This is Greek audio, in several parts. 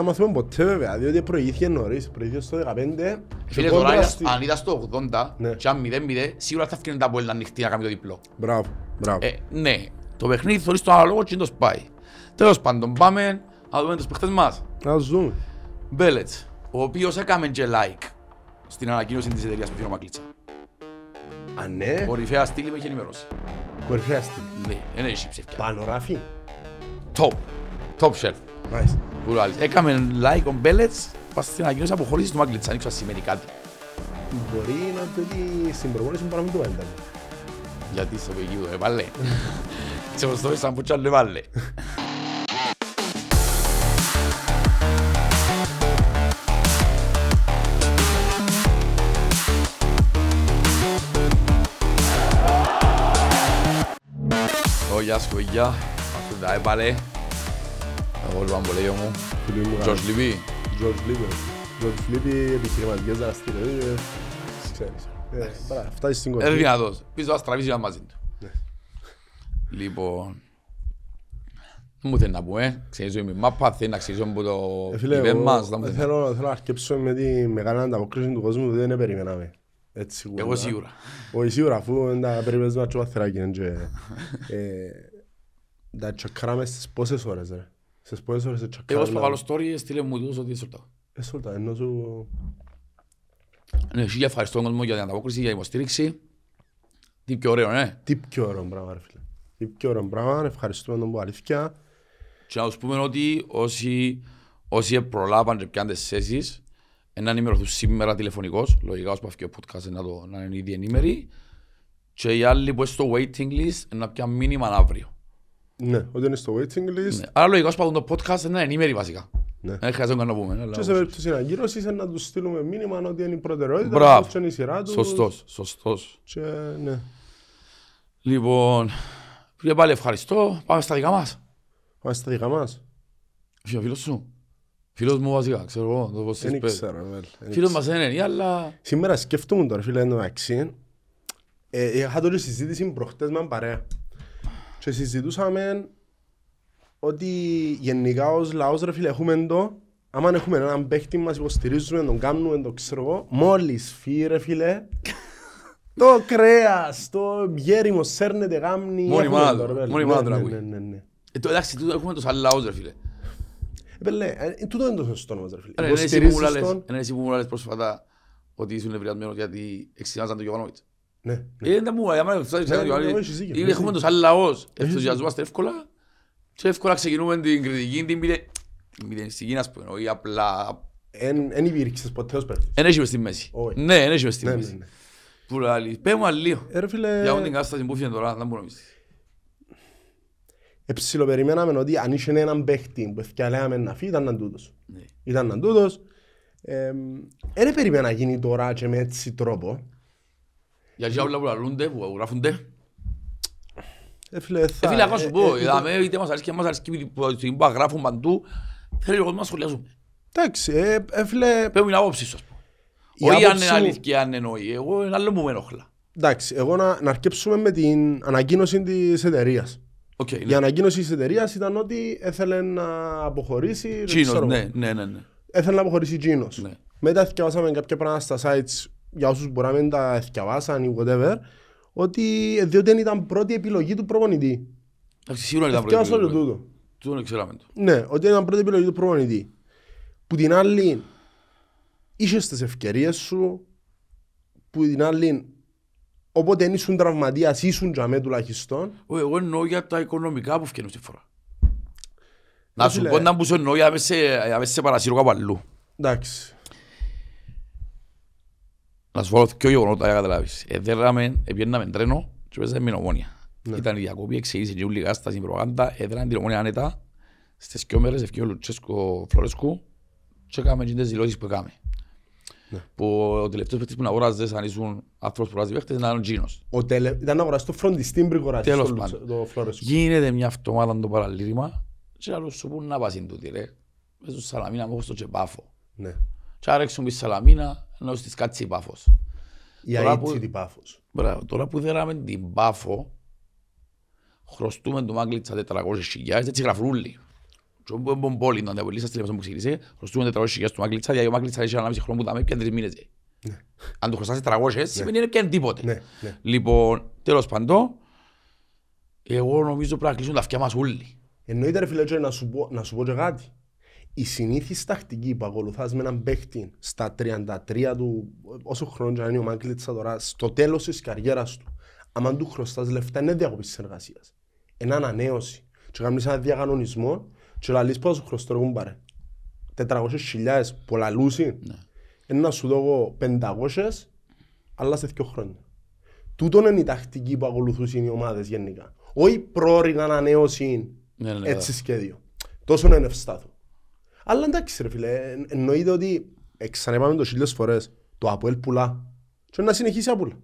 θα μάθουμε ποτέ βέβαια, διότι προηγήθηκε νωρίς, προηγήθηκε στο 15 Φίλε, και τώρα κόντρα είδα- στη- αν είδα στο 80 Ναι. και αν 0-0, σίγουρα θα φτιάξει τα πόλη ανοιχτή να κάνει το διπλό. Μπράβο, μπράβο. Ε, ναι, το παιχνίδι θωρείς το αναλόγο και το σπάει. Τέλος πάντων, πάμε να δούμε τους παίχτες μας. Να τους δούμε. Μπέλετς, ο οποίος έκαμε και like στην ανακοίνωση της εταιρείας που φύγει ο Μακλίτσα. Α, ναι, Κορυφαία στήλη με έχει ενημερώσει. κορυφαία στιγμή. Ναι, δεν έχει ψεύκια. Πανογράφη. Top. Top shelf. Nice. Που λάλλεις. Έκαμε like ο Μπέλετς, πας στην ανακοίνωση αποχώρησης του Μακλίτσα. Δεν ξέρω αν σημαίνει κάτι. Μπορεί να το ότι στην προπόνηση μπορεί να μην το έντανε. Γιατί στο πεγίδο, έβαλε. Σε προστό σαν που τσάλλο έβαλε. Ω, Γεια σου, παιδιά. Αυτό τα έβαλε. Εγώ λοιπόν πολύ μου. Φίλοι μου, Τζορς Λιβί. George Liver. George Liver, επιχειρηματικές δραστηριότητες. Ξέρεις. Ε, μπράβο, Φτάσεις στην Είναι κορυφή. δυνατός. Πίσω να στραβήσει ένα μαζί του. Ναι. Λοιπόν... Δεν μου θέλει να πούμε. Ξέρεις η μάπα, θέλει να ξέρεις από το Ε, Φίλε, event εγώ μας. να μου ε, θέλει. θέλω θέλω να αρκέψω με τη μεγάλη ανταπόκριση του κόσμου που δεν περιμέναμε. Έτσι σίγουρα. Εγώ σίγουρα. Όχι σίγουρα, αφού δεν τα περιμένεις να τσου παθεράκι. και, ε, Τα τσακράμε στις πόσες ώρες, ρε. Στις πόσες ώρες Εγώ τσακράμε. στο βάλω story, στείλε μου τους ότι έσορτα. Έσολτα, ενώ σου... Ναι, χίλια ευχαριστώ τον κόσμο για την ανταπόκριση, για την υποστήριξη. Τι πιο ωραίο, ναι. Τι πιο ωραίο πράγμα, ρε φίλε. Τι πιο ωραίο πράγμα, ευχαριστούμε τον που αλήθεια. Και να τους πούμε ότι όσοι, όσοι προλάβαν και πιάνε τις θέσεις, να ενημερωθούν σήμερα τηλεφωνικώς, λογικά ως που έφυγε ο podcast να, το, να είναι ήδη ενήμεροι, και οι άλλοι που είναι στο waiting list να πιάνουν μήνυμα αύριο. Ναι, ότι είναι στο waiting list. Ναι. Άρα λογικά ως που το podcast να είναι ενήμεροι βασικά. Ναι. Δεν χρειάζεται να το πούμε. αλλά Και σε περίπτωση ανακύρωσης να τους στείλουμε μήνυμα ότι είναι η προτεραιότητα, Μπράβο. πώς είναι η σειρά τους. Σωστός, σωστός. Και ναι. Λοιπόν, και πάλι ευχαριστώ. Πάμε στα δικά μας. Πάμε στα δικά μας. Ποιο φίλος σου. Φίλος μου βασικά, ξέρω εγώ. Το πώς Δεν τις παίζει. ξέρω, βέλ. Δεν Φίλος μας είναι, ή αλλά... Σήμερα σκέφτομαι τώρα, φίλε, εντάξει. Ε, είχα τώρα συζήτηση προχτές με έναν παρέα. Και συζητούσαμε ότι γενικά ως λαός, ρε φίλε, έχουμε το, άμα έχουμε έναν παίχτη μας υποστηρίζουμε, τον κάνουμε, το ξέρω εγώ, μόλις φύγει, ρε φίλε, το κρέας, το γέριμο σέρνεται γάμνη. Μόνη έχουμε μάνα το, του, ρε, βέλ. μόνη Ναι, μάνα του ναι, να ακούει. Ναι, ναι, ναι. Ε, το εντάξει, τούτο έχουμε το σαν λαός, ρε φίλε. Ε, πέλε, ε, τούτο είναι το σωστό όμως, ρε φίλε. Ρε, Είναι εσύ που μου Υποστηρίζεις λες- τον. είναι εσύ που μου λες πρόσφατα ότι ήσουν ευριασμένος γιατί εξηγάζαν τον Γιωβάνοβιτς. Ναι, ναι. Ε, δεν μου, για μένα φτάσεις Ναι, να ναι, το ναι, άλλο. έχεις δίκιο, Είναι- έχεις Έχουμε το δίκιο. σαν λαός. δίκιο. Ενθουσιαζόμαστε εύκολα και εύκολα ξεκινούμε την κριτική, την μηδε- την μηδενιστική, ας πούμε, όχι απλά... Εν εν υπήρξες ποτέ ως παίχτης. Εν έχεις μες στη μέση. Όχι. Ναι, εν έχεις μες στη Ναι, ναι, μέση. ναι. Που λέει, πέ μου αλλίο. Ε, ρε φίλε, Για την κατάσταση που φύγει τώρα, δεν μπορώ να μισθείς. εψιλοπεριμέναμε ότι αν είχε έναν παίχτη που ευκαλέαμε να φύγει ήταν να τούτος. Ναι. Ήταν να τούτος. Ε, Δεν περίμενα να γίνει τώρα και με έτσι τρόπο. Για τις όλα που λαλούνται, που γράφονται. Ε, φίλε, θα... Ε, φίλε, ακόμα σου ε, πω, ε, είδαμε, είτε μας αρέσει και μας αρέσει και που την που γράφουν παντού, θέλει ο κόσμος να σχολιάζουμε. Εντάξει, ε, ε, φίλε, Πες μου την άποψη σου, ας πούμε. Η Όχι αν άποψη είναι μου- αλήθεια, αν εννοεί. Εγώ είναι άλλο που με ενοχλά. εντάξει, εγώ να, να αρκέψουμε με την ανακοίνωση της εταιρείας. Οκ, Η ναι. ανακοίνωση της εταιρείας ήταν ότι έθελε να αποχωρήσει. δεν τζείνος, ξέρω εγώ. ναι, ναι, ναι, ναι. Έθελε να αποχωρήσει τζείνος. Ναι. Μετά θκιαβάσαμε κάποια πράγματα στα sites για όσους μπορεί να μην τα θκιαβάσαν ή whatever ότι ε, διότι δεν ήταν πρώτη επιλογή του προπονητή. Εντάξει, σίγουρα ήταν Θκιάβασα πρώτη όλο επιλογή. τούτο. Τούτο δεν ξέραμε το. Ναι, ότι ήταν πρώτη επιλογή του προπονητή. Που την άλλη είχες τις ευκαιρίες σου, που την άλλη όποτε δεν ήσουν τραυματίας ήσουν για μέ τουλάχιστον. Ω, Εγώ εννοώ για τα οικονομικά που φτιάχνουν στη φορά. Να σου φίλε. πω να που σου εννοώ για να με σε- για να με σε παρασύρω κάπου αλλού. Εντάξει. Να σου πω και γεγονότα για να καταλάβεις. Εδέραμε, επιέναμε τρένο και παίζαμε με την ομόνια. Ναι. Ήταν η διακοπή, εξηγήσε και όλη η κατάσταση, η προπαγάνδα, έδραν την ομόνια άνετα. Στις δυο μέρες ευκαιρία ο Λουτσέσκο Φλωρέσκου και έκαμε και τις δηλώσεις που έκαμε. Ναι. Που ο τελευταίος παίκτης που να αγοράζεις αν ήσουν άνθρωπος που αγοράζει παίκτες ήταν ο Τζίνος. Ο τελε... Ήταν να αγοράσει το φροντιστή πριν αγοράσει Τέλος το, πάντων. Λουτσε- το Φλόρεσκο. Γίνεται μια αυτομάδα το παραλήρημα και άλλους σου πούν να πας είναι τούτη ρε. Μες στο Σαλαμίνα μου έχω στο τσεπάφο. Ναι. Και άρα έξω μπει Σαλαμίνα ενώ στις κάτσει η Πάφος. Η Τώρα αίτηση που- την Πάφος. Μπράβο, τώρα που δέραμε την Πάφο, χρωστούμε του Μάγκλητσα 400 χιλιάδες, έτσι γραφούν όλοι. Και όπου έμπον πόλη να ανταπολύσει στα τηλέφωνα που ξεκίνησε, χρωστούμε 400 χιλιάς του Μάγκλητσα, γιατί ο Μάγκλητσα είχε ένα μισή χρόνο που δάμε, πιάνε τρεις μήνες. Αν του χρωστάς 400, σημαίνει είναι πιάνε τίποτε. Ναι, ναι. Λοιπόν, τέλος πάντων, εγώ νομίζω πρέπει να κλείσουν τα αυτιά μας όλοι. Εννοείται ρε φίλε και να σου πω, να σου πω και κάτι. Η συνήθις τακτική που ακολουθάς με έναν παίχτη στα 33 του, όσο χρόνο και να είναι ο Μάγκλητσα τώρα, στο τέλος της καριέρας του, άμα του χρωστάς λεφτά είναι διακοπής της εργασίας. Είναι ανανέωση. Και κάνεις ένα διακανονισμό και λαλείς πόσο χρωστώ ρε κουμπάρε. 400 χιλιάδες πολλαλούσι. Ναι. Είναι να σου δω εγώ 500, αλλά σε δύο χρόνια. Τούτον είναι η τακτική που ακολουθούσαν οι ομάδες γενικά. Όχι πρόωρη ανανέωση Ναι, ναι, έτσι σχέδιο. Τόσο είναι ευστάθο. Αλλά εντάξει ρε φίλε, εν- εννοείται ότι ξαναπάμε το χίλιες φορές το Αποέλ πουλά και να συνεχίσει να πουλά. Να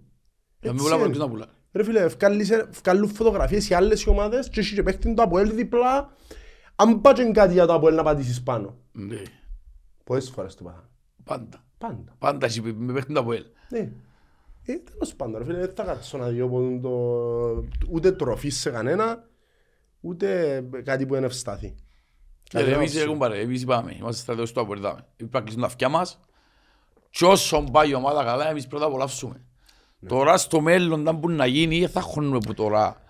μην Έτσι πουλάμε, είναι. ποιος να πουλά. Ρε φίλε, ευκάλλεις- ευκάλλουν φωτογραφίες σε άλλες οι ομάδες και έχει και παίχτην το Αποέλ διπλά. Αν πάτσε κάτι για το Αποέλ να πατήσεις πάνω. Ναι, Πόσες φορές το πάθαμε. πάντα. Πάντα. Πάντα εσύ με παίχνουν τα Αποέλ. Ναι. Ε, τέλος πάντων, ρε φίλε, δεν θα κάτσω να δω ποτέ το... ούτε τροφή σε κανένα, ούτε κάτι που είναι ευστάθη. Και εμείς έχουμε πάρε, εμείς είπαμε, είμαστε στρατιώτες του Αποέλ, δάμε. Πρέπει να κλείσουν τα αυτιά μας και όσο πάει η ομάδα καλά, εμείς πρώτα απολαύσουμε. Τώρα στο μέλλον, όταν μπορεί να γίνει, δεν θα χώνουμε που τώρα.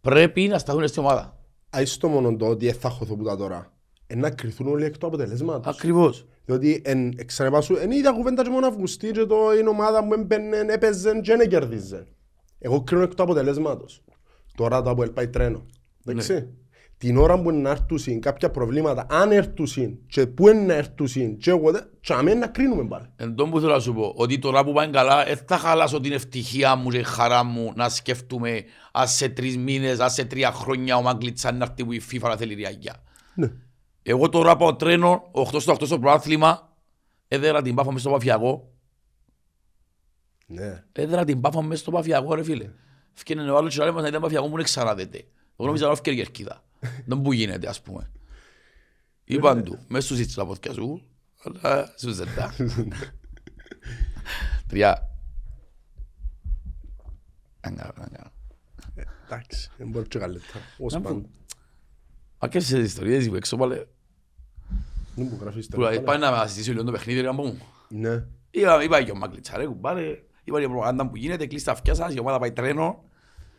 Πρέπει να σταθούν στην ομάδα. Άις το μόνο το ότι θα χωθώ που τα τώρα. Ε, να κρυθούν όλοι εκ του αποτελέσματος. Ακριβώς. Διότι εν, ξαναπάσου, εν είδα κουβέντα και μόνο Αυγουστή και το είναι ομάδα που έμπαινε, έπαιζε και δεν κερδίζε. Εγώ κρίνω εκ του αποτελέσματος. Τώρα το Αποέλ πάει τρένο. Εντάξει. Την ώρα που είναι να έρθουν κάποια προβλήματα, αν έρθουν και πού είναι να έρθουν και εγώ, δεν- και αμέ να κρίνουμε πάλι. Εν τόν που θέλω να σου πω, ότι τώρα που πάει καλά, δεν θα χαλάσω την ευτυχία μου και η χαρά μου να σκεφτούμε ας σε τρεις μήνες, ας σε τρία χρόνια ο Μαγκλιτσάν να έρθει που η FIFA να θέλει ριαγιά. Ναι. Εγώ τώρα πάω τρένο, 8 στο 8 στο προάθλημα, έδερα την πάφα μες στο παφιακό, Ναι. έδερα την πάφα μες στο παφιακό ρε φίλε. Φκένε ο άλλος και λέει μας να ήταν παφιακό μου είναι ξαναδέτε. Εγώ νόμιζα να έφυγε η κερκίδα. Δεν που γίνεται ας πούμε. Είπαν του, μες στους ίτσους τα πόθηκια σου, αλλά σου ζετά. Τρία. Αν κάνω, αν κάνω. Εντάξει, δεν μπορεί και καλύτερα. Ως Να πω. πάντα. Μα και στις ιστορίες που έξω πάλι, Δεν μου γράφεις που δηλαδή τώρα. πάει να συζητήσω λίγο το παιχνίδι, ρε καμπό μου. Ναι. Είπα, είπα και ο Μαγκλίτσα, ρε κουμπάρε, είπα και προπαγάνδας που γίνεται, κλείσει τα αυτιά σας, η ομάδα πάει τρένο,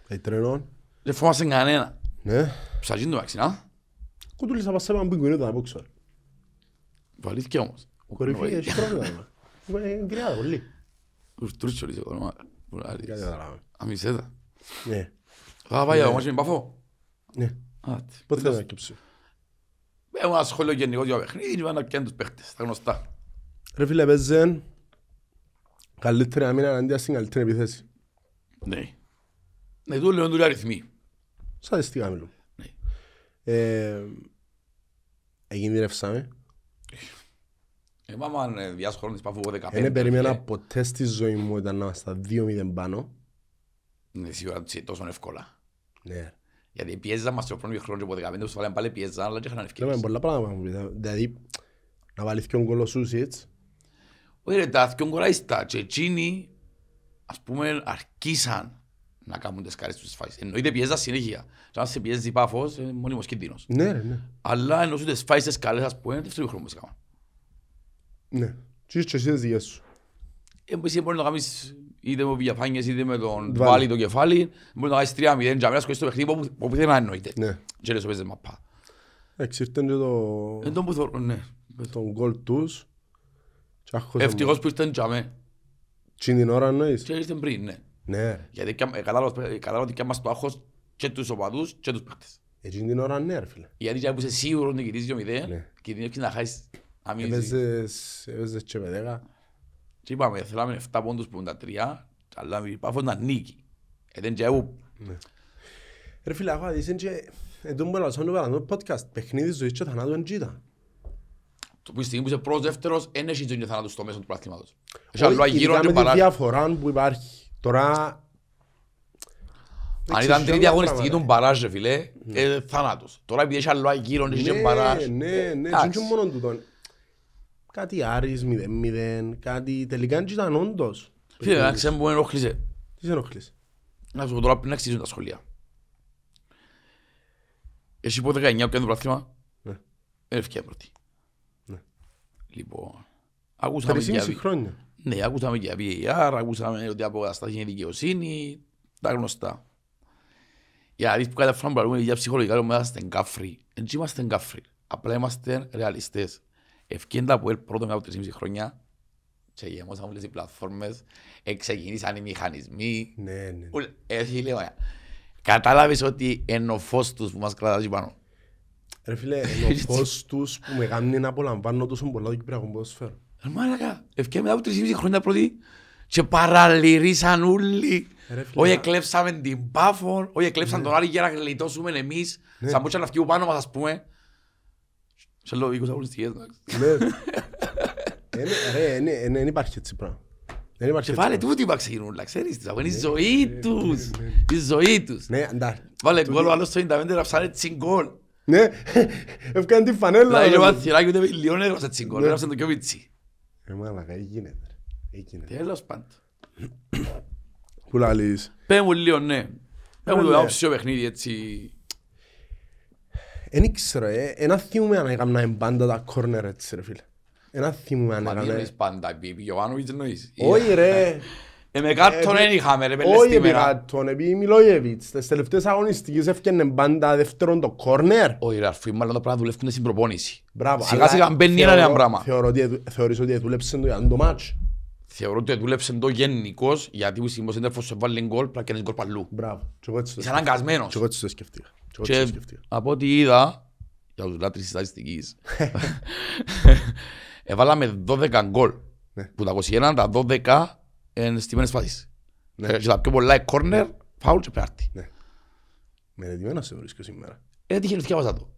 Πάει τρένο. δεν φοβάσαι κανένα. Ναι. Ψαγίν το μεταξύ, να. Κουτούλης θα πας σε έναν πιγκουίνο το να πω ξέρω. Βαλήθηκε όμως. Ο Κορυφή, Κορυφή. έχει πρόβλημα. Είναι γκριάδα πολύ. Ουρτρούτσο το όνομα. Κάτι καταλάβαμε. Αμισέτα. Ναι. Θα πάει όμως με παφό. Ναι. Άτε. Πότε θα ανακύψει. Έχω ένα σχόλιο γενικό για παιχνίδι και να πιάνουν τους παίχτες, τα γνωστά. Ρε φίλε, παίζεν καλύτερη αμήνα εναντίον στην καλύτερη επιθέση. Ναι. Ναι, του λέω του αριθμοί. Στατιστικά μιλούν. Ναι. Ε, Εγινδυνεύσαμε. Ε, μάμα διάσου χρόνο της Παφού 15. Δεν περίμενα ε. ποτέ στη ζωή μου ήταν να είμαστε 2-0 πάνω. Ναι, σίγουρα έτσι τόσο εύκολα. Ναι. Γιατί πιέζαν μας στο πρώτο χρόνος και από 15 τους βάλαν πάλι πιέζαν, αλλά και είχαν Λέμε ευκαιρίες. πολλά πράγματα να μου πεις. Δηλαδή, να βάλεις και ο γκολ ο Σούσιτς. Όχι ρε, τα δυο γκολάιστα και εκείνοι, ας πούμε, αρκίσαν να κάνουν τις καρές τους φάσεις. Εννοείται πιέζαν συνέχεια. Και αν σε πιέζει πάφος, είναι μόνιμος κίνδυνος. Ναι, ρε, ναι. Αλλά ενώ σου τις φάσεις τις καλές, ας πούμε, δεύτερο χρόνος που έκαναν. Ναι. Τι είσαι και εσύ τις δικές σου. Ε, Εσύ μπορείς να κάνεις είτε με Βillafáñez είτε με τον Βάλει. Βάλη το κεφάλι, μπορείς να κάνεις 3-0 και να σκοτήσεις το παιχνίδι όπου- όπου δεν εννοείται. Ναι. Και λες παίζεις μαπά. Εντάξει, ήρθαν και το, Εν τόν που θεωρώ, ναι. τον γκολ τους. Και άχωσαν Ευτυχώς μου. που ήρθαν τζαμέ. Τι την ώρα εννοείς. Και ήρθαν πριν, ναι. Ναι, ρε. Γιατί κα- ε, κατάλαβα ε, κατάλαβα ότι κάμας το άγχος και τους οπαδούς και τους παίχτες. Εκείνη την ώρα ναι, ρε φίλε. Γιατί και που είσαι σίγουρος ότι κερδίζεις 2-0, Ναι. κινδυνεύεις να χάσεις να μείνεις. Έπαιζες, έπαιζες και με δέκα. Και είπαμε, θέλαμε 7 πόντους που είναι τα 3, αλλά η Πάφος να νίκη. Ε, δεν και εγώ. Ρε φίλε, έχω αδείς και... Εν τω που έλαβα το παραδόν podcast, παιχνίδι ζωής και θανάτου εν τζίτα. Το που η στιγμή που είσαι πρώτος δεύτερος, δεν έχει ζωή και θανάτου στο μέσο του πλαθήματος. Έχει άλλο αγύρω Ειδικά και με τη παρά. διαφορά που υπάρχει. Τώρα... Αν Εντάξει, ήταν έχει τρίτη άλλα αγωνιστική πράγματα. του μπαράζ, ρε φίλε, ε, θάνατος. Τώρα επειδή έχει άλλο αγύρω και έχει μπαράζ. Ναι, ναι, ναι, εντάξει. και όχι μόνο τούτο. Κάτι Άρης, 0-0, κάτι τελικά εν ήταν όντως. Φίλε, να ξέρουμε που με ενοχλήσε. Τι σε ενοχλείς. Να σου πω τώρα πριν να αξίζουν τα σχολεία. Εσύ από 19 πιάνε το πράθυμα. Ναι. Έφυγε πρώτη. Ναι. Λοιπόν, ακούσαμε Τρεις για, ήμιση χρόνια. Ναι, ακούσαμε για VAR, ακούσαμε ότι αποκαταστάθηκε η δικαιοσύνη, τα γνωστά. Γιατί που κάθε φορά που μιλούμε για ψυχολογικά λέμε είμαστε εγκάφροι. Δεν είμαστε εγκάφροι. Απλά είμαστε ρεαλιστές. Ευκέντα από ελ πρώτο μετά από 3,5 χρόνια και γεμώσαν όλες οι πλατφόρμες, εξεκινήσαν οι μηχανισμοί. Ναι, ναι. Ουλ- Ε, φίλε, ωραία. Κατάλαβες ότι είναι ο φως τους που μας κρατάζει πάνω; Ρε φίλε, είναι ο φως τους που με κάνει να απολαμβάνω τόσο πολλά το Κυπριακό ποδόσφαιρο. Ε, Μάλακα, ευκαιρία μετά από 3,5 χρόνια πρώτη και παραλυρίσαν όλοι. Ρε φίλε, Όχι μα- εκλέψαμε την Πάφο, όχι εκλέψαν τον Άρη για να γλιτώσουμε εμείς. Σαν πούτσα να φύγουν πάνω μας ας πούμε. Σε λέω 20 αγωνιστικές. εντάξει. Ναι. Είναι- Ρε, είναι- είναι- δεν υπάρχει έτσι πράγμα. Δεν υπάρχει Και έτσι βάλε πράγμα. τούτοι που ξεκινούν, ξέρεις, τις αγωνίες, η ζωής τους. Η ζωής τους. Ναι, εντάξει. Βάλε γκολ ο άλλος στο 95 ραψάνε έτσι γκολ. Ναι, έφκανε την φανέλα. Δηλαδή ρε. ο Βαθυράκη ούτε με Λιόν έγραψε έτσι γκολ, Ναι. έγραψε το Κιόβιτσι. Ε, μάλακα, ε, γίνεται. ρε. Ε, γίνεται. Τέλος πάντων. Που λαλείς. Πες μου λίγο, ναι. Πες μου το Ναι. άποψη παιχνίδι έτσι. Εν ήξερα, ε, ένα θυμούμαι αν έκανα πάντα τα κόρνερ έτσι ρε φίλε. Ένα θυμούμαι αν Μα τι έκανα. εννοείς πάντα, επί Γιωβάνοβιτς εννοείς. Όχι ρε. Ε, με κάτω δεν είχαμε ρε, πέλες Όχι τη επί μέρα. κάτω, επί Μιλόγεβιτς. Τις τελευταίες αγωνιστικές έφτιανε πάντα δεύτερον το κόρνερ. Όχι ρε αρφή, μάλλον τα πράγματα δουλεύουν στην προπόνηση. Μπράβο. Σιγά αλλά σιγά μπαίνει θεωρώ- ένα νέο πράγμα. Θεωρώ ότι εδου- θεωρείς ότι δούλεψε το για το μάτς. Θεωρώ ότι δούλεψε το γενικώς, γιατί που σήμερα σέντερφος σε βάλει γκολ, πρέπει να κάνεις γκολ παλού. Μπράβο. Και εγώ έτσι το Είσαι σκέφτηκα. αναγκασμένος. Και εγώ έτσι το σκέφτηκα. Και εγώ έτσι το Και σκέφτηκα. από ό,τι είδα, για τους λάτρεις της στατιστικής, έβαλαμε 12 γκολ. Ναι. Που τα 21, τα 12 είναι στιμένες φάσεις. Ναι. Και τα πιο πολλά είναι corner, foul και πέναρτι. Μελετημένος σε βρίσκω σήμερα. Ε, τύχε να διάβαζα το.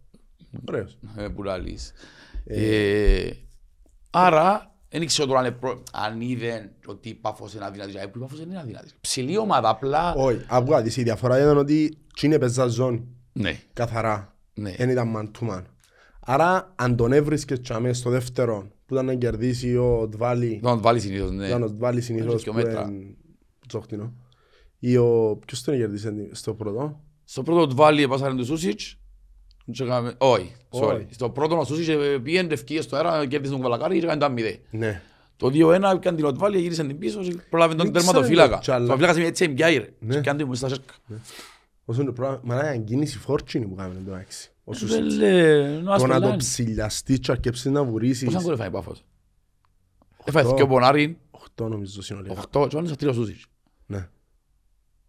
Ωραίος. Ε, που λαλείς. Ε, Άρα, δεν ήξερα τώρα αν προ- αν είδε ότι η Πάφος είναι αδυνατή. Ε, που η Πάφος δεν είναι αδυνατή. Ψηλή ομάδα, απλά... Όχι, άκουγα της, η διαφορά ήταν ότι τσίνε παίζα ζώνη. Ναι, Καθαρά. ναι. Δεν ήταν man to man. Άρα, αν τον έβρισκες τσάμε στο δεύτερο, που ήταν να κερδίσει ο Τβάλι, Να το βάλει συνήθως, ναι. ήταν ο Τβάλι συνήθως και ο που μέτρα. είναι τσόχτινο. Ή ο... Ποιος τον κερδίσε στο πρώτο; Στο πρώτο του βάλει έπασαν του Σούσιτς. Και έκαμε- Όχι, sorry. Όχι. Στο πρώτο ο Σούσιτς ε, πήγαινε ευκαιρίες στο αέρα, κέρδισε τον Καβαλακάρη και έκανε το αμμιδέ. Ναι. Το 2-1 έκανε την Οτβάλη, γύρισε την πίσω και πρόλαβε τον Δεν τερματοφύλακα. ξέρω, Το τσάλα. φύλακας είναι έτσι εμπιάει ρε. Ναι. Και κάνει το μες στα σέρκα. Όσο είναι το πράγμα, μα να είναι κίνηση φόρτσινη που κάνουμε το έξι. Όσο Δεν λέει, να το να το ασπελάνει. ψηλιαστείς και αρκέψεις να βουρίσεις. Πόσα γκολ έφαγε η Πάφος. Έφαγες και ο Πονάριν, Οχτώ νομίζω συνολικά. 8 και ο άλλος τρία ο Σούσιτς. Ναι.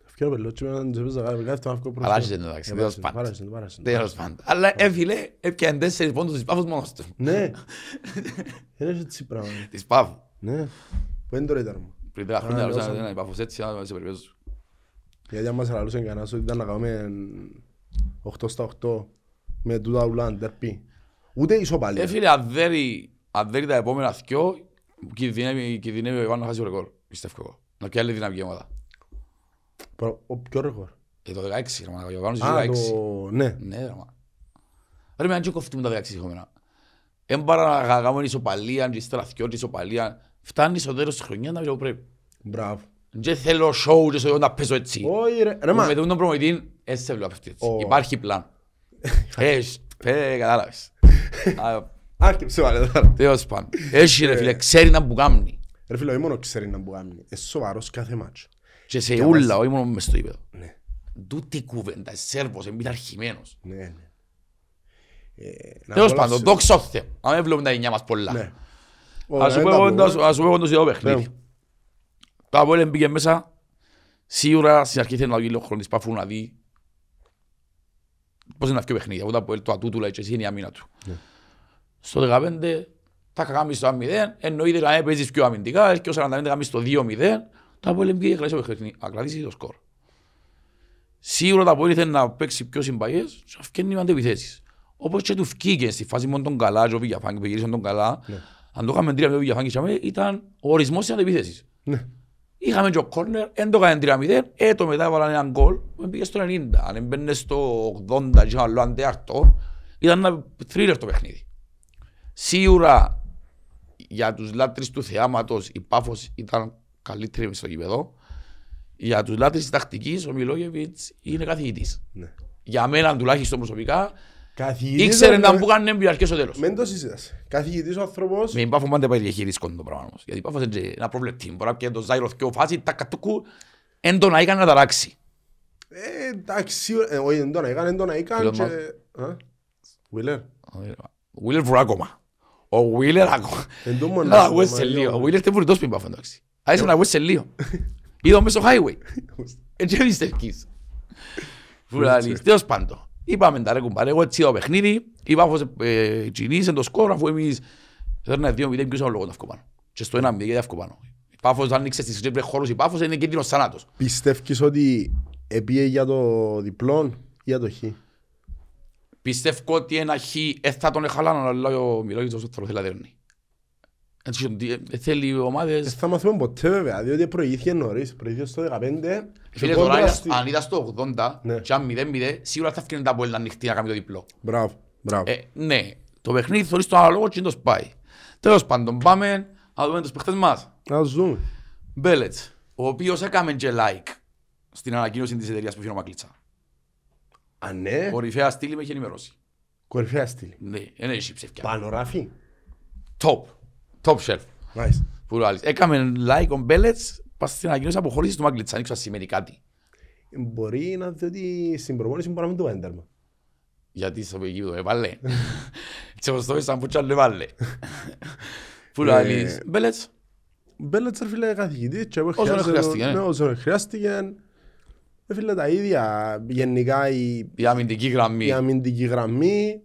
Ευκαιρία πελότσι με έναν τσέπεζα κάθε κάθε το αύκο προς Αλλά το- άρχισε να εντάξει, Ε, τέλος πάρασε, πάντων. πάρασε, πάρασε. Τέλος πάντων. Αλλά ε, φίλε, έπιανε τέσσερις πόντους της Πάφος μόνος του. Ναι. Είναι έτσι πράγμα. Της Πάφου. Ναι. Που είναι το ρέταρμα; Πριν δέκα χρόνια Α, λαλούσαν, λαλούσαν. «Ε, η Πάφος έτσι, να σε περιπέζω. Γιατί αν μας λαλούσε κανένας ότι ήταν να κάνουμε 8 στα 8 με τούτα ουλά αντερπή. Ούτε Ε, ισοπαλία. φίλε, αν δέρει, αν δέρει τα επόμενα δυο, κινδυνεύει, κινδυνεύει ο Ιβάν να χάσει το ρεκόρ. Πιστεύω εγώ. Να πιάει άλλη δυναμική ομάδα. Προ- Ο πιο ρεκόρ; Ε, το 16, ρε μάνα, ο Ιβάνος Α, είναι 16. το... Ναι. Ναι, ρε μάνα. Ρε, με αν και κοφτούμε τα 16 χωμένα. Εν παρά να κάνουμε ισοπαλία, και ύστερα δυο και ισοπαλία, φτάνει στο τέλος της χρονιάς να βρει όπου πρέπει. Μπράβο. Δεν θέλω show και στο να παίζω έτσι. Όχι ρε. Ρε Που μα. Με τον προμηθητή, έτσι σε βλέπω αυτή έτσι. Ω. Υπάρχει πλάν. Έχεις, πέ, κατάλαβες. Α, Άρκεψε βάλε τώρα. Τέλος πάντων. Έχει ρε φίλε, ξέρει να που κάνει. Ρε φίλε, όχι μόνο ξέρει να που κάνει. Είναι σοβαρός κάθε μάτσο. Και σε Για ούλα, μας. όχι μόνο μες στο ύπεδο. Ναι. Τούτη κουβέντα, Σέρβος, είναι πειθαρχημένος. Ναι, ναι. Ε, να Τέλος απολαύσει- πάντων, δόξα τω Θεώ. Αν δεν βλέπουμε τα εννιά μας πολλά. Ναι. Ας σου πω Ωραία, εγώ τα το- πούμε. ας σου πω εγώ το σιδό παιχνίδι. Ναι. Το Αποέλ μπήκε μέσα, σίγουρα στην αρχή θέλει να βγει λίγο χρόνο της Παφού να δει πώς είναι αυτό το παιχνίδι. Από το Αποέλ το ατού του λέει και εσύ είναι η αμήνα του. Ναι. Στο 15 θα κάνεις το 1-0, εννοείται να παίζεις πιο αμυντικά και ο 45 κάνεις το 2-0, το Αποέλ μπήκε και κρατήσει το παιχνίδι, να κρατήσεις το σκορ. Σίγουρα το Αποέλ θέλει να παίξει πιο συμπαγές και να φκένει με αντεπιθέσεις. Όπως και του φκήκε στη φάση μόνο τον καλά και ο Βηγιαφάνκη που γύρισε τον καλά. Ναι. Αν το είχαμε τρία με τον Βηγιαφάνκη και αμέ, ήταν ο ορισμός της αντεπιθέσεις. Ναι. Είχαμε και ο κόρνερ, δεν το έκανε 3-0, ε, το μετά έβαλαν έναν γκολ, που πήγε στο 90. Αν έμπαινε στο 80 και είχαν άλλο αντέαρτο, ήταν ένα θρίλερ το παιχνίδι. Σίγουρα για τους λάτρεις του θεάματος η Πάφος ήταν καλύτερη μες στο γήπεδο. Για τους λάτρεις της τακτικής ο Μιλόγεβιτς είναι καθηγητής. Ναι. Για μένα τουλάχιστον προσωπικά Καθηγητής, Ήξερε ρε, να με- που κάνει έμπειρο και στο τέλος. Μεν το συζητάς. Καθηγητής ο άνθρωπος, Με την Πάφο πάντα πάει διαχείρισκον το πράγμα όμως. Γιατί η Πάφος είναι ένα προβλεπτή. Μπορεί να πιέει το Ζάιρο και ο φάση, τα κατούκου, έντονα έκανε να ταράξει. ε, εντάξει, σίγουρα- ε, όχι, δεν τον έκανε, δεν τον έκανε Elon και... Musk. Α, Wheeler. Ο Βίλερ βρω ακόμα. Ο Βίλερ ακόμα. Εν τω μόνο Να να σου ακούες πω, σε μα, λίγο. Ο λίγο. Βίλερ δεν μπορεί τόσο πριν Πάφο εντάξει. Άρχισε να ακούες σε λίγο. Είδα μέσα στο highway. Έτσι δεν πιστεύεις. Φουράλης. Τέλος πάντων. Είπαμε τα ρε κουμπάρε. Εγώ έτσι είδα το παιχνίδι. Η Πάφος ε, κινήσε το σκορ αφού εμείς θέλουμε δύο μηδέν ποιος είναι ο λόγος να βγω πάνω. Και στο ένα μηδέν γιατί να βγω πάνω. Η Πάφος άνοιξε στις τρίπλες χώρους η Πάφος είναι κίνδυνος θανάτος. Πιστεύεις ότι επίε για το διπλό ή για το χ; Πιστεύω ότι ένα χ ε, θα τον εχαλάνε αλλά ο Μιλόγητος όσο θέλω θέλει να δέρνει. Έτσι, ότι, ε, θέλει οι Δεν ομάδες... θα μάθουμε ποτέ βέβαια, διότι προηγήθηκε νωρίς, προηγήθηκε στο 15 και Φίλε, κόντρα τώρα στη- αν είδα στο 80 Ναι. και αν 0-0 σίγουρα θα φτιάξει τα πόλη ανοιχτή να κάνει το διπλό. Μπράβο, μπράβο. Ε, ναι, το παιχνίδι θωρείς τον αναλόγο και είναι το σπάει. Τέλος πάντων, πάμε να δούμε τους παίχτες μας. Να τους δούμε. Μπέλετς, ο οποίος έκαμε και like στην ανακοίνωση της εταιρείας που φύγει ο Μακλίτσα. Α, ναι, Κορυφαία στήλη με έχει ενημερώσει. κορυφαία στήλη. Ναι, δεν έχει ψευκιά. Πανοράφη. Top. Top shelf. Μάλιστα. Που άλλο. Έκαμε like ο Μπέλετς πας στην ανακοίνωση αποχώρησης του Μακλίτσα. Δεν ξέρω αν σημαίνει κάτι. Μπορεί να δει ότι στην προπόνηση μπορεί να μην το κάνει τέρμα. Γιατί στο γήπεδο έβαλε. Έτσι όπως το είπα, που τσάλλο έβαλε. Που Ε, άλλο. Μπέλετς, Μπέλετς ρε φίλε καθηγητής και εγώ Όσο χρειάζεται- χρειάστηκε, ναι. Ναι, όσο χρειάστηκε. Ρε φίλε τα ίδια. Γενικά η, η αμυντική γραμμή. η αμυντική γραμμή.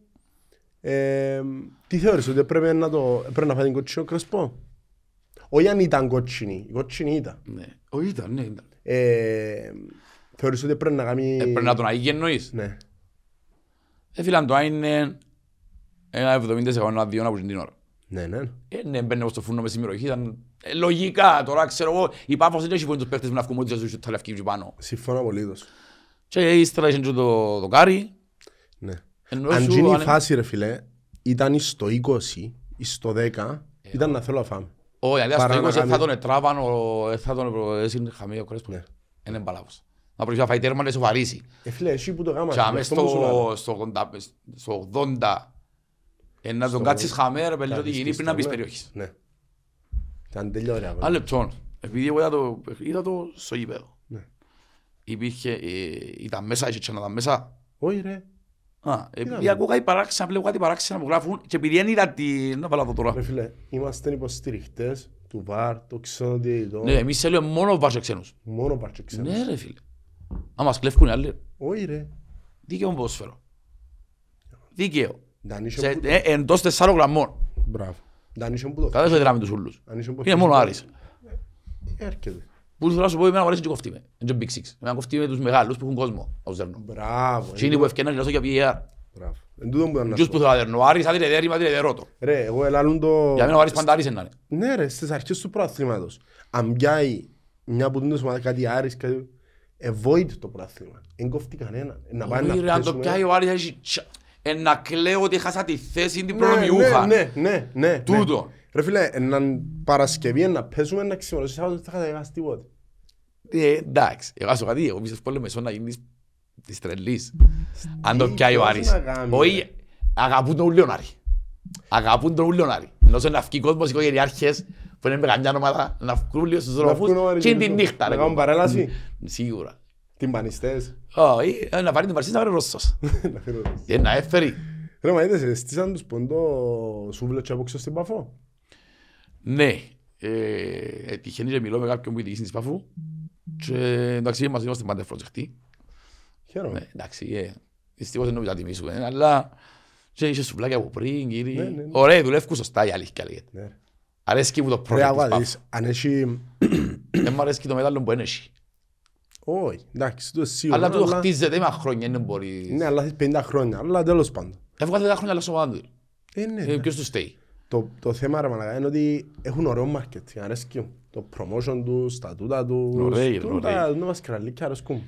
Ε, τι θεωρείς ότι πρέπει να, το, πρέπει να φάει την κοτσίνο κρεσπό. Όχι αν ήταν κοτσίνη, η κοτσίνη ήταν. Ναι, όχι ήταν, ναι, ήταν. Ε, θεωρείς ότι πρέπει να κάνει... Έπρεπε να τον αγίγει εννοείς; Ναι. Ε, φίλε, αν το είναι ένα 70% ένα δύο από την ώρα. Ναι, ναι. Ε, ναι, μπαίνε στο φούρνο μες συμμετοχή, ήταν ε, λογικά. Τώρα ξέρω εγώ, η Πάφος δεν έχει φωνή τους παίχτες που να βγουν ότι τους τα λευκή πάνω. Συμφωνώ απολύτως. Και ύστερα είχε και το δοκάρι. Ναι. Ενώ Αν σου, γίνει η αν- φάση ρε φίλε, ήταν στο 20 ή στο 10, ήταν να θέλω να φάμε. Όχι, αν Παρά στο να 20 θα κάνει- τον ετράβαν, ο- ε, θα τον έσυνε χαμηλό κρέσπο. Ναι. Είναι μπαλάβος. Να πρέπει να φάει τέρμα να σοβαρήσει. Ε, φίλε, εσύ που το γάμα. Και αμέσως στο, στο, 80, στο 80 ε, να τον Στο κάτσεις χαμέ, ρε παιδί, ότι Κάθεις γίνει πριν να μπεις ναι. περιοχής. Ναι. Ήταν τέλεια ωραία. Ένα λεπτό. Επειδή εγώ είδα το, είδα το στο γήπεδο. Ναι. Υπήρχε, ε, ήταν μέσα, είχε και να ήταν μέσα. Όχι ρε. Α, επειδή Είδαμε. ακούω κάτι παράξενα, βλέπω κάτι παράξενα που γράφουν και επειδή δεν είδα τι... Να βάλω το τώρα. Ρε φίλε, είμαστε υποστηριχτές του ΒΑΡ, το ξένο διαιτητό. Ναι, εμείς θέλουμε μόνο βάρσε ξένους. Μόνο πάρτσε ξένος. Ναι ρε φίλε. Αν μας κλέφκουν οι άλλοι. Όχι ρε. Δίκαιο ποδόσφαιρο. Δίκαιο. Δεν είσαι Σε, που- ε, εντός τεσσάρων γραμμών. Μπράβο. Δεν είσαι που το Κάθε φεδράμε τους ούλους. Αν είσαι που Είναι μόνο ο Άρης. Έρχεται. Που θέλω να σου πω, εμένα μου αρέσει και κοφτή με. Είναι και Big Six. Εμένα κοφτή με τους μεγάλους που έχουν κόσμο. Ο Ζέρνο. Μπράβο. Τι είναι που ευκαιρνά και για PER. Μπράβο. Εν τούτο που ήταν να Τους σου που πω. θέλω να δέρνω. Ο Άρης θα την εδέρει, μα την εδερώτο. Ρε, εγώ ελάλουν το... Για μένα ο Άρης πάντα Άρης είναι. Ναι ρε, στις αρχές του προαθλήματος. Αν πιάει μια από τούντες ομάδες κάτι Άρης, κάτι... Avoid το προαθλήμα. Εν κόφτει κανένα. Να πάει Όχι, ρε, να αν το πέσουμε. πιάει ο Άρης θα έχει τσα- ε, να κλαίω ότι έχασα τη θέση την Ναι, προνομιούχα. Ναι, ναι, ναι, ναι. Τούτο. Ρε φίλε, έναν Παρασκευή να παίζουμε να ξημερώσεις Σάββατο δεν θα κατεβάσει τίποτε. Ε, εντάξει, εγώ σου κάτι, εγώ πιστεύω πολύ μεσό να γίνεις της τρελής. Αν το Τι πιάει ο πώς Άρης. να κάνει, Όχι, αγαπούν τον ούλιον Άρη. Αγαπούν τον ούλιον Άρη. Ενώ σε να βγει κόσμος οικογενειάρχες που είναι με καμιά ομάδα να βγουν λίγο στους δρόμους βγουν ο Άρης και είναι τη πίσω. νύχτα. Να ρε, κάνουν κομπά. παρέλαση. Σίγουρα. Τυμπανιστές. Όχι, ε, να πάρει την Παρσίνα να βρει Ρώσος. Να φέρω το. Ε, Να έφερει. Ρε μα είδες, στήσαν τους ποντό σούβλο και απόξω στην Παφό. Ναι, ε, τυχαίνει και μιλώ με κάποιον που ητυχεί της Παφού και εντάξει μας είμαστε πάντα ευπροσεκτοί. Χαίρομαι. Ναι, εντάξει, ε, δυστυχώς δεν νομίζω να τιμήσουμε, αλλά και είχε σουβλάκια από πριν, κύριοι. Ναι, ναι, ναι. Ωραία, δουλεύκουν σωστά η αλήθεια λέγεται. Ναι, ρε. Αρέσκει μου το Ρε, project της άκουα Παφού. δεις, αν έχει... Δεν μου αρέσκει το μετάλλο που είναι έχει. Όχι, εντάξει, το σίγουρα. Αλλά τούτο χτίζεται με χρόνια, δεν μπορείς. Ναι, αλλά έχει 50 χρόνια, αλλά τέλος πάντων. Έβγαλε 10 χρόνια αλλά σοβαρά του. Ε, ναι, Ε, ναι. Ποιος τους στέει; Το, το θέμα ρε μαλακά είναι ότι έχουν ωραίο marketing, αρέσκει μου. Το promotion τους, τα τούτα τους, Ωραίοι, ρε, τούτα, ωραίοι. να μας κραλίκια αρέσκουν.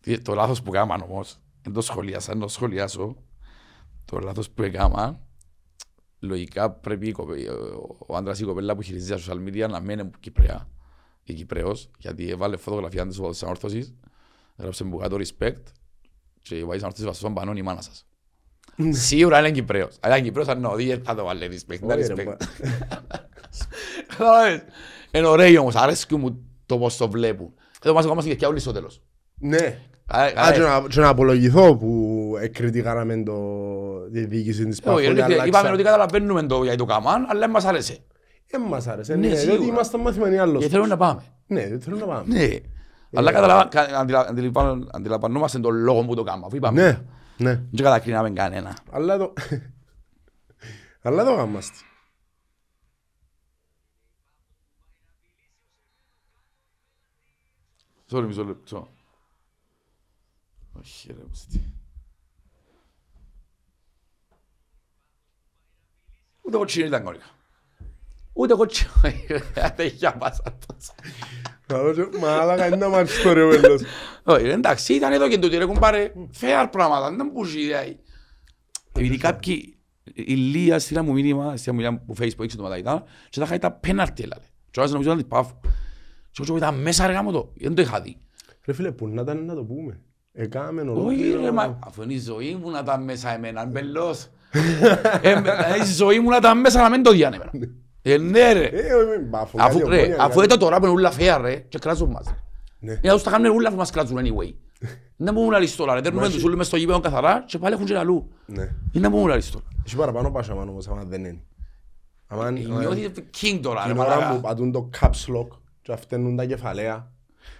Τι- Το λάθος που έκαναν όμως, δεν το σχολιάσα, δεν το σχολιάσω. Το λάθος που έκαναν, λογικά πρέπει η κοπε- ο άντρας ή η κοπέλα που χειρίζεται στα social media να μένει Κυπρέα ή Κυπρέος, γιατί έβαλε φωτογραφία της της ανόρθωσης, έγραψε μου κάτω respect και η βάζεις ανόρθωση βασισόν πανών η μάνα σας. Σίγουρα είναι Κυπρέος. Αλλά είναι Κυπρέος αν ο Δίγερ θα το βάλει respect. να Όχι, ρε, respect. μα- Καταλάβες. Είναι ωραίο όμως, αρέσκει μου το πώς το βλέπουν. Εδώ μας ακόμα και όλοι στο τέλος. Ναι. Καλά, Α, καλά, και να- και να απολογηθώ που εκριτικάραμε το τη διοίκηση της Όχι, Παφόλη, ρε, αλλά Είπαμε ξα- ότι καταλαβαίνουμε το γιατί το καμάν, αλλά δεν μας άρεσε. Ε, μας άρεσε. Ναι, Ναι, σίγουρα. διότι ήμασταν μαθημένοι άλλος. Και θέλουμε να πάμε. Ναι, δεν θέλω να πάμε. Ναι. Αλλά καταλαβα- κα- αντιλα- αντιληπα- αντιλαμβανόμαστε τον λόγο που το κάνουμε. Αφού είπαμε, Ναι, ναι. δεν κατακρίναμε κανένα. Αλλά το... Αλλά το γάμαστε. Sorry, μισό λεπτό. Όχι ρε, μουστι. Ούτε κοτσίνο ήταν κόρικα. Ούτε κοτσίνο. Δεν είχε πάσα τόσο. Μαλάκα είναι να μάθεις το ρε βέλος. Όχι, ρε, εντάξει, ήταν εδώ και τούτοι ρε κουμπάρε. Fair πράγματα, δεν μπορούσε η ιδέα. Επειδή κάποιοι, η Λία στείλα μου μήνυμα, στείλα μου μήνυμα που Facebook έξω το μετά ήταν, και τα είχα τα πέναρτι έλαβε. Και όλα νομίζω να την πάω. Και εγώ ήταν μέσα ρε γάμο το, δεν το είχα δει. Ρε φίλε, που να ήταν να το πούμε. Εκάμε Όχι ολόκληρο. ρε, μα αφού είναι η ζωή μου να ήταν μέσα εμένα, μπελός. Ε, ε, Η ζωή μου να ήταν μέσα να μην το διάνε εμένα. Ε, ναι ρε. Ε, όχι, μην πάω, Αφού, κάτι ρε, ομόνια, αφού κάτι. ήταν τώρα που είναι ούλα φαία ρε και κράζουν μας. ρε. Ναι. Για να τους τα κάνουν ούλα που μας κράζουν anyway. Δεν μπορούν να λύσουν τώρα ρε, δέρνουμε τους ούλους μες στο γήπεδο καθαρά και πάλι έχουν και αλλού. Ναι. Δεν μπορούν να λύσουν τώρα. Έχει παραπάνω πάσαμα όμως, άμα δεν είναι. Άμα Νιώθεις king τώρα ρε την ώρα που μαλάκα. πατούν το caps lock και φταίνουν τα κεφαλαία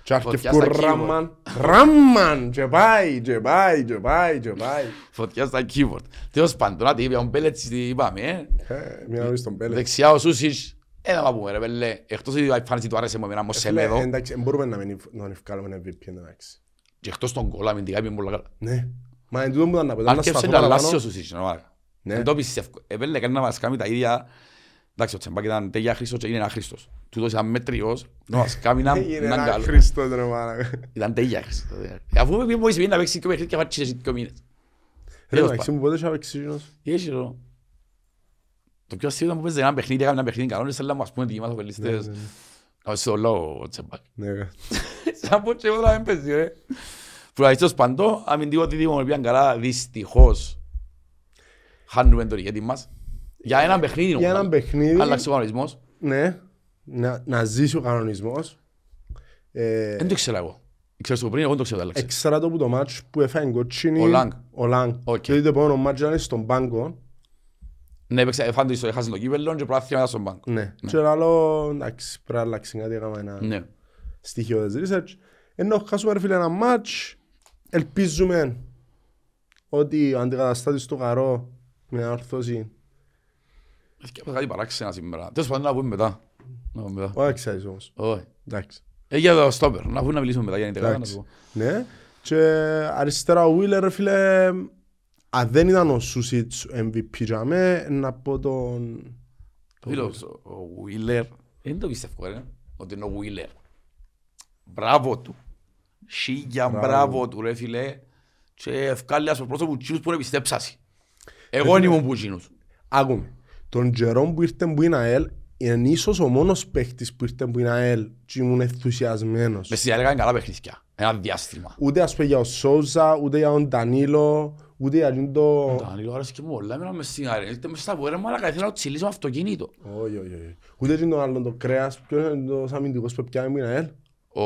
και Φωτιά αρκευκούν στα ράμμαν, ράμμαν και πάει, και πάει, και πάει, και πάει. Φωτιά στα keyboard. Τέλος πάντων, να τι είπε, ο Μπέλετς τι είπαμε, ε. Ε, Μια ώρα στον πέλε. Δεξιά ο Σούσις, ε, να πούμε ρε πέλε. Εκτός ότι η εμφάνιση του άρεσε μου εμένα ως Φίλε, Σεμέδο Εντάξει, δεν μπορούμε να μην να τον ευκάλουμε MVP εντάξει. και εκτός τον κόλλα αμυντικά είπε πολύ καλά. Ναι. Μα εν τούτο που ήταν να πετώ, να Άρκεψε σταθώ να αλλάσει ο παραπάνω. Σούσις, ρε μαλάκα. Ναι. Δεν το πιστεύω. Ε, πέλε, κάνει να μας κάνει τα ίδια. Εντάξει, ο Τσεμπάκ ήταν τέλεια Χρήστος και είναι άχρηστος. Τούτος ήταν μέτριος, να μας κάνει να Έγινε να ένα καλό. Χριστός ρε μάνα. Ήταν τέλεια Χρήστος. ε. Αφού με πει μόλις πήγε να παίξει και παιχνίδι και θα φάτσισε δύο μήνες. Ρε Τέλος εντάξει μου πότε είχε παίξει εκείνος. Έχεις εδώ. Το πιο αστείο ήταν που παίζε ένα παιχνίδι, έκανε ένα παιχνίδι καλό, είναι σαν να μας πούμε ότι είμαστε πελίστες. Να σε ολό ο Τσεμπάκ. Ναι, Σαν πω και εγώ να μην παίζει ρε. Τουλάχιστον παντό, αμυντικό δίδυμο με πήγαν καλά, δυστυχώς. Χάνουμε τον ηγέτη μας. Για έναν παιχνίδι. Για νομίζω. έναν παιχνίδι. Άλλαξε ο κανονισμός. Ναι. Να- Να ζήσει ο κανονισμός. Ε, Δεν το ξέρω εγώ. Ξέρεις το πριν, εγώ δεν το ξέρω. άλλαξε. Έξερα το που το μάτς που έφαγε κοτσίνη Ο Λάγκ. Ο Λάγκ. Οκ. Και το επόμενο μάτς ήταν στον πάγκο. Ναι, έπαιξε, έφανε το έχασε το κύπελλο και προάθλημα μετά στον πάγκο. Ναι. Και άλλο, εντάξει, πρέπει να αλλάξει κάτι, έκαμε ένα Ναι. στοιχείο της research. Ενώ χάσουμε ρε φίλε ένα μάτς, ελπίζουμε ότι ο αντικαταστάτης του Καρό με μια ορθώση, Έφυγε κάτι παράξενα σήμερα. Τέλος πάντων να πούμε μετά. Να πούμε μετά. όχι ξέρεις όμως, Όχι. εντάξει. Ε, για το στόπερ, να πούμε να μιλήσουμε μετά για την τελικά. να Εντάξει. σου πω. Ναι. Και αριστερά ο Wheeler, ρε φίλε, αν δεν ήταν ο Σούσιτς MVP για μέ, να πω τον... Ο φίλος, ο Wheeler, δεν το πιστεύω ρε, ότι είναι ο Wheeler. Μπράβο του. Σίγια μπράβο του ρε φίλε. Και ευκάλλει στο πρόσωπο τσίνους που είναι πιστέψασαι. Εγώ δεν ήμουν που τσίνους. Άκουμε. Τον Τζερόμ που ήρθε που είναι ΑΕΛ, είναι ίσως ο μόνος παίχτης που ήρθε που είναι ΑΕΛ και ήμουν ενθουσιασμένος. Μες στη διάρκεια είναι καλά παιχνίδια. Ένα διάστημα. Ούτε ας πούμε για ο Σόουζα, ούτε για τον Ντανίλο, ούτε για τον το... Τα λίγο άρεσε και μου όλα, έμενα μες στην αρένα. Ήρθε μες στα πόδια, μαλάκα, ήθελα να τσιλίσω αυτοκίνητο. Όχι, όχι, όχι. Ούτε και τον άλλον το κρέας, ποιος είναι το αμυντικός που πιάνε που είναι ΑΕΛ; Ο...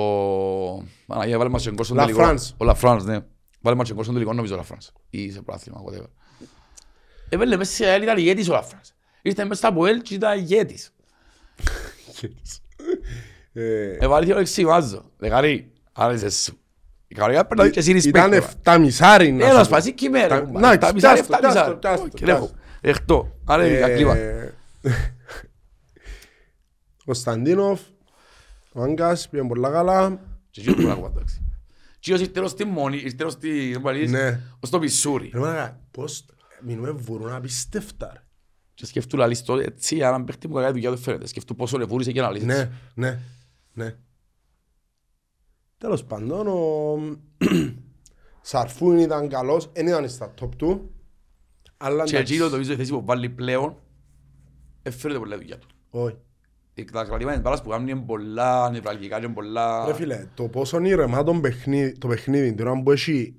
Παναγία, βάλε μας και στον Λα τελικό. Φρανς. Ο Λαφράνς, ναι. Βάλε μας και στον τελικό, νομίζω ο Λαφράνς. Ή σε πράθυμα, whatever. Έβαλε μέσα σε ΑΕΛ, ήταν ηγέτης ο Λαφράνς. Ήρθε μέσα στα ΑΕΛ και ήταν ηγέτης. Ε, Έβαλε δύο εξηγάζω. Δεκαρή, άρεσε σου. Η καρδιά παίρνει και εσύ Ήταν respect. εφτά μισάρι να Έλα, σου σπασί πω. κυμέρα. Τα- να, Τα μισάρι, πιάστο, εφτά πιάστο, μισάρι. πιάστο, Και έχω. πιάστο. Εκτό. Άρα είναι κλίμα. Ε, Κωνσταντίνοφ, ο Άγκας, πήγαν πολλά καλά. Και εκείνος μπορεί να ακούω, εντάξει. Και ήρθε τέλος στη Μόνη, ήρθε τέλος στη... δεν μπορεί να Ναι. λύσει, ως το Πισούρι. Ρε μάνα, πώς μείνουμε βουρούν απίστευτα ρε. Και σκεφτού λαλείς το έτσι, αν παίχτη μου κακая δουλειά δεν φαίνεται. Σκεφτού πόσο λεβούρισε και να λύσεις. Ναι, ναι, ναι. Τέλος πάντων, ο Σαρφούν ήταν καλός, δεν ήταν στα top του. Αλλά Και εντάξει, εκείνο το βίζω η θέση που βάλει πλέον, έφερε πολλά δουλειά του. όχι. Τα κρατήματα της μπάλας που κάνουν είναι πολλά νευραλγικά και πολλά... Ρε φίλε, το πόσο είναι ηρεμά το παιχνίδι, το παιχνίδι, την ώρα που έχει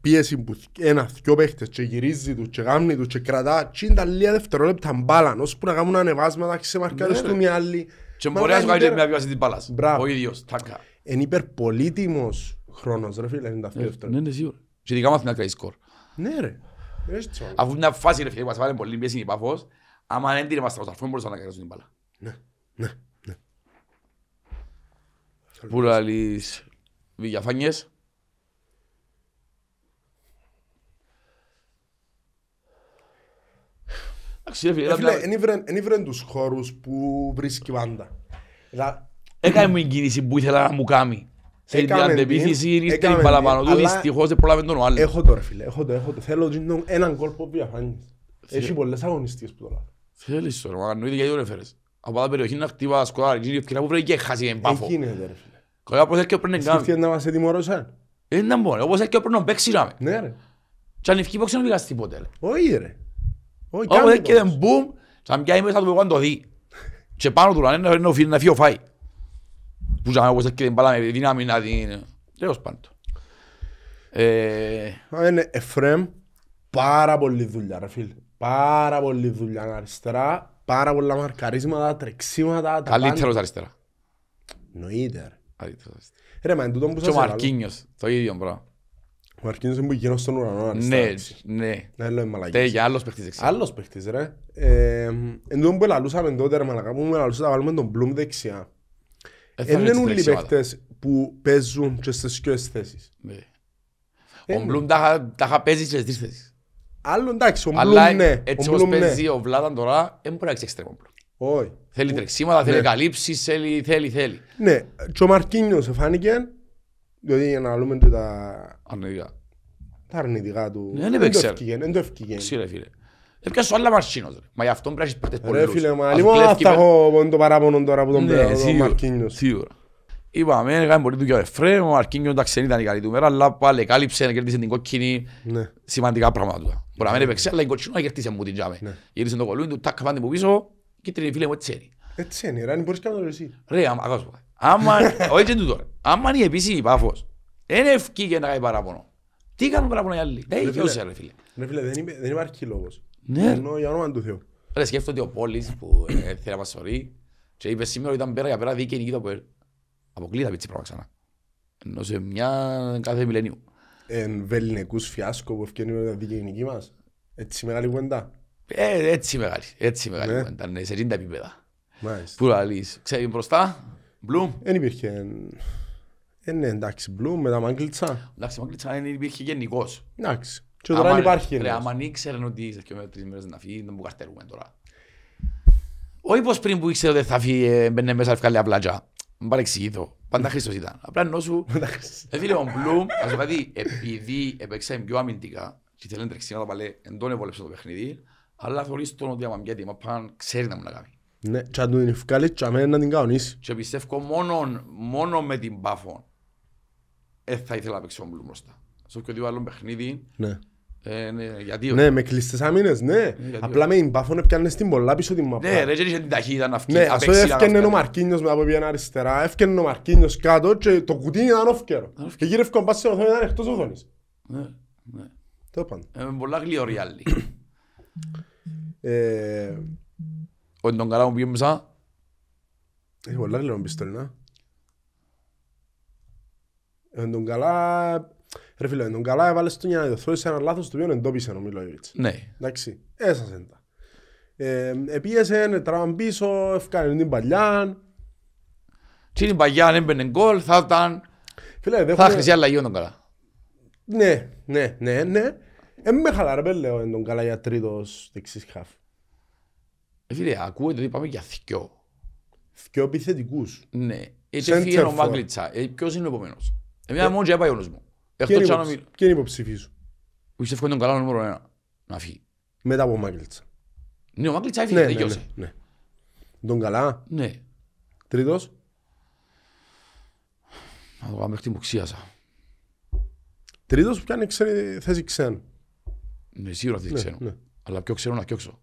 πίεση που ένας, δυο παίχτες και γυρίζει τους και γάμνει τους και κρατά και είναι τα λίγα δευτερόλεπτα μπάλα ώσπου να κάνουν ανεβάσματα και σε μαρκάρες Ναι, του οι άλλοι. Και Μα μπορεί να σου κάνει κάνει και υπερ- μια βάση της μπάλας. Μπράβο. Ο ίδιος, τάκα. Είναι υπερπολίτιμος χρόνος ρε φίλε, είναι τα δύο Ναι, δευτερόλεπτα. ναι, σίγουρα. Και ειδικά μάθει να κρατήσει σκορ. Ναι ρε. Έτσι, όλα. Αφού μια φάση ρε φίλε που μας βάλει πολύ πίεση η Πάφος, άμα δεν την είμαστε στο μπορούσαν να κρατήσουν την μπάλα. Ναι, ναι, ναι. Πού λαλείς Βηγιαφάνιες. Εντάξει ρε φίλε, Ε, ήταν φίλε, μια- εν ήβρεν- εν ήβρεν τους χώρους που βρίσκει πάντα. Δηλαδή, Έκανε μου την κίνηση που ήθελα να μου κάνει. Σε την Έκαμε την, αντεπίθεση ήρθε έκαμε την παραπάνω την, του, αλλά- δυστυχώς δεν πρόλαβε τον άλλο. Έχω το ρε φίλε, έχω το, έχω το. Θέλω τζινόν έναν κόλπο διαφάνειες. Έχει πολλές αγωνιστικές που το λέω. Θέλεις τώρα, μα εννοείται γιατί τον έφερες. Από τα περιοχή να χτύπα σκοράρι, γίνει ευκαιρία που βρήκε και χάσει την πάφο. Εκεί είναι ρε φίλε. Καλά όπως έρχεται πριν να κάνει. Σκέφτηκες να μας ετοιμόρωσαν. Δεν ήταν μόνο, όπως έρχεται πριν να παίξει να με. Ναι ρε. Και αν ευκεί πως δεν πήγας τίποτε. ρε. Όχι ρε. Όχι, Όπως κάνει έρχεται το. μπουμ, θα πιάει μέσα του εγώ να το δει. Και πάνω του να είναι να φύγει- να φύγει ο φάι. Που και όπως έρχεται την μπάλα με δύναμη να την... Τέλος πάντων. Ε, Μα είναι Εφρέμ, πάρα πολλή δουλειά ρε φίλε. Πάρα πολλή δουλειά αριστερά, πάρα πολλά μαρκαρίσματα, τρεξίματα, τα Καλύτερος πάντα. αριστερά. Εννοείται ρε. Καλύτερος αριστερά. Ρε μα εν τούτο που Και σας ο έλεγα. Μαρκίνιος, το ίδιο πράγμα. Ο Μαρκίνιος είναι που γύρω στον ουρανό αριστερά. Ναι, έτσι. ναι. Ναι, λέω μαλακίες. Τέγια, άλλος παίχτης δεξιά. Άλλος παίχτης ρε. Ε, Εν τούτο που λαλούσαμε τότε ρε μαλακά που μου λαλούσατε να βάλουμε τον Μπλουμ δεξιά. Ε, θα Είναι βρεις όλοι οι τρεξίματα. παίχτες που παίζουν και στις δυο θέσεις. Ναι. Ε, Ο Μπλουμ τα είχα- τα είχα παίζει και στις τρεις θέσεις. Άλλο εντάξει, ο Αλλά Μπλουμ ναι. Ο έτσι όπως Μπλουμ ναι. παίζει ο Βλάταν τώρα, δεν μπορεί να έχει εξτρέμο Μπλουμ. Όχι. Θέλει τρεξίματα, θέλει Ναι. καλύψεις, θέλει, θέλει, θέλει. Ναι, και ο Μαρκίνιος εφάνηκε, διότι για να λέμε και τα, Αρνητικά. τα αρνητικά του. Ναι, δεν δεν το έπαιξε, ρε. ευκήγε, δεν το ευκήγε. Εσύ ρε φίλε. Έπιασε σου άλλα μαρσίνος ρε. Μα γι' αυτό πρέπει να έχεις παίχτες Ρε πολλούς. φίλε, μα Ας λοιπόν κλέφει αυτά με- έχω το παράπονο τώρα που τον Ναι, πέρα, τον σίγουρα, Μαρκίνιος. Σίγουρα. Είπαμε, έκανε πολύ δουλειά ο Εφραίμ, ο Μαρκίνιος εντάξει δεν ήταν η καλή του μέρα, αλλά πάλι κάλυψε, κέρδισε την κόκκινη, Ναι. σημαντικά πράγματα του. Μπορεί να μην έπαιξε, αλλά η κόκκινη να κέρδισε μου την τζάμε. Ναι. Γύρισε το κολλούιν του, τάκ, φάντη που πίσω, κίτρινη φίλε μου έτσι είναι. Έτσι είναι, ρε, αν μπορείς να το εσύ. Ρε, άμα, ακούς πω. Άμα, όχι και τούτο ρε. Άμα είναι η επίσημη πάφος, δεν ευκήγε να κάνει παράπονο. Τι κάνουν παράπονο οι άλλοι; Δεν Ρε, είχε φίλε. όσο ρε φίλε. Ρε φίλε, δεν είπε- δεν υπάρχει λόγος. Ναι. Ενώ για όνομα του Θεού. Ρε, σκέφτομαι ότι ο Πόλης που ε, θέλει να μας σωρεί και είπε σήμερα ότι ήταν πέρα για πέρα δίκαιη νίκη το ΠΟΕΛ. Αποκλεί τα πίτσι πράγμα ξανά. Ενώ σε μια κάθε μιλένιου. Εν βεληνικούς φιάσκο που ευκαινεί με τα δικαιονική μας. Έτσι μεγάλη κουβέντα. Ε, έτσι μεγάλη, έτσι μεγάλη Ναι. κουβέντα, ναι, σε 90 επίπεδα. Μάλιστα. Πού λαλείς, ξέρεις μπροστά, Μπλουμ. Δεν υπήρχε... Ε, ναι, εντάξει, Μπλουμ με τα μάγκλητσα. Εντάξει, Μαγκλίτσα δεν υπήρχε γενικός. Εντάξει. Και τώρα Άμα- υπάρχει Ρε, ένας. άμα ήξεραν ότι σε πιο τρεις μέρες να φύγει, δεν μου καρτερούμε τώρα. Όχι πως πριν που ήξερε ότι θα φύγει, ε, μπαίνε μέσα ευκάλει απλά τζα. Μην παρεξηγήθω. Πάντα Χριστός ήταν. Απλά ενώ σου, ε, φίλε, ο Μπλουμ, ας πω κάτι, επειδή έπαιξε πιο αμυντικά και ήθελε τρεξίματα παλέ, εν τον έβολεψε το παιχνίδι, αλλά θεωρείς τον ότι άμα πιέται, μα πάνε, ξέρει να μου να κάνει. Ναι, και αν του την ευκάλει και αμένα να την κανονίσει. Και πιστεύω μόνο, μόνο με την Πάφο ε, θα ήθελα να παίξει ο Μπλουμ μπροστά. Σε οποιοδήποτε άλλο παιχνίδι, Ναι. ε, ναι, γιατί Ναι, με κλειστές άμυνες, ναι. γιατί Απλά με την πάφον έπιανες την πολλά πίσω την μαπά. Ναι, ρε, και είχε την ταχύτητα να φκεί, Ναι, να ας παίξει, να έφκαινε ο βγάλει. Μαρκίνιος μετά που πήγαινε αριστερά, έφκαινε ο Μαρκίνιος κάτω και το κουτί ήταν όφκερο. Και γύρευκαν πάση στην οθόνη, ήταν εκτός οθόνης. Ναι, ναι. Τέλος πάντων. Ε, με πολλά γλυόροι άλλοι. Ε, Ο τον καλά μου πήγε μέσα, Έχει πολλά γλυκό πιστόλι, να. Εν τον καλά... Ρε φίλε, εν τον καλά έβαλες τον για να διορθώσεις ένα λάθος το οποίο εντόπισε ο Μιλόγεβιτς. ναι. Εντάξει, έσασεν τα. Ε, επίεσεν, τράβαν πίσω, ευκάνε την παλιά. Τι είναι η παγιά, αν έμπαινε γκολ, θα ήταν, Φίλε, θα δέχομαι... χρυσή αλλαγή ο τον καλά. Ναι, ναι, ναι, ναι. Ε, με χαλαρέ, λέω, εν τον καλά για τρίτος δεξής χαφ. Ε, Φίλε, ακούγεται ότι πάμε για θκιό. Δυο επιθετικούς. Ναι. Έτσι Center έφυγε ο for. Μάγκλητσα. Ε, Ποιος είναι ο επόμενος; Εμένα μόνο και έπαει ο νους μου. Ποιο Εκτός είναι κι αν ο υποψη- Μι- ποιο είναι υποψηφί σου. που πιστεύω είναι τον καλά νούμερο ένα. Να φύγει. Μετά από Μάγκλητσα. Ναι, ο Μάγκλητσα έφυγε, Ναι, ναι, ναι, τελειώσε. ναι. Τον καλά, Ναι. τρίτος. Να το πάμε μέχρι που ξίασα. Τρίτος που κάνει ξένη θέση ξένου. Ναι, σίγουρα δεν Ναι, ξέρω. ναι. Αλλά πιο ξέρω να κοιόξω.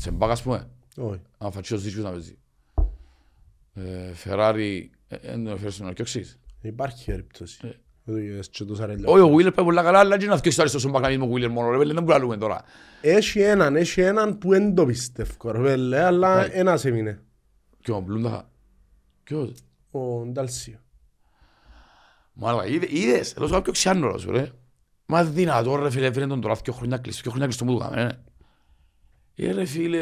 Σε μπάκα, ας πούμε, Όχι. αν φατσίος δίσκους να παίζει. Ε, Φεράρι, ε, δεν το φέρεις να κοιόξεις. Υπάρχει περίπτωση. Ε. Με το US και το Σαρέλια. Όχι, ο Βίλερ πάει πολλά καλά, αλλά και να θυκείς το αριστό στον Παγναμί με ο Βίλερ μόνο, ρε πέλε, δεν μπορούμε να λούμε τώρα. Έχει έναν, έχει έναν που δεν το πιστεύω, ρε πέλε, αλλά Ναι. ένας έμεινε. Και ο Μπλούντα, ποιος, Ο Νταλσίο. μάλλον, είδε- είδες, εδώ σου κάποιο ξιάννο, σου ρε. Μα δυνατό ρε φίλε, έφερε τον τώρα δύο χρόνια κλειστό, δύο χρόνια κλειστό μου το κάμε, ε. ρε φίλε,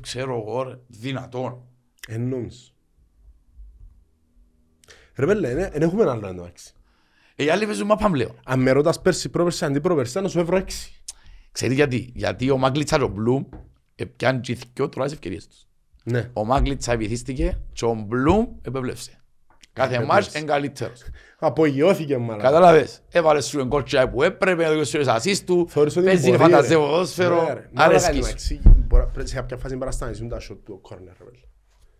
ξέρω εγώ ρε, δυνατόν. Εν νόμιζω. Ρε πέλε, εν- εν έχουμε άλλο εντάξει. Ε, οι άλλοι παίζουν μάπα πλέον. Αν με ρωτάς πέρσι, πρόπερσι, αντί πρόπερσι, να σου έβρω έξι. Ξέρεις γιατί, γιατί ο Μάγκλητσα και ο Μπλουμ έπιαν και οι δυο τώρα τις ευκαιρίες τους. Ναι. Ο Μάγκλητσα επιθύστηκε και ο Μπλουμ επέβλεψε. Κάθε Επέβλεψε. μάτς είναι καλύτερος. Απογειώθηκε μάλλον. Κατάλαβες, έβαλε σου εγκόρτσια που έπρεπε, έδωσε σου τις ασίστ του, Θεωρείς ότι παίζει μπορεί, φανταζέ ρε. ποδόσφαιρο, Ναι, ρε. Μαλάκα, αρέσκει σου. εντάξει, μπορεί- πρέπει- Σε κάποια φάση πρέπει να σταματήσουν τα shot του ο corner, ρε πέλε.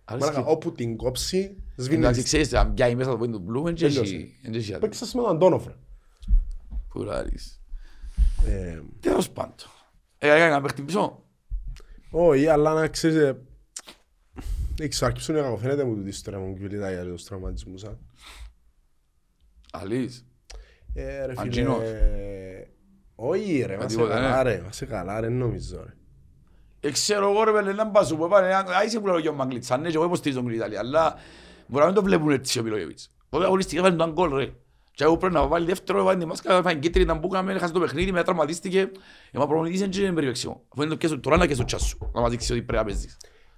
Αρέσκει. Μαλάκα, όπου την κόψει, σβήνεις. Εντάξει, ξέρεις, αν πιάει μέσα το πόδι του Μπλουμ, δεν Τέλειωσε. έχει δεν έχει γιατί. Παίξες με τον Αντώνοφ, ρε. Που ράρεις. Ε, Τέλος πάντων. Ε, έκανε να παίχτη πίσω; Όχι, αλλά να ξέρεις, ε, δεν ξέρω, αρκεψούν να φαίνεται μου τούτη ιστορία μου κυβιλίτα για τους τραυματισμούς. α. Αλής. Ε, ρε φίλε, Αντζίνος. ε, όχι ρε, μας τίποτα, καλά ναι. ρε, μας καλά ρε, νομίζω ρε. Ε, ξέρω εγώ ρε πέλε, να μπα σου πω, πάνε, α, είσαι που λέω για ο Μαγκλίτσα, ναι, και εγώ υποστηρίζω τον Ιταλία, αλλά μπορεί να μην το βλέπουν έτσι ο Μιλόγεβιτς. Τότε αγωνιστικά βάλει τον γκολ ρε. Και εγώ πρέπει να βάλει δεύτερο, βάλει τη μάσκα, βάλει κίτρινη, να μπούκαμε, έχασε το παιχνίδι, μετά τραυματίστηκε. Ε, μα προπονητής είναι και δεν περιπέξιμο. Αφού είναι το πιέσω, τώρα να και στο τσάσου, να μας δείξει ότι πρέπει να παίζεις.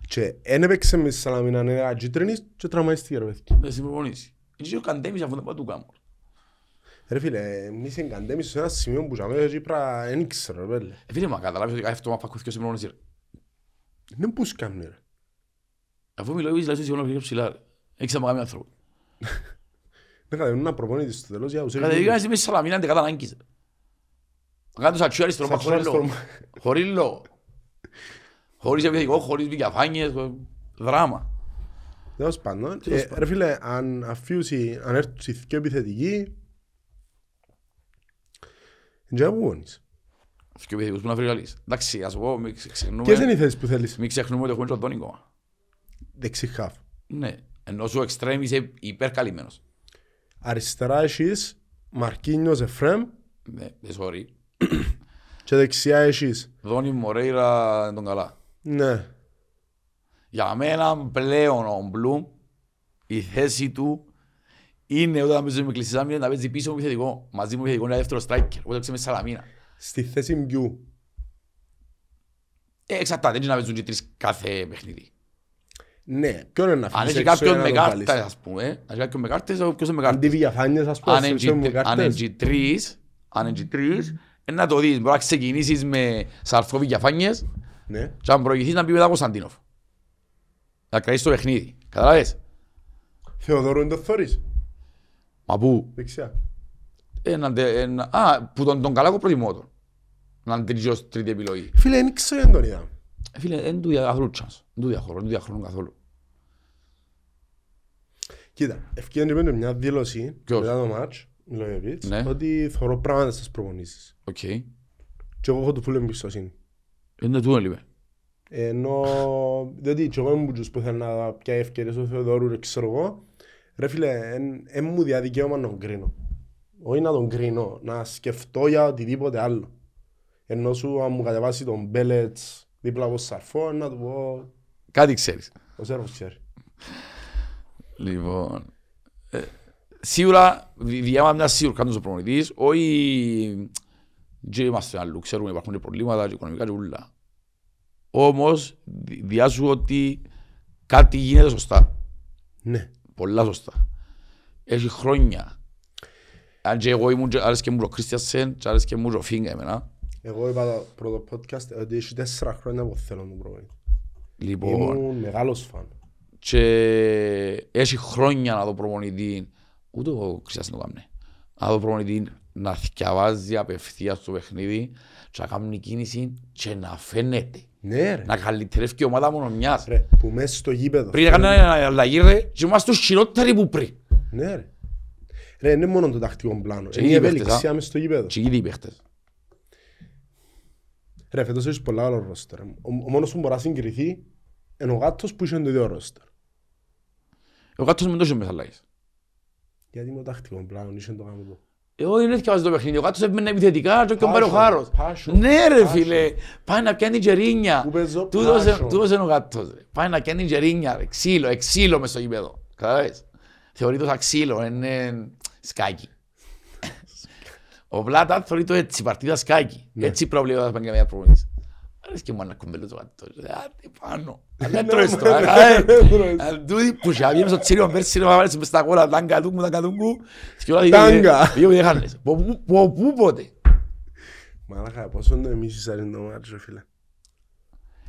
Και εν έπαιξε με στη Σαλαμίνα νέα κίτρινης και τραυματίστηκε ρε παιδί. Δεν συμπροπονήσει. Είναι και ο Καντέμις αφού δεν πάει του κάμω. Ρε φίλε, εμείς εγκαντέμεις σε ένα σημείο που ζαμε έτσι πρα, δεν ξέρω ρε πέλε. Ε, φίλε, μα καταλάβεις ότι κάθε αυτό μα πακούθηκε σε προπονήσει ρε. Δεν πούς κάνει ρε. Αφού μιλώ, είσαι λάθος σίγουρα πιο ψηλά ρε. Έχεις να κάνει άνθρωπο. Δεν κατεβαίνουν να προπονητής στο τέλος για τους Καταδικάνε εσύ μέσα στη Σαλαμίνα, αν δεν κατά ανάγκης. ρε. Να Χωρίς λόγο. Χωρίς επιθετικό, χωρίς διαφάνειες, χωρίς- δράμα. Τέλος πάντων, Τέλος ε, ρε φίλε, αν αφιούσει, αν έρθουν οι δυο επιθετικοί, δεν ξέρω πού γονείς. Και ο επιθετικός που να φέρει καλής. Εντάξει, ας πω, μην ξε- Ποιες είναι ξεχνούμε, οι θέσεις που θέλεις; μην ξεχνούμε ότι έχουμε και τον Τόνι ακόμα. Δεξί χαφ. Ναι, ενώ σου εξτρέμ είσαι υπερκαλυμμένος. Αριστερά έχεις Μαρκίνιος Εφρέμ Ναι, ε, sorry. και δεξιά έχεις. Δόνι Μορέιρα είναι τον καλά. Ναι. Για μένα πλέον ο Μπλουμ η θέση του είναι όταν παίζει με κλειστή άμυνα να παίζει πίσω μου επιθετικό. Μαζί μου επιθετικό είναι δεύτερο striker. Όταν παίζει με Σαλαμίνα. Στη θέση Μπιού. Ε, εξαρτάται, έτσι να παίζουν και τρεις κάθε παιχνίδι. Ναι. Ποιον είναι να Αν αφήσεις έχει έξω κάποιον για με να τον βάλεις. κάρτες, ας πούμε, αν έχει κάποιον με κάρτες, ποιος είναι με κάρτες. Αντί διαφάνειες ας πούμε, Αν σε- είναι σε μου G- αν είναι κάρτες. G3, αν είναι G3, ε, να το δεις. Μπορεί να ξεκινήσεις με Σαρθόβι διαφάνειες Ναι. και αν προηγηθείς να πει μετά Κωνσταντίνοφ. Να κρατήσεις το παιχνίδι. Καταλάβες; Θεοδόρου είναι το θωρείς; Μα πού; Δεξιά. Έναν, τε- ένα, α, που τον, τον καλά εγώ προτιμώ τον. Να είναι τρίτη ως τρίτη επιλογή. Φίλε, δεν ξέρω αν τον είδα. Ε, Φίλε, δεν του δια καθόλου chance. Δεν του διαχρόνο, δεν του διαχρόνο καθόλου. Κοίτα, ευκαιρία να πέντε μια δήλωση Ποιος; μετά το ματς, Μιλόγεβιτς, Ναι. ότι θωρώ πράγματα στις προπονήσεις. Οκ. Και εγώ έχω του φούλε εμπιστοσύνη. Είναι τούτο λοιπόν. Ενώ, διότι και εγώ ήμουν τους που θέλουν να πιάει ευκαιρίες του Θεοδόρου, ρε, ξέρω εγώ, ρε φίλε, δεν μου διά δικαίωμα να τον κρίνω. Όχι να τον κρίνω, να σκεφτώ για οτιδήποτε άλλο. Ενώ σου αν μου κατεβάσει τον Μπέλετς δίπλα από Σαρφό, να του πω, Κάτι ξέρεις. ο Σέρβος ξέρει. Λοιπόν, ε, σίγουρα διάμα μια σίγουρα κάνουν ο προπονητής, όχι και είμαστε αλλού, ξέρουμε υπάρχουν και προβλήματα και οικονομικά και ούλα. Όμως, δι- διάσου ότι κάτι γίνεται σωστά, Ναι. πολλά σωστά. Έχει χρόνια. Αν και εγώ ήμουν, και άρεσκε μου ο Κρίστιασεν και άρεσκε μου ο Φίγκα εμένα. Εγώ είπα το πρώτο podcast ότι έχει τέσσερα χρόνια που θέλω τον προπονητή. Λοιπόν, Ήμουν μεγάλος φαν. και έχει χρόνια να δω προπονητή, ούτε ο Κρίστιας το κάνει, να δω προπονητή να θυκιαβάζει απευθείας στο παιχνίδι και να κάνει κίνηση και να φαίνεται. Ναι ρε. Να καλυτερεύει και η ομάδα μόνο μιας. Ρε, που μέσα στο γήπεδο. Πριν έκανε ένα αλλαγή ρε και είμαστε τους χειρότεροι που πριν. Ναι ρε. Ρε, είναι μόνο το τακτικό πλάνο. Και Είναι η οι παίχτες, ευελιξία α. μες στο γήπεδο. Και ήδη οι παίχτες. Ρε, φέτος έχεις πολλά άλλο ρόστερ. Ο, ο μόνος που μπορεί να συγκριθεί είναι ο γάτος που είχε το ίδιο ρόστερ. Ο κάτος με τόσο μέσα αλλαγές. Γιατί είμαι ο τακτικό πλάνο, είσαι το γάμο του. Εγώ δεν έφτιαξα το παιχνίδι, ο κάτω έμενε επιθετικά και τον πάρει ο Passion, χάρος. passion, Ναι ρε passion. φίλε, πάει να πιάνει τζερίνια. Που παίζω Τούτος passion. τούτος είναι ο κάτος. ρε. Πάει να πιάνει τζερίνια, ρε. ξύλο, εξύλο μες στο γήπεδο. Καταλάβες. Θεωρεί το σαν ξύλο, είναι σκάκι. Ο Πλάτα θεωρεί το έτσι, παρτίδα σκάκι. Ναι. Έτσι προβλέπει όταν πάνε μια προπονήσεις. Αρέσει και μόνο να κουμπέλω το κάτω. Άντε πάνω. Αλλά δεν τρώεις το. Ναι, ναι, αγά, ε. ναι, τρώεις. Αν τούτοι που σε αβγαίνεις στο τσίριο πέρσι να βάλεις μες στα κόλλα τάγκα τούγκου, τάγκα τούγκου. Και όλα Τάγκα. Δύο που έχανες. Από πού- από πού πότε; Μαλάκα, πόσο είναι εμείς εισάρει το μάτσο, ρε φίλε.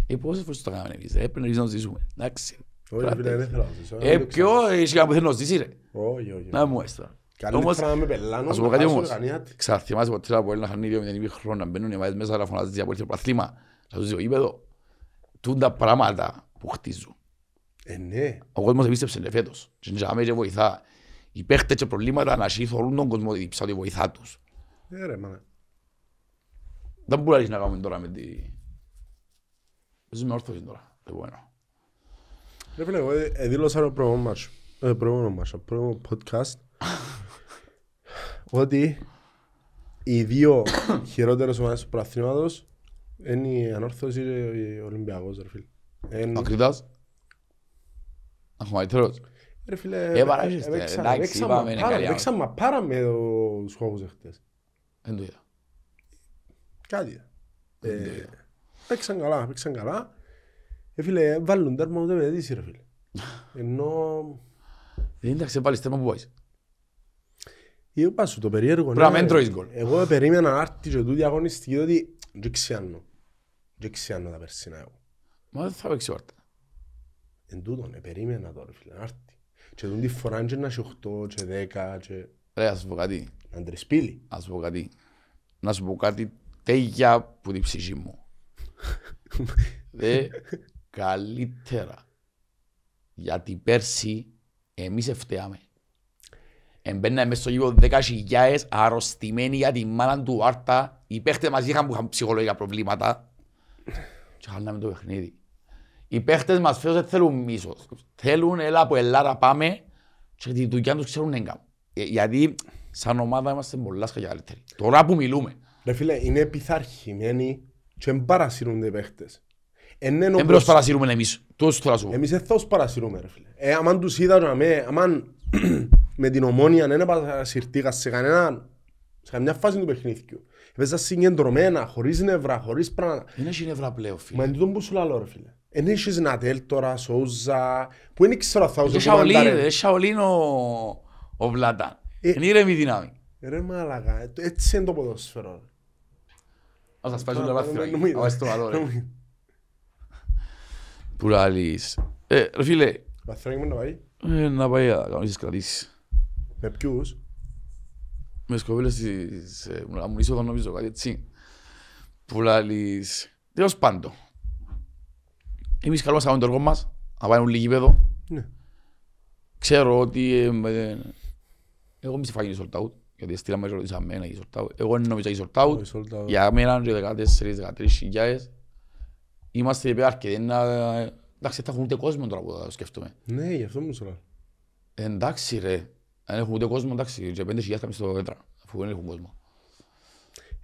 Ε, πόσες φορές το κάναμε εμείς, ρε. Έπρεπε να ζήσουμε να ζήσουμε. Εντάξει. Όχι, ρε φίλε, δεν θέλω να ζήσω. Ε, ποιο εσύ που θέλεις να ζήσεις, ρε. Όχι, όχι. Να μου έστω. Καλύτερα Όμως, να με πελάνω, ας σου να πω κάτι χάσω όμως. κανιάτη. Ξαθυμάσαι ποτέ από ένα χανίδι με την ημί χρόνο να μπαίνουν οι ομάδες μέσα να φωνάζεις για πολύ πρωταθλήμα. Να τους δύο γήπεδο. Τούν τα πράγματα που χτίζουν. Ε, ναι. Ο κόσμος επίστεψε ρε, φέτος. Και τζάμε και βοηθά. Οι παίχτες και προβλήματα να αρχίσουν θωρούν τον κόσμο διψά ότι βοηθά τους. Ε, ρε, μάνα. Δεν μπορεί να κάνουμε τώρα με τη... Ζούμε όρθωση τώρα. Λοιπόν. Ρε φίλε, εγώ ε, δήλωσα το προηγούμενο μάτσο. Ε, προηγούμενο μάτσο, προηγούμενο podcast. ότι οι δύο χειρότερες ομάδες του πρωταθλήματος είναι η Ανόρθωση και ο Ολυμπιακός, ρε φίλε. Εν- Ο Κρήτας. Αχμαϊτρός. Ρε φίλε, Ε, παράγεστε, έπαιξα- εντάξει, έπαιξα είπαμε, μα είναι πάρα- καλή έπαιξα μα πάρα με τους χώους εχθές. Δεν το είδα. Κάτι. Ε, Παίξαν καλά, παίξαν καλά. Ε, φίλε, βάλουν τέρμα ούτε με δίση, ρε φίλε. Ενώ... Δεν εντάξει, πάλι στέμα που πάεις. Είπα σου το περίεργο. Πρέπει να ναι, μην ρε. τρώεις γκολ. Εγώ περίμενα να έρθει και τούτη αγωνιστική, διότι δεν ξιάνω. Δεν ξιάνω τα περσινά εγώ. Μα δεν θα παίξει όρτα. Εν τούτον, ε, περίμενα τώρα, φίλε, να έρθει. Και τούτη φορά και να έχει 8 και 10 και Ρε, ας σου πω κάτι. να τρεσπίλει. Να σου πω κάτι. Να σου πω κάτι τέγια που την ψυχή μου. Δε καλύτερα. Γιατί πέρσι εμείς ευταίαμε. Εμπαίναμε μες στο γήπεδο δέκα χιλιάες αρρωστημένοι για τη μάνα του Άρτα. Οι παίχτες μας είχαν που είχαν ψυχολογικά προβλήματα. Και χάναμε το παιχνίδι. Οι παίχτες μας φέτος δεν θέλουν μίσος. Θέλουν έλα από Ελλάδα πάμε και τη δουλειά τους ξέρουν να κάνουν. Ε, Γιατί σαν ομάδα είμαστε πολλά σχετικά καλύτεροι. Τώρα που μιλούμε. Ρε φίλε, είναι πειθαρχημένοι και δεν παρασύρονται οι παίχτες. Εν είναι Δεν όπως- πρέπει να παρασύρουμε εμείς. Τόσο τώρα σου πω. Εμείς δεν θα τους παρασύρουμε ρε φίλε. Ε, άμα τους είδα να με, άμα με την ομόνια δεν παρασυρτήκα σε κανέναν, σε καμιά φάση του παιχνίδιου. Έπαιζα συγκεντρωμένα, χωρίς νευρά, χωρίς πράγματα. Δεν έχεις νευρά πλέον Μα φίλε. είναι τούτο που σου λέω ρε φίλε. Εν έχεις Νατέλ τώρα, Σόουζα, που δεν ξέρω αν θα Και όσο Σαολίν, κομμαντάρε. ρε, Σαολίν ο, ο Βλάταν. Ε. Είναι ήρεμη δύναμη. Ρε μάλακα, ε, έτσι είναι το ποδόσφαιρο. ρε. Ας σας πάσουν τα Τώρα, βάθυρα. νομίζω. Α, πάει στο καλό, ρε. Που λαλείς. Ε, ρε φίλε, Βαθράκι μου να πάει. ε, να πάει να κάνεις τις κρατήσεις. Με ποιους; Με σκοπέλες της... ε, Να μου είσοδο νομίζω κάτι έτσι. Που λαλείς. Τέλος πάντων. Εμείς καλώσαμε το έργο μας. Να πάμε όλοι γήπεδο. Ναι. Ξέρω ότι ε, με- εγώ μη σε φάγει sold out, γιατί στείλαμε και ρωτήσαμε ένα για sold out. Εγώ δεν νόμιζα για sold out. Όχι, sold out. Για μένα και 14-13 χιλιάδες. Είμαστε υπέρ αρκετοί να... Εντάξει, θα έχουν ούτε κόσμο τώρα που το σκέφτομαι. Ναι, γι' αυτό μου σου λέω. Ε, Εντάξει ρε, αν έχουν ούτε κόσμο, εντάξει, και 5 χιλιάδες κάμε στο κέντρα, αφού δεν έχουν κόσμο.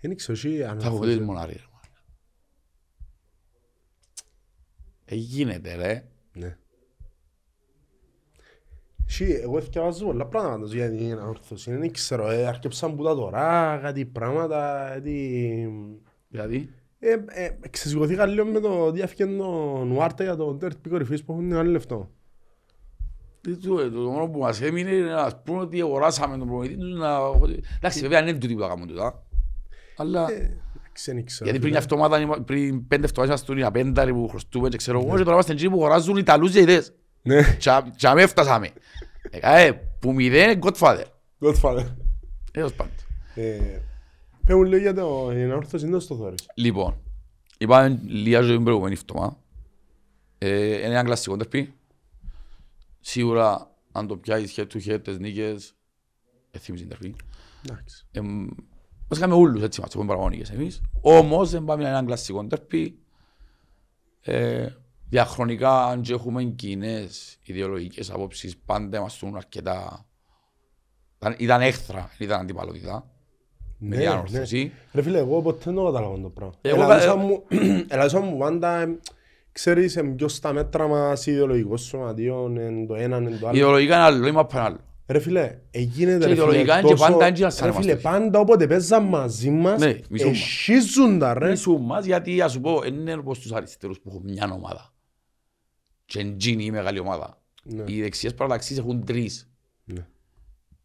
Δεν ξέρω εσύ αν Θα έχω δει μονάρι ρε. Ε, γίνεται ρε. Ναι. Εσύ, εγώ θυκευάζω πολλά πράγματα για την ανόρθωση. Δεν ξέρω, ε, αρκεψαν που τα τώρα, κάτι πράγματα, κάτι... Δηλαδή, Ε, ε, ξεσηκωθήκα λίγο με το διάφηκε το Νουάρτα για το τέρπι κορυφής που έχουν άλλο λεφτό. Τι του- ε, το μόνο που μας έμεινε είναι να πούμε ότι αγοράσαμε τον προμηθητή τους να... Εντάξει, βέβαια δεν είναι τούτοι που τα κάνουν τούτα. Αλλά... Ε, εντάξει, δεν ξέρω. Γιατί πριν φίλε. μια εβδομάδα, είμα- πριν πέντε εβδομάδες ήμασταν για πένταροι που χρωστούμε και ξέρω εγώ και τώρα είμαστε εκεί που αγοράζουν Ιταλούς διαιτητές. Ναι, Και αμέ φτάσαμε. Ε, που μηδέν είναι Godfather. Godfather. Έως πάντων. Ε, Πες μου λίγο για το την ανόρθωση, δεν το θωρείς. Λοιπόν, είπαμε λίγα ζωή την προηγούμενη εβδομάδα. Ε, Είναι ένα κλασικό τερπί. Σίγουρα αν το πιάσεις head to head τις νίκες, εθίμεις την τερπί. Εντάξει. Εμ, Μας είχαμε ούλους έτσι μας, έχουμε παραγωνικές εμείς. Όμως δεν πάμε να είναι ένα κλασικό τερπί. Ε, διαχρονικά αν και έχουμε κοινές ιδεολογικές απόψεις πάντα μας τούν αρκετά Ήταν, ήταν έχθρα, δεν ήταν αντιπαλότητα. Με Ναι, διανόρθωση. Ρε φίλε, εγώ ποτέ δεν το καταλαβαίνω το πράγμα. Εγώ Ελαλούσα κα- μου- Ελαλούσα μου πάντα, ε, ξέρεις, ε, ποιος στα μέτρα μας ιδεολογικός σωματείο, ε, το ένα, ε, το άλλο. Ιδεολογικά είναι άλλο, είμαι απ' άλλο. Ρε φίλε, έγινεται Και ρε φίλε ιδεολογικά είναι και τόσο- πάντα έτσι να σαν Ρε φίλε, είμαστε. πάντα όποτε παίζαν μαζί μας, Ναι, μισούμε. εσχίζουν τα ρε. Μισού μας, γιατί ας σου πω, είναι όπως τους αριστερούς που έχουν μια ομάδα. Και εντζίνει η μεγάλη ομάδα. Ναι. Οι δεξιές παραταξίες έχουν τρεις. Ναι.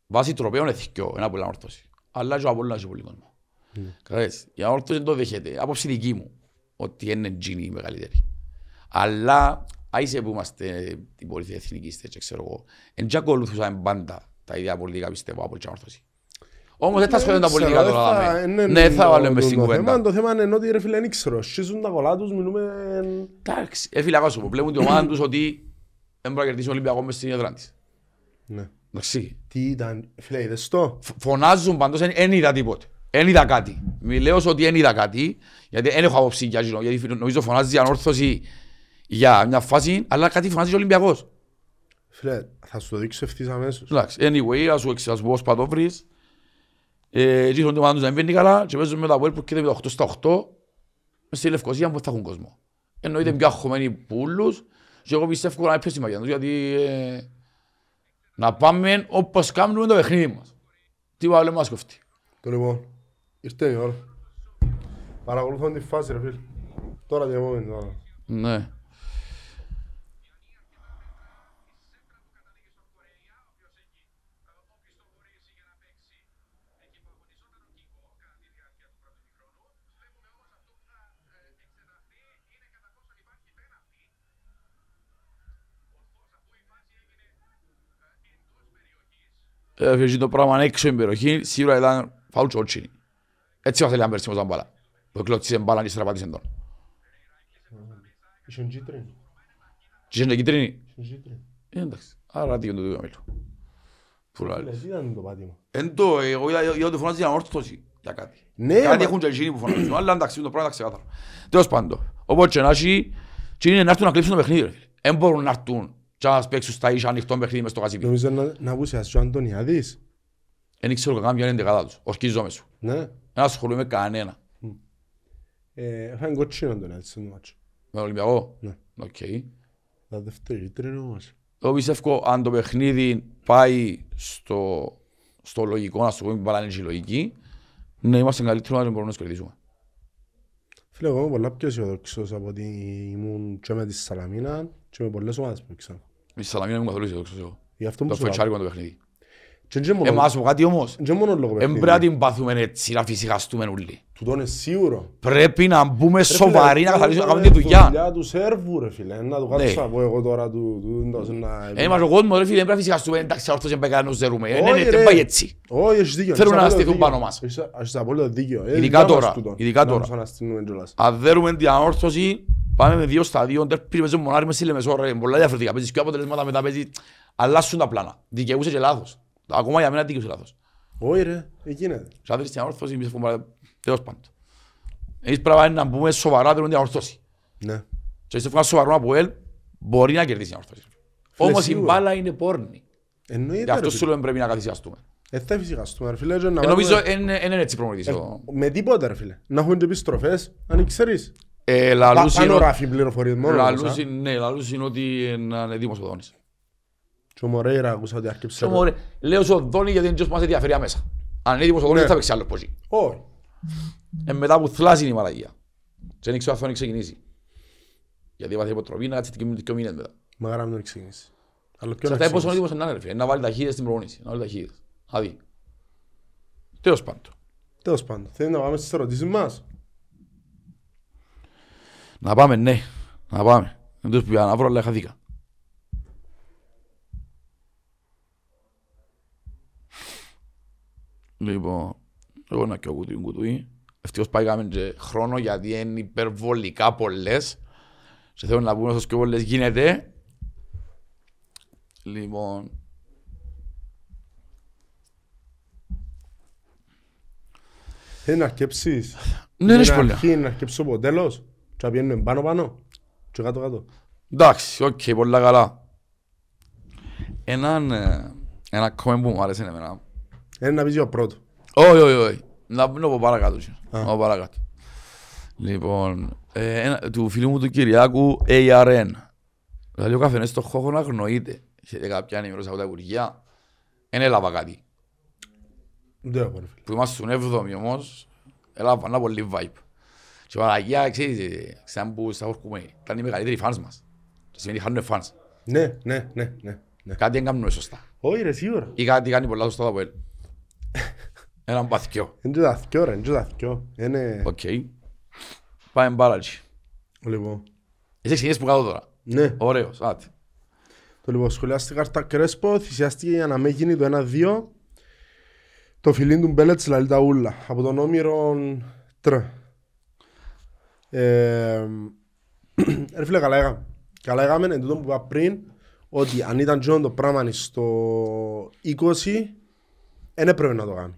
Βάσει τροπέων εθικιό, ένα πολύ ανόρθωση. Αλλά και ο Απόλλωνας έχει πολύ κόσμο. Ναι. Κατάλαβες, η ανόρθωση δεν το δέχεται. Απόψη δική μου, ότι είναι εντζίνει η μεγαλύτερη. Αλλά, άισε που είμαστε την πολιτεία εθνικήστε και ξέρω εγώ, εν και ακολουθούσαμε πάντα τα ίδια πολιτικά πιστεύω από την ανόρθωση. Όμως δεν θα σχολιάσουν τα ξέρω, πολιτικά δεν τώρα. θα- δάμε. είναι Ναι, θα το- βάλουμε μες το- στην το κουβέντα. θέμα- Το θέμα είναι ότι ρε φίλε δεν ξέρω, σχίζουν τα κολλά τους, μιλούμε... Εντάξει, ε, φίλε, ακούσου, βλέπουν την ομάδα τους ότι δεν μπορεί να κερδίσει ο Ολυμπιακός μες στην έδρα της. Ναι. Εντάξει. Τι ήταν, φίλε, είδες το; Φ- Φωνάζουν πάντως, δεν είδα τίποτε. Δεν είδα κάτι. Μιλέως ότι δεν είδα κάτι, γιατί δεν έχω άποψη για εκείνο, γιατί νομίζω φωνάζει η ανόρθωση για μια φάση, αλλά κάτι φωνάζει και ο Ολυμπιακός. Φίλε, θα σου το δείξω ευθύς αμέσως. Εντάξει, anyway, ας σου εξ- ας σου πω πώς θα το βρεις. Ε, εκεί στον ομάδα τους να μην βγαίνει καλά και παίζουν με τα Web που κοίταμε τα 8 στα 8 μες στη Λευκοσία που θα έχουν κόσμο. Εννοείται πιο αγχωμένοι που όλους και εγώ πιστεύω να έπαιζε η μαγιά τους γιατί ε, να πάμε όπως κάνουμε το παιχνίδι μας. Τι βάλε μας κοφτεί. Το λοιπόν, ήρθε η ώρα. Παρακολουθώ τη φάση ρε φίλε. Τώρα τι επόμενη τώρα. Ναι. Έφυγε το πράγμα έξω στην περιοχή, σίγουρα ήταν φάουλ τσότσινη. Έτσι μας έλεγαν πέρσι με τον μπάλα. Που εκλώτησε μπάλα και στραπάτησε τον. Είσαι κίτρινη. Και είχε κίτρινη. Είσαι κίτρινη. Ε, εντάξει. Άρα τι είναι το δύο μέλο. Που Φίλε, λάλλεις. τι ήταν το πάτημα. Εν το, εγώ είδα είδα ότι φωνάζει για ανόρθωση για κάτι. Ναι, Κάτι μα- έχουν και εκείνοι που φωνάζουν, αλλά εντάξει, το πράγμα είναι ξεκάθαρο. Τέλος πάντων, οπότε και να έχει, και είναι να έρθουν να κλείψουν το παιχνίδι. ρε φίλε. Εν μπορούν να έρθουν και να παίξουν στα ίσια ανοιχτό παιχνίδι μες στο κασίπι. Νομίζω να, να ακούσεις ο Αντωνιάδης. Εν ξέρω καν ποια είναι η δεκάδα τους, ορκίζομαι σου. Ναι. Δεν ασχολούμαι με κανένα. Ε, Φάνε κοτσίνο τον έτσι στο μάτσο. Με τον Ολυμπιακό; Ναι. Οκ. Τα δεύτερη κίτρινη όμως. Εγώ πιστεύω αν το παιχνίδι πάει στο, στο λογικό, να σου πούμε μπαλά είναι και η λογική, ναι, είμαστε καλύτεροι να μπορούμε να τους κερδίσουμε. Φίλε, εγώ είμαι πολλά πιο αισιοδόξος από ότι ήμουν και με τη Σαλαμίνα και με πολλές ομάδες που ήξερα. Η Σαλαμίνα μου καθόλου αισιοδόξος εγώ. Γι' αυτό μου Το σου λέω. φετσάρικο είναι το παιχνίδι. Και δεν μόνο- Εμάς πω κάτι όμως, δεν μόνο λόγω δεν παιχνίδι. πρέπει να την πάθουμε έτσι, να φυσικαστούμε όλοι. Τούτο είναι σίγουρο. Πρέπει να μπούμε Ρε σοβαροί, φίλε, να καθαρίσουμε, να τούτο κάνουμε τη είναι δουλειά. δουλειά του σέρβου ρε φίλε. Να το κάτσω Ναι. να πω εγώ τώρα του... του- του- να- Ε, είμαστε ο κόσμος, ρε φίλε, δεν πρέπει να φυσικαστούμε, εντάξει, όρθος δεν πάει κανένας ζερούμε. Ε, ναι, Όχι, ναι, ρε. δεν πάει έτσι. Όχι, έχεις δίκιο. Θέλουν έχεις να απόλυτο στηθούν δίκιο. πάνω μας. Έχεις- Έχεις απόλυτο δίκιο. Ε, Ειδικά δικιά μας τώρα, τούτο. ειδικά Να τώρα. τους αναστείλουμε κιόλας. Αν δέρουμε την ανόρθωση, Πάμε με δύο στα δύο, τέρπι παίζει μονάρι μες σύλλε μεσό, ρε, πολλά διαφορετικά, παίζεις πιο αποτελέσματα, μετά παίζεις, αλλάσουν τα πλάνα. Δικαιούσε και λάθος. Ακόμα για μένα δικαιούσε λάθος. Όχι ρε, εκείνα. Σαν θέλεις την αόρθωση, εμείς έχουμε τέλος πάντων. Εμείς να μπούμε σοβαρά, θέλουμε την αόρθωση. Ναι. Σοβαρό από ελ, μπορεί να κερδίσει την αόρθωση. Όμως η μπάλα είναι πόρνη. Γι' αυτό σου λέμε πρέπει να καθυσιαστούμε. Ε, θα φίλε. Ε, νομίζω είναι έτσι προμονητής. Ε, με τίποτα, ρε φίλε. Να έχουν και επιστροφές, αν ξέρεις. Ε, Πα- λαλούς είναι Πάνω ότι- ράφει πληροφορίες μόνο. λαλούς όμως, α; είναι- ναι, λαλούς είναι ότι είναι έτοιμος ο Δόνης. Και ο Μορέιρα άκουσα ότι άρκεψε. Και μου, ρε, Λέω στο Δόνη γιατί είναι ποιος που μας ενδιαφέρει άμεσα. Αν είναι έτοιμος ο Δόνης Ναι. δεν θα παίξει άλλο πόση. Όχι. Ε, μετά που θλάζει είναι η μαλαγία. Και δεν ξέρω αν θα ξεκινήσει. Γιατί βάζει υποτροπή να κάτσει και δύο μήνες μετά. Μαγάρα μην τον ξεκινήσει. Αλλά Σε ποιο να αυτά πόσο ξεκινήσει. έτοιμος είναι να είναι, ρε φίλε. Να βάλει ταχύτητες στην προπονήση. Να βάλει ταχύτητες. Να δει. Τέλος πάντων. Τέλος πάντων. Θέλει να πάμε στις ερωτήσεις μας. Να πάμε, ναι. Να πάμε. Δεν τους πήγα να βρω, αλλά χαθήκα. Λοιπόν, εγώ να κοιό κουτουί κουτουί. Ευτυχώς πήγαμε και χρόνο γιατί είναι υπερβολικά πολλές. Και θέλω να πούμε όσο πιο πολλές γίνεται. Λοιπόν, Θέλει να αρκέψεις. ναι, είναι Στην πολλά. αρχή να αρκέψω από τέλος. Και να πηγαίνουμε πάνω πάνω. Και κάτω κάτω. Εντάξει, οκ, πολλά καλά. Έναν, ε, ένα comment που μου άρεσε εμένα Είναι να πεις για πρώτο. Όχι, όχι, όχι. Να να πω παρακάτω. και. Να πω παρακάτω. Λοιπόν, ε, ένα- του φίλου μου του Κυριάκου ARN. Δηλαδή ο καφενές στο χώρο αγνοείται. Είχε κάποια ενημέρωση από τα Υπουργεία. Δεν έλαβα κάτι. Δεν έχω ρε φίλε. Που είμαστε στον 7ο όμως, έλαβα ένα πολύ vibe. Και η Παναγία, ξέρεις, ε, σαν που στα όρκουμε, ήταν οι μεγαλύτεροι φανς μας. Το σημαίνει χάνουν φανς. Ναι, ναι, ναι, ναι. ναι. Κάτι δεν κάνουν σωστά. Όχι ρε σίγουρα. Ή κάτι κάνει πολλά σωστά το Αποέλ. Έναν παθιό. Είναι και τα θκιό ρε, είναι και τα θκιό. Είναι... Οκ. Πάμε μπάλατσι. Λοιπόν. Εσύ ξεκινήσεις που κάτω τώρα. Ναι. Ωραίος, άτε. Το λοιπόν σχολιάστηκε κάρτα Κρέσπο, θυσιάστηκε για να μην γίνει το 1-2. Το φιλίν του Μπέλετς λαλεί τα ούλα. Από τον Όμηρο Τρ. Ε, ρε φίλε, καλά έκαμε. Καλά έκαμε, εν τούτο που είπα πριν, ότι αν ήταν τζον το πράγμα στο 20, δεν έπρεπε να το κάνει.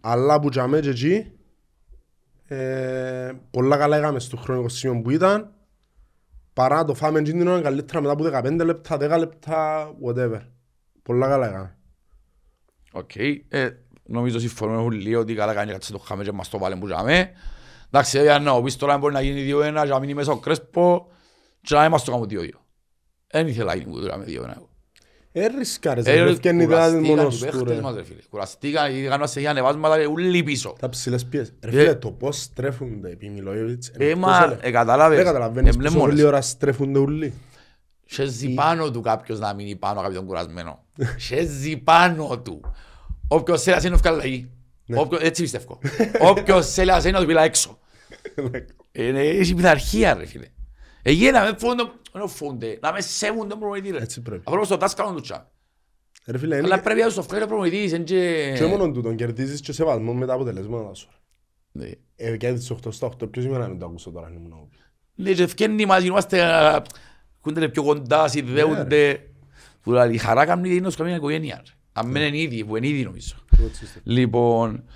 Αλλά που τζαμέ και εκεί, ε, πολλά καλά έκαμε στο χρονικό σημείο που ήταν, παρά να το φάμε εκείνη την ώρα καλύτερα μετά από 15 λεπτά, 10 λεπτά, whatever. Πολλά καλά έκαμε. Οκ. Ε, νομίζω συμφωνούμε όλοι ότι καλά κάνει κάτι το χάμε και μας το βάλε που τζάμε. Εντάξει, για να πεις τώρα μπορεί να γίνει 2-1 και να μείνει μέσα ο Κρέσπο και να μας το κάνουμε 2-2. Δεν ήθελα να γίνει που το κάνουμε 2-1 εγώ. Ε, ρισκάρες, Ε, ρε, ευκαινεί τα κουραστήκαν μόνος οι του παίχτες ρε. μας, ρε φίλε. Κουραστήκαν, γιατί κάνουν σε ανεβάσματα και ούλοι πίσω. Τα ψηλές πιέσεις. Ρε Ε, φίλε, το πώς στρέφονται επί Μιλόγεβιτς. είναι Ε, εκτός μα, ελε- ε, καταλάβες. Δεν καταλαβαίνεις Ε, μπλε πόσο μόνος. πολλή ώρα στρέφονται ούλοι. Σέζει πάνω του κάποιος να μείνει πάνω κάποιον κουρασμένο. Σέζει πάνω του. Όποιος θέλει να είναι ευκαλλαγή. Όποιος- Έτσι πιστεύω. Όποιος θέλει να είναι να του πειλά έξω. Είναι έχει πειθαρχία ρε φίλε. Εκεί να με φούνται, να φούνται, να με σέβουν τον προμονητή ρε. Έτσι πρέπει. Απλώς το τάσκαλον του τσά. Ρε φίλε, Αλλά είναι πρέπει να σου φέρει ο προμονητής, εν και... και μόνο τούτον κερδίζεις και σεβασμός με τα αποτελέσματα σου. Ναι. Ε, κέρδισες 8 στα 8, ποιος είμαι να μην το ακούσω τώρα. αν ήμουν εγώ. Ναι, και ευκένει μας, γινόμαστε, α, κούνται πιο κοντά, συνδέονται. Που δηλαδή, η χαρά κάνει είναι ως καμία οικογένεια. ρε. Αν μην είναι ίδιοι, που είναι ίδιοι νομίζω. Εγώ έτσι πιστεύω. Λοιπόν, ε, τι- ε,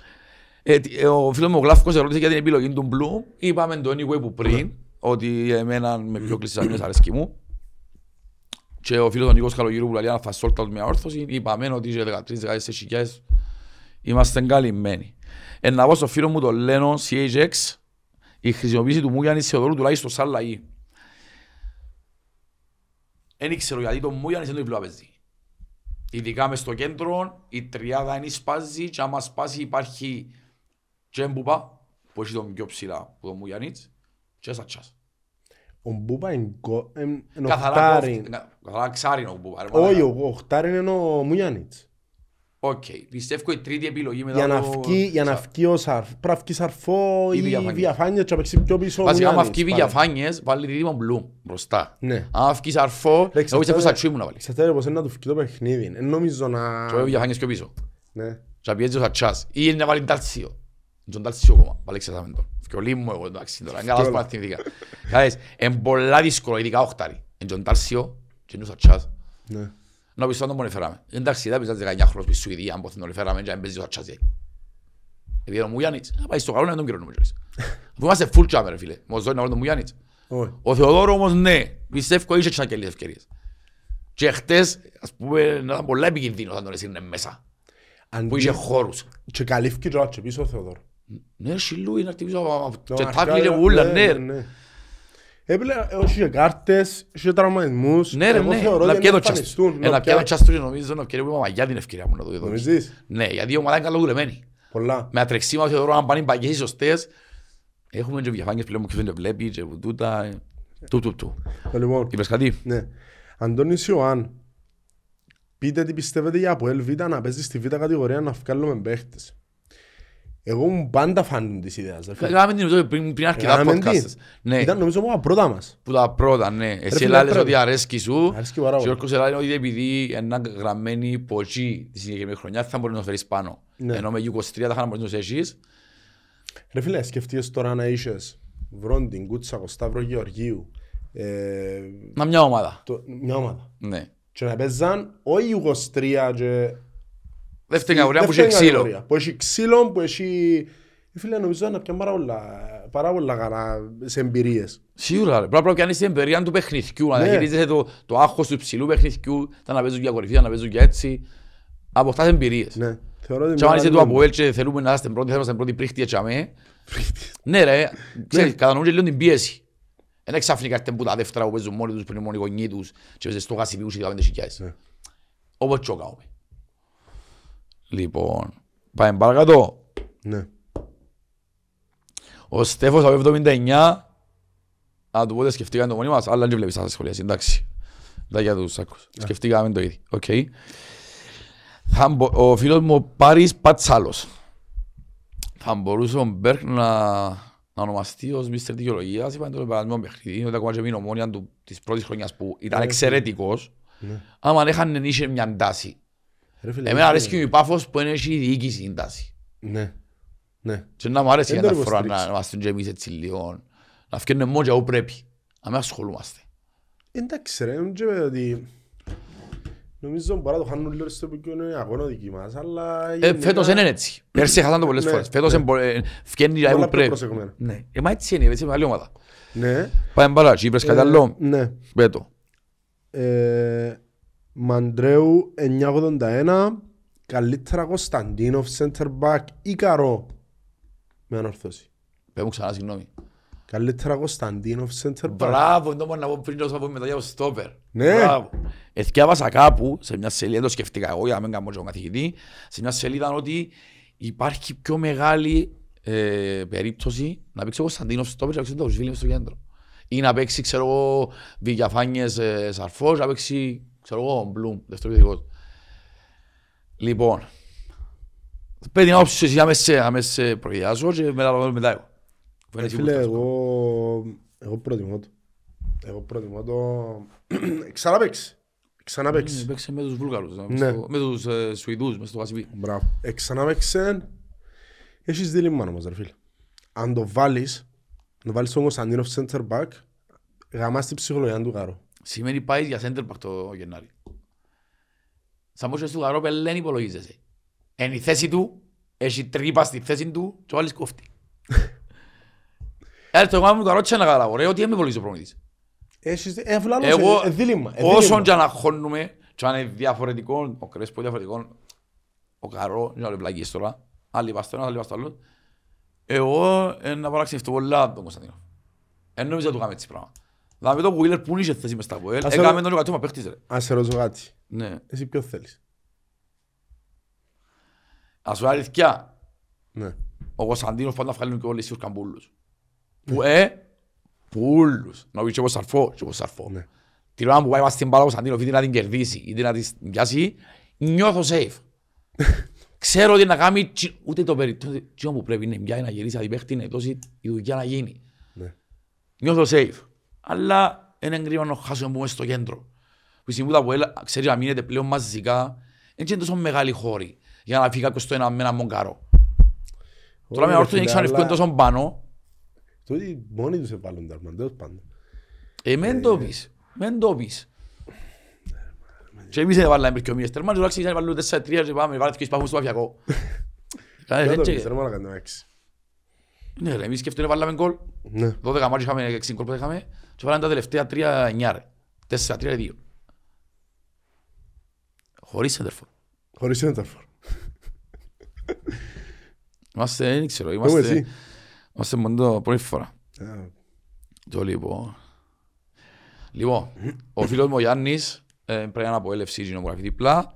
ο φίλος μου ο Γλάφκος ερώτησε για την επιλογή του Μπλου. Είπαμε το anyway που πριν, ότι εμένα με πιο κλεισμένες αρέσκει μου. Και ο φίλος ο Νίκος Καλογύρου που λέει αν θα σόλτα με όρθωση, είπαμε ότι σε 13-14 χιλιάδες είμαστε καλυμμένοι. Ε, να πω στο φίλο μου το Λένο CHX, η χρησιμοποίηση του Μούγιαννης Θεοδόρου τουλάχιστον σαν λαγή. Δεν ξέρω γιατί το Μούγιαννης είναι το διπλό παίζει. Ειδικά μες στο κέντρο, η τριάδα είναι σπάζει και άμα σπάσει υπάρχει και Μπουπά, που έχει τον πιο ψηλά που τον Μουγιαννίτς, και Σατσάς. Ο Μπούπα είναι γκο- εν- είναι Καθαρά οχτάρι. κόφ- κα- Καθαρά ξάρινο ο Μπουπά. ρε Όχι, μαλάκα. ο οχτάρι είναι ο Μουγιάννιτς. Οκ. Πιστεύω η τρίτη επιλογή μετά Για να το- βγει, για να βγει ο Σαρφ, πρέπει να βγει Σαρφό Ή ή Βηγιαφάνιες. Βηγιαφάνιες και να παίξει πιο πίσω ο Βασικά, άμα Μουγιάννιτς, βγει πάλι. Βηγιαφάνιες, βάλει δίδυμο μπλου μπροστά. Ναι. Αν βγει Σαρφό, εγώ πιστεύω εξαρτάται- Σατσού ήμουν να βάλει. Εξαρτάται πως είναι να του βγει το παιχνίδι. Δεν νομίζω να... Και ο Βηγιαφάνιες πιο πίσω. Ναι. Και να πιέζει ο Σατσάς. Ή είναι να βάλει Τάλσιο. Τον Τάλσιο ακόμα. Πάλι ξεσάμε τον. Φκιολί μου εγώ εντάξει τώρα. Είναι καλά που θυμηθήκα. Κάτες, είναι πολλά δύσκολο, ειδικά οχτάρι. Είναι τον Τάλσιο και είναι ο Σατσάς. Ναι. Να πεις τον φέραμε. Εντάξει, δεν πεις 19 χρόνους στη Σουηδία, αν ποθήν τον φέραμε και αν παίζει ο Σατσάς. Επειδή ο Μουγιάννιτς, να πάει στο καλό να τον κύριο νομίζω. Αφού είμαστε full jumper, ρε φίλε. Μος δω να βάλω τον Μουγιάννιτς. Όχι. Ο Θεοδόρο όμως ναι, πιστεύω είχε και αγγελίες ευκαιρίες. Και χτες, ας πούμε, να ήταν πολλά επικίνδυνο αν τον έσυρνε μέσα. Αν Που είχε χώρους. Και καλύφθηκε και ο Άτσε πίσω ο Θεοδόρ. Ναι, σιλούι να χτυπήσω από- Το και αρχικά, τάκλι είναι ναι, ούλα, ναι, ναι. Έπλε, όχι και κάρτες, είχε τραυματισμούς. Ναι ρε, Εγώ ναι, θεωρώ να ότι πιέ το είναι τσάστ. εμφανιστούν. Ένα Να πιέ το πια- τσάστ του και νομίζω να πιέ που μαγιά την ευκαιρία μου να το δω. Νομίζεις; Ναι, γιατί η ομάδα είναι καλοδουλεμένη. Πολλά. Με ατρεξίμα θεωρώ αν πάνε οι παγιές σωστές, έχουμε και διαφάνειες πλέον που δεν βλέπει και που τούτα, ε, του του του. Ε, Λοιπόν, Είπες κάτι; ναι. Αντώνης Ιωάνν, πείτε τι πιστεύετε για από Β να παίζει στη Β κατηγορία να βγάλουμε παίχτες. Εγώ ήμουν πάντα φαν της ιδέας. ρε φίλε. Κάναμε την νομίζω πριν πριν αρκετά Κάναμε τι; podcasts. Ναι, Ήταν νομίζω από τα πρώτα μας. που τα πρώτα, ναι. Εσύ φίλε, λάλες πρέπει. ότι αρέσκει σου. Αρέσκει πάρα Και ο πολύ. Γιώργος Ελάλη ότι επειδή είναι γραμμένη ποτσί τη συγκεκριμένη χρονιά θα μπορεί να το φέρεις πάνω. Ναι. Ενώ με U23 θα είχαν μπορείς να το έχεις. Ρε φίλε, σκεφτείες τώρα να είσες Βρόντιν, Κούτσακο, Σταύρο Γεωργίου, ε, Να μια ομάδα. το, μια ομάδα. Ναι. Και να παίζαν όχι Ιουγκοστρία και... Δεύτερη κατηγορία που είχε δεύτερη ξύλο. κατηγορία. Που έχει ξύλο, που έχει... Ε, Φίλε, νομίζω να πιάνε πάρα πολλά, πάρα πολλά καλά σε εμπειρίες. Σίγουρα, ρε. πρέπει να πιάνεις την εμπειρία του παιχνιδιού, να Ναι. διαχειρίζεσαι το, το άγχος του ψηλού παιχνιδιού, τα να παίζουν για κορυφή, τα να παίζουν για έτσι. Αποκτάς εμπειρίες. Ναι. Θεωρώ ότι Και αν είσαι μεγάλο- του Αποέλ και θέλουμε να είμαστε πρώτοι, θέλουμε να είμαστε πρώτοι πρίχτη έτσι αμέ. Ναι ρε, ξέρεις, κατανοούν και λίγο την πίεση. Είναι ξαφνικά έρθουν που τα δεύτερα που παίζουν μόνοι τους που είναι μόνοι οι γονείς τους και παίζουν στο γασιπίους και 15 χιλιάδες. Ναι. Όπως και ο κάνουμε. Λοιπόν, πάμε παρακάτω. Ναι. Ο Στέφος από 79, να του πω ότι σκεφτήκαμε το μόνοι μας, αλλά δεν βλέπεις τα σχολεία, εντάξει. Τα για τους άκους. Σκεφτήκαμε το ίδιο. Οκ. Θα μπο- Ο φίλος μου ο Πάρης Πατσάλος. Θα μπορούσε ο Μπέρκ να, να ονομαστεί ως μίστερ δικαιολογίας. Είπαν το περασμένο παιχνίδι, ότι ακόμα και με την ομόνια του της πρώτης χρονιάς που ήταν εξαιρετικός. Ναι. Άμα έχανε είχε μια τάση. Ρε φίλε, Εμένα αρέσει και η Πάφος που είναι έχει διοίκηση η τάση. Ναι. Ναι. Και να μου αρέσει Δεν για το τα φορά υποστηρίξω. να είμαστε και εμείς έτσι λίγο. Να φτιάχνουμε μόνο και όπου πρέπει. Να μην ασχολούμαστε. Εντάξει ρε, δεν ξέρω ότι... Νομίζω μπορεί να το χάνουν λίγο στο που είναι αγώνα δική μας, αλλά... Ε, γενικά- φέτος είναι έτσι. Πέρσι χάσαν το πολλές Ναι, φορές. Φέτος ναι. εμπο- ε, φκένει για Πολλά όπου πιο πρέπει. προσεγμένα. Ναι. Ε, μα έτσι είναι, έτσι είναι μεγάλη ομάδα. Ναι. Πάμε μπάλα, Τσίπρες κάτι Ε, άλλο. Ναι. Πέτω. Ε, Μαντρέου 981, καλύτερα Κωνσταντίνοφ, center back ή Καρό. Με ανορθώσει. Πες μου ξανά συγγνώμη. Καλύτερα Κωνσταντίνοφ, center back. Μπράβο, το μόνο να πω πριν όσο πω μετά για το στόπερ. Ναι. Μπράβο. Εθιάβασα κάπου, σε μια σελίδα, το σκεφτήκα εγώ για να μην κάνω τον καθηγητή, σε μια σελίδα ότι υπάρχει πιο μεγάλη ε, περίπτωση να παίξει ο Κωνσταντίνος στόπερ και να παίξει τον Ταουσβίλη μες στο κέντρο. Ή να παίξει, ξέρω εγώ, Βηγιαφάνιες ε, Σαρφός, να παίξει, ξέρω εγώ, Μπλουμ, δευτεροποιητικός. Λοιπόν, πρέπει να όψεις εσύ άμεσα, άμεσα προειδιάζω και μετά, μετά εγώ. Που είναι Ε, εσύ Φίλε, που φτάσεις. εγώ, εγώ προτιμώ το. Εγώ προτιμώ το... Ξαναπαίξει. Ξαναπαίξει. Παίξε με τους Βούλγαρους, μες Ναι. στο- με τους ε, Σουηδούς, μες στο Γασιπί. Μπράβο. Ε, ξαναπαίξε. Έχεις δίλημμα όμως, ρε φίλε. Αν το βάλεις, να βάλεις τον Κωνσταντίνοφ center back, γαμάς την ψυχολογία του Καρό. Σημαίνει πάει για center back το Γενάρη. Σαν πως του Γαρόπελ δεν υπολογίζεσαι. Εν η θέση του, έχει τρύπα στη θέση του και ο άλλος κόφτει. Έρθω εγώ μου το ρώτησα να καταλάβω, ρε, ότι δεν με υπολογίζει ο προμηθής. Έχεις, δι- ε, βλάλος, Εγώ, ε, ε, δίλημμα. ε, όσον δίλημμα. και αν αγχώνουμε, και αν είναι διαφορετικό, ο Κρέσπο διαφορετικό, ο Καρό, είναι άλλο πλαγίες τώρα, άλλοι πας το ένα, άλλοι πας το άλλο. Εγώ ε, να παραξενευτώ πολλά από τον Κωνσταντίνο. Εν νόμιζα να του κάνουμε έτσι πράγμα. Δηλαδή το Wheeler που είχε θέση μες στα Αποέλ, Ας σε έκαμε ρω- τον κατώμα παίχτης ρε. Ας σε ρωτήσω κάτι. Ναι. Εσύ ποιο θέλεις. Ας σου αλήθεια, Ναι. ο Κωνσταντίνος πάντα βγάλουν και όλοι οι Σιουρκαν πούλους. Που ε, πούλους. Να πεις και εγώ σαρφώ, και εγώ σαρφώ. Ναι. Την ώρα που πάει στην μπάλα ο Κωνσταντίνος, είτε να την κερδίσει, είτε να την πιάσει, νιώθω safe. Ξέρω ότι να κάνει τσι- ούτε το περίπτωση, τι που πρέπει είναι μια να γυρίσει αντιπαίχτη, είναι τόση η δουλειά να γίνει. Ναι. Νιώθω safe. Αλλά είναι κρίμα να χάσουμε που είμαι στο κέντρο. Που στην Πούτα που ξέρεις να μείνετε πλέον μαζικά, δεν είναι τόσο μεγάλη χώρη για να φύγει κάποιος στο ένα με ένα μονκάρο. Τώρα με ρε όρθιο φίλε, δεν ξαναρευκούν αλλά- τόσο πάνω, Τούτοι μόνοι τους έβαλαν τα αρμάν, τέλος πάντων. ε, μεν το πεις, μεν το πεις. Και εμείς δεν βάλαμε πιο μίες τερμά, και τώρα ξεκινάνε να βάλουν τέσσερα τρία και πάμε, βάλε και σπάμε στο παφιακό. Ε, Δεν δεν το και- πεις, ρε μάνα κάνει έξι. Ναι ρε, εμείς σκεφτούμε βάλαμε γκολ, Ναι. 12 μάτια είχαμε, 6 γκολ που είχαμε, και βάλαμε τα τελευταία τρία εννιά ρε. Τέσσερα, τρία, δύο. Χωρίς σέντερφορ. Χωρίς center-for. Είμαστε, δεν ξέρω, Πες μου είμαστε, εσύ; είμαστε μόνο πρώτη φορά. Α, Το λοιπόν. Λοιπόν, ο φίλος μου ο Γιάννης ε, πρέπει να από έλευση γινογραφή δίπλα.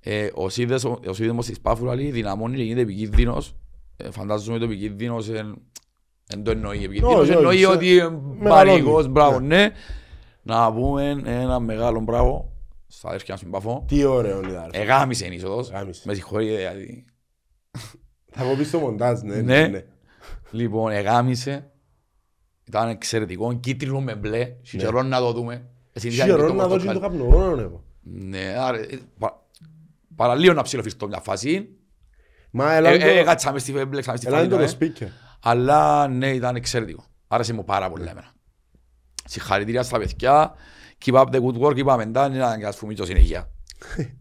Ε, ο Σίδες, ο, ο Σίδες της Πάφου λέει, δυναμώνει και γίνεται επικίνδυνος. Ε, φαντάζομαι το επικίνδυνος εν, εν το εννοεί. Επικίνδυνος Όχι, όχι, εννοεί σε- ότι ε, μεγαλώνει. παρηγός, μπράβο, ναι. Να πούμε ένα μεγάλο μπράβο στα αδέρφια μας στην Πάφο. Τι ωραίο είναι, ρε. Εγάμισε η είσοδος. Εγάμισε. Με συγχωρείτε γιατί. Θα πω πεις στο μοντάζ, ναι. Ναι. Λοιπόν, εγάμισε. Ήταν εξαιρετικό, κίτρινο με μπλε. Σιχερό να το δούμε. Εσύ είδατε Χειρό το να δω και πορτοκάλι. το καπνογόνο, εγώ. Ναι, άρα, ε, πα- παραλίγο να ψηλοφιστώ μια φάση. Μα Ε, έλα ε, το- Έκατσαμε στη μπλέξαμε στη έλα είναι το φάση. το speaker. Αλλά ναι, ήταν εξαιρετικό. Άρεσε μου πάρα πολύ εμένα. Συγχαρητήρια στα παιδιά. Keep up the good work, είπαμε μετά, είναι να φουμίζω συνέχεια.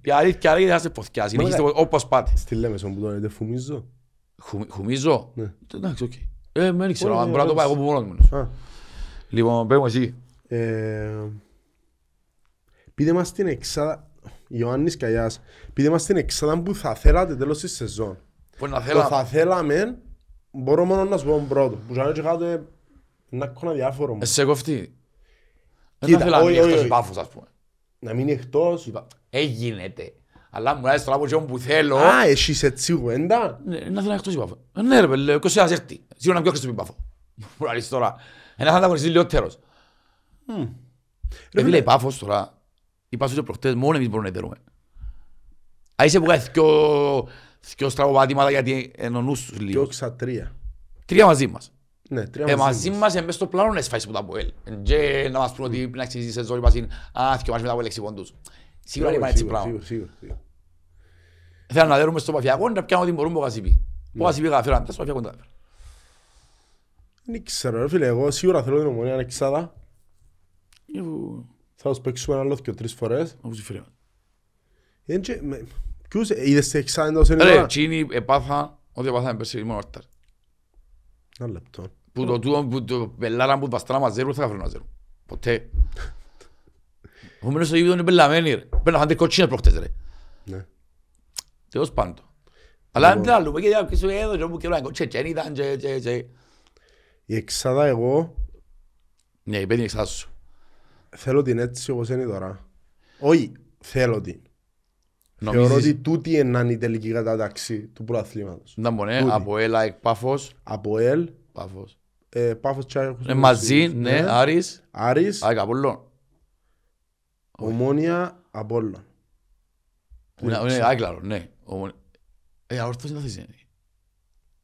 Η αλήθεια λέγεται να σε ποθιά, συνεχίστε όπως πάτε. Στη Λέμεσον που το λέτε φουμίζω. Χου- Χουμίζω; Ναι. Εντάξει, οκ. Ε, δεν ξέρω, Όχι, αν μπορώ να το εντάξει. πάω εγώ που μόνος μου. Α, Λοιπόν, πες μου εσύ. ε, Πείτε μας την εξάδα... Ιωάννης Καγιάς. Επειδή είμαστε στην εξάδα που θα θέλατε τέλος της σεζόν. Που να Το θέλα... θα θέλαμε, μπορώ μόνο να σου πω πρώτο. Που σαν έτσι κάτω να έχω ένα διάφορο μου. Ε, Σε κοφτεί. Δεν Κοίτα, θα θέλα να όχι, μείνει όχι, εκτός όχι. πάφος, ας πούμε. Να μείνει εκτός. Είπα, Έγινεται. Αλλά μου άρεσε τώρα από εκείνο που θέλω. Α, εσείς έτσι κουβέντα. Ναι, να θέλω να εκτός η πάφο. Ε, Ναι ρε πέλε, 20 ένας έρθει. Σίγουρα να πιο χρυσό πάφο. Μου αρέσει τώρα. Ένας θα ανταγωνιστεί λιότερος. Ε, φίλε, η πάφος τώρα, είπα σου και προχτές, μόνο εμείς μπορούμε να ιδερούμε. Α, είσαι που κάνει δυο- δυο στραβοπάτηματα γιατί είναι ο νους τους Και λίγο. οξατρία. Τρία μαζί μας. Ναι, τρία Ε, μαζί μαζί μας. μας είναι μες στο πλάνο να σφάσεις που τα Αποέλ. Και να μας πούν ότι πρέπει να αξίζει η σεζόν είπα συν, α, δυο μάτς μετά από έξι πόντους. Σίγουρα είναι έτσι Σίγουρα, πράγμα. σίγουρα, σίγουρα, σίγουρα. Θέλω να δέρουμε στο παφιακό να πιάνω ό,τι μπορούμε από Κασίπη. Ο Κασίπη καταφέραν, τα στο παφιακό δεν τα καταφέραν. Δεν ξέρω ρε φίλε, εγώ σίγουρα θέλω την ομονία εξάδα. Ε, που- Θα τους παίξουμε ένα άλλο και τρεις φορές. όπως συμφέρει. Είναι και- με- Ποιους είδες την εξάδα εντός είναι Ρε, τώρα. εκείνοι επάθα, ό,τι επάθαμε πέρσι μόνο αρτάρ. Ένα λεπτό. Που το τούτο, που το πελάρα που παστρά μαζέρου, θα καταφέρουν να ζέρουν. Ποτέ. Ο μένος στο γήπεδο είναι πελαμένοι ρε. Πρέπει να φάνε κοτσίνες προχτές ρε. Ναι. Τέλος πάντων. Αλλά δεν τα λέμε, γιατί και σου έδωσε μου και λέω, «Κοτσε, και ήταν, και, και, και». Η εξάδα εγώ Ναι, η πέντε εξάς σου. θέλω την έτσι όπως είναι τώρα. Όχι, θέλω την. Θεωρώ Νομίζεις, ότι τούτη είναι να είναι η τελική κατάταξη του προαθλήματος. να μπορεί, τούτη. από έλα, εκ πάφος, Από ΕΛ, πάφος. ε, Πάφος και Άγιος Ε, μαζί, ναι, Άρης, Άρης, ΑΕΚ Απόλλων. Ομόνια, Απόλλων. Ναι, ναι, ΑΕΚ λάρω, ναι. Ο- Ε, αόρθος είναι θα θέση. είναι.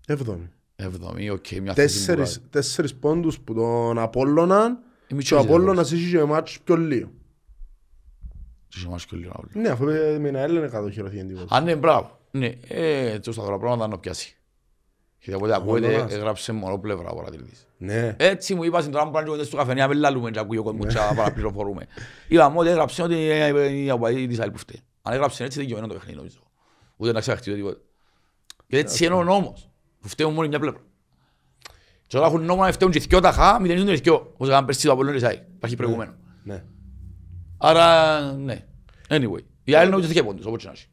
Έβδομη. Εβδομή, οκ, μια θέση που Τέσσερις, τέσσερις πόντους που τον Απόλλωνα κάνει. και Ε, ο μητσός είναι Απόλλωνας έχει και μάτς πιο λίγο. Και σε εμάς και λίγο άλλο. Ναι, αφού ε, με ένα Έλληνα κατοχυρωθεί εν τίποτα. Α, ναι, μπράβο. Ναι, ε, έτσι ώστε τα πράγματα να πιάσει. Και οπότε ακούγεται, Απόλλωνας. έγραψε μονοπλευρά ο παρατηρητής. Ναι. Έτσι μου είπα στην τώρα που πάνε και στο καφενεία, μην λαλούμε και ακούει ο κόσμος και παραπληροφορούμε. Είπαμε ότι έγραψε ότι είναι η αποδή της άλλη που φταίει. Αν έγραψε έτσι δικαιωμένο το παιχνίδι νομίζω. Ούτε να ξεχαστεί τίποτα. Και έτσι είναι ο νόμος, που φταίουν μόνο η μια πλευρά. Και όταν έχουν νόμο να φταίουν και οι δυο ταχά, μηδενίζουν οι δυο. Όπως έκαναν πέρσι το Απολλώνιο της ΑΕΚ. Υπάρχει προηγούμενο. Ναι. Άρα, ναι. Anyway. Η άλλη νομίζω ότι είχε πόντους, όπως και να έχει.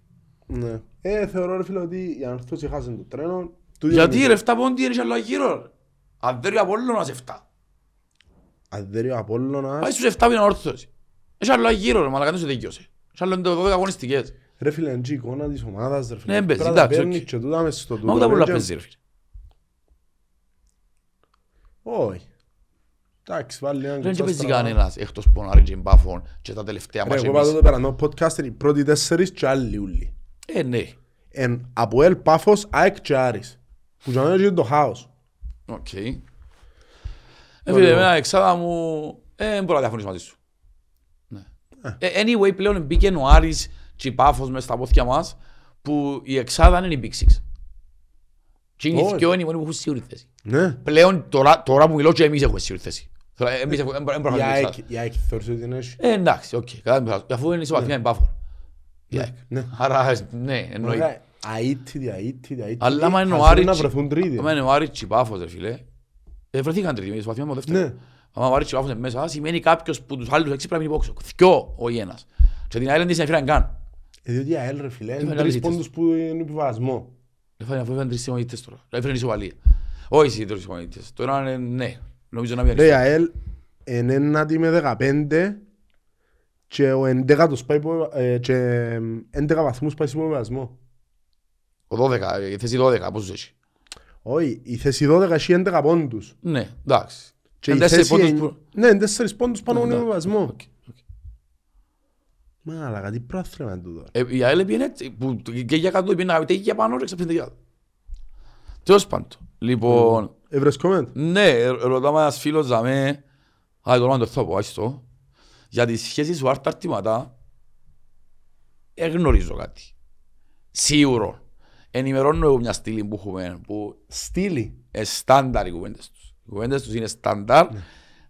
Ναι. Ε, θεωρώ ρε φίλε ότι η Ανόρθωση χάσαν το τρένο. Τούτη Γιατί είναι- ρε, 7 πόντι είναι και άλλο γύρω. ρε. Αν δεν είναι Απόλλωνας 7. Αν δεν είναι ο Απόλλωνας... Πάει στους 7 που είναι όρθωση. Έχει άλλο γύρω ρε, μαλακά δεν σου δικαιώσε. Έχει άλλο 12 αγωνιστικές. Ρε φίλε, είναι και η εικόνα της ομάδας, ρε φίλε. Ναι, παίζει, Τώρα τα εντάξει, παίρνεις οκ. και τούτα μες στο Μα τούτο. ούτε πολλά ρε, παίζεις ρε φίλε. Όχι. Εντάξει, βάλει έναν Δεν κουτσά παίζει στραβά. κανένας εκτός πονάρι και μπάφων και τα τελευταία Ρε, μάτια εγώ είπα εμείς. τότε πέρα, το podcast είναι οι πρώτοι τέσσερις και άλλοι ούλοι. Ε, ναι. Εν από Ελ, Πάφος, ΑΕΚ και Άρης. Που για μένα είναι το χάος. Οκ. Ε, φίλε, εμένα εξάδα μου, ε, δεν μπορώ να διαφωνήσω μαζί σου. Ναι. Ε, Anyway, πλέον μπήκε ο Άρης και η Πάφος μες στα πόθηκια μας που η εξάδα είναι η Big Six. Και είναι οι Όχι. δυο είναι οι μόνοι που έχουν σίγουρη θέση. Ναι. Πλέον τώρα, τώρα που μιλώ και εμείς έχουμε σίγουρη θέση. Τώρα, Εμείς έχουμε- δεν μπορούμε να Η φάμε ΑΕΚ, εξάδα. η ΑΕΚ θεωρούσε ότι την έχει. Ε, εντάξει, οκ. Κατά την πειράζει. Αφού είναι ισοβαθμία η Πάφο. Η ΑΕΚ. ναι. Άρα, ναι, εννοείται. Ωραία, Αίτητη, αίτητη, αίτητη. Αλλά άμα είναι ο Ας Άρης... να βρεθούν τρίτη. Άμα είναι ο Άρης και η Πάφος, ρε φίλε. Ε, βρεθήκαν τρίτη, με ισοβαθμία με το δεύτερο. Ναι. Άμα ο Άρης και η Πάφος είναι μέσα, σημαίνει κάποιος που τους άλλους έξι πρέπει να μείνει υπόξω. Δυο, όχι ένας. Και την άλλη δεν την έφεραν καν. Ε, διότι η ΑΕΛ ρε φίλε, είναι μεγάλη τρεις ζήτηση. πόντους που είναι επιβασμό. Έφεραν αφού έφεραν τρεις συμμονητές τώρα. Έφεραν ισοβαλία. Όχι εσύ τρεις συμμονητές. Τώρα είναι ναι. Νομίζω να μην Ρε, η είναι. ΑΕΛ είναι ένατη με 15 και ο 11ος πάει υπό- ε, και 11 βαθμούς πάει σε υποβιβασμό. Ο 12, η θέση 12, πόσους έχει. Όχι, η θέση 12 έχει 11 πόντους. Ναι, εντάξει. Και Είναι η τέσσερις θέση... πόντους εν- που- Ναι, είναι τέσσερις πόντους πάνω από τον Εντάξει, υποβιβασμό. OK, OK. Μα, αλλά τι πρόθυμα είναι τούτο. Ε, η ΑΕΛ πήγαινε έτσι, που και για κάτω πήγαινε αγαπητέ και για πάνω ρε ξαπίνεται για κάτω. Τέλος πάντων. Λοιπόν, Έβρες comment. ναι, ε, ρωτάμε ένας φίλος για με, α, το όνομα το θα πω, άστο, για τις σχέσεις σου άρτα αρτήματα, δεν γνωρίζω κάτι. Σίγουρο. Ενημερώνω εγώ μια στήλη που έχουμε, που Στήλη; είναι στάνταρ οι κουβέντες τους. Οι κουβέντες τους είναι στάνταρ,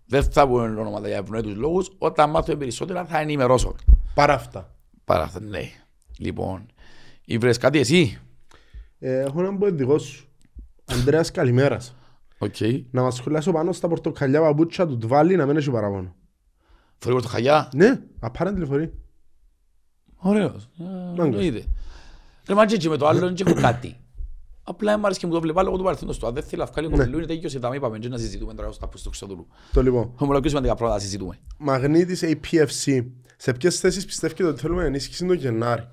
δεν θα πούμε ονόματα για ευνοήτους λόγους, όταν μάθουμε περισσότερα θα ενημερώσω. Παρά αυτά. Παρά αυτά, ναι. Λοιπόν, ήβρες κάτι εσύ; Ε, έχω έναν πω δικός σου. Ανδρέας καλημέρας. Οκ. Να μας σχολιάσω πάνω στα πορτοκαλιά παπούτσια του Τβάλι να μην έχει παραπάνω. Φορεί το χαγιά. Ναι, apparently φορεί. Ωραίος. Ε, Μάγκας. εννοείται. Ρε μα και με το άλλο δεν έχω κάτι. Απλά μου άρεσε και μου το βλέπα λόγω του παρελθόντος του. Αν δεν θέλει να βγάλει κοπελού, είναι τέλειος, τα είπαμε και να συζητούμε τώρα στα που στο ξεδούλου. Το λοιπόν. Έχουμε πολλά πιο σημαντικά πράγματα να συζητούμε. Μαγνήτης APFC. Σε ποιες θέσεις πιστεύετε ότι θέλουμε ενίσχυση το Γενάρη;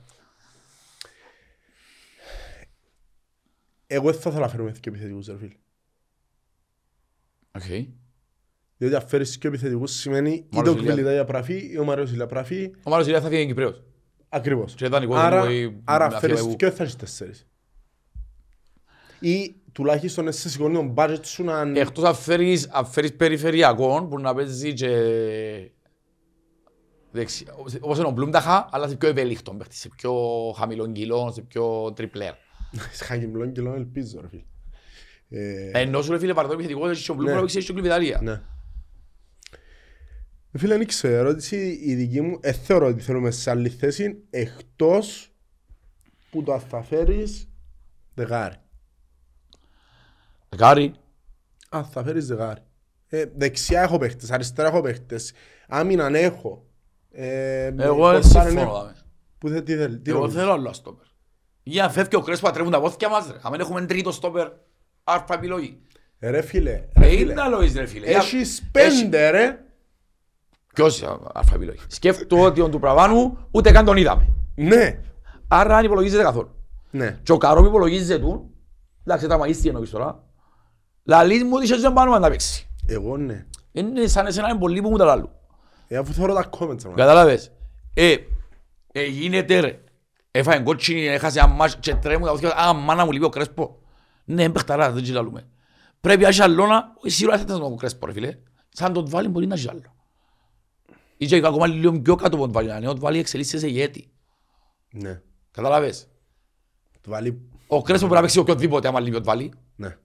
Εγώ δεν θα ήθελα να φέρουμε και επιθετικούς ρε φίλε. Οκ. Διότι αν φέρεις και επιθετικούς σημαίνει είτε Μάρος ο Ηλία. Κβιλιτάγια πραφεί ή ο Μαρέος Ηλία πραφεί. Ο Μάρος Ηλίας θα φύγει Κυπρέος. Ακριβώς. Και δανεικός, Άρα, μπορεί άρα να φέρεις φύγει και θα έχεις τέσσερις. Ή τουλάχιστον εσύ σηκώνει τον budget σου να... Εκτός αν φέρεις, αν φέρεις περιφερειακόν που να παίζει και δεξιά. Όπως είναι ο Μπλούμταχα, αλλά σε πιο ευέλικτο παίχτη, σε πιο χαμηλών κιλών, σε πιο τριπλέρ. Χαγιμπλόν και λόγω ελπίζω ρε φίλε. Ε, Ενώ σου ρε φίλε παραδόν επιθετικό, έχεις τον Μπλούμ Ναι. να παίξεις και τον Κλειβιταρία. Ναι. Ε, Φίλε, δεν ξέρω, η ερώτηση η δική μου, ε, θεωρώ ότι θέλουμε σε άλλη θέση, εκτός που το αν θα φέρεις δεκάρι. Δεκάρι. Αν θα φέρεις δεκάρι. Ε, δεξιά έχω παίχτες, αριστερά έχω παίχτες, άμυναν έχω. Ε, Εγώ δεν κοστάρεν συμφωνώ. έχω. δάμε. Που θε, τι θέλει, τι Εγώ νομίζεις; θέλω άλλο στόπερ. Για να φεύγει ο Κρέσπο να τρέχουν τα πόθηκια μας ρε. Αν δεν έχουμε τρίτο στόπερ, άρφα επιλογή. Ε, Ρε φίλε, ρε Ε, φίλε. είναι να λόγεις ρε φίλε. Για- Έχεις πέντε ρε. Ποιος είναι άρφα επιλογή. Σκέφτομαι ότι ο του Πραβάνου ούτε καν τον είδαμε. Ναι, Άρα αν υπολογίζεται καθόλου. ναι. Και ο Καρόμι υπολογίζεται του. Εντάξει, τα μαγίστηκε εννοείς τώρα. Λαλείς μου ότι δεν πάνω να παίξει. Εγώ ναι. Είναι σαν εσένα είναι πολύ που μου τα λάλλου. Ε, αφού θέλω τα comments. ρε, Κατάλαβες. Ε, ε, γίνεται ρε. Έφαγε κότσινη, έχασε ένα μάτς και τρέμουν τα πόθηκια. Α, μάνα μου λείπει ο Κρέσπο. Ναι, είναι παιχταράς, δεν τσιλαλούμε. Πρέπει να έχει άλλονα, όχι σίγουρα θα ήταν ο Κρέσπο ρε φίλε. Σαν τον βάλει μπορεί να έχει άλλο. Ή και ακόμα λίγο πιο κάτω από τον βάλει. Αν τον βάλει εξελίσσεται σε ηγέτη. Ναι. Κατάλαβες. Του βάλει... Ο Κρέσπος πρέπει να παίξει οποιοδήποτε άμα λείπει ο βάλει. Ναι.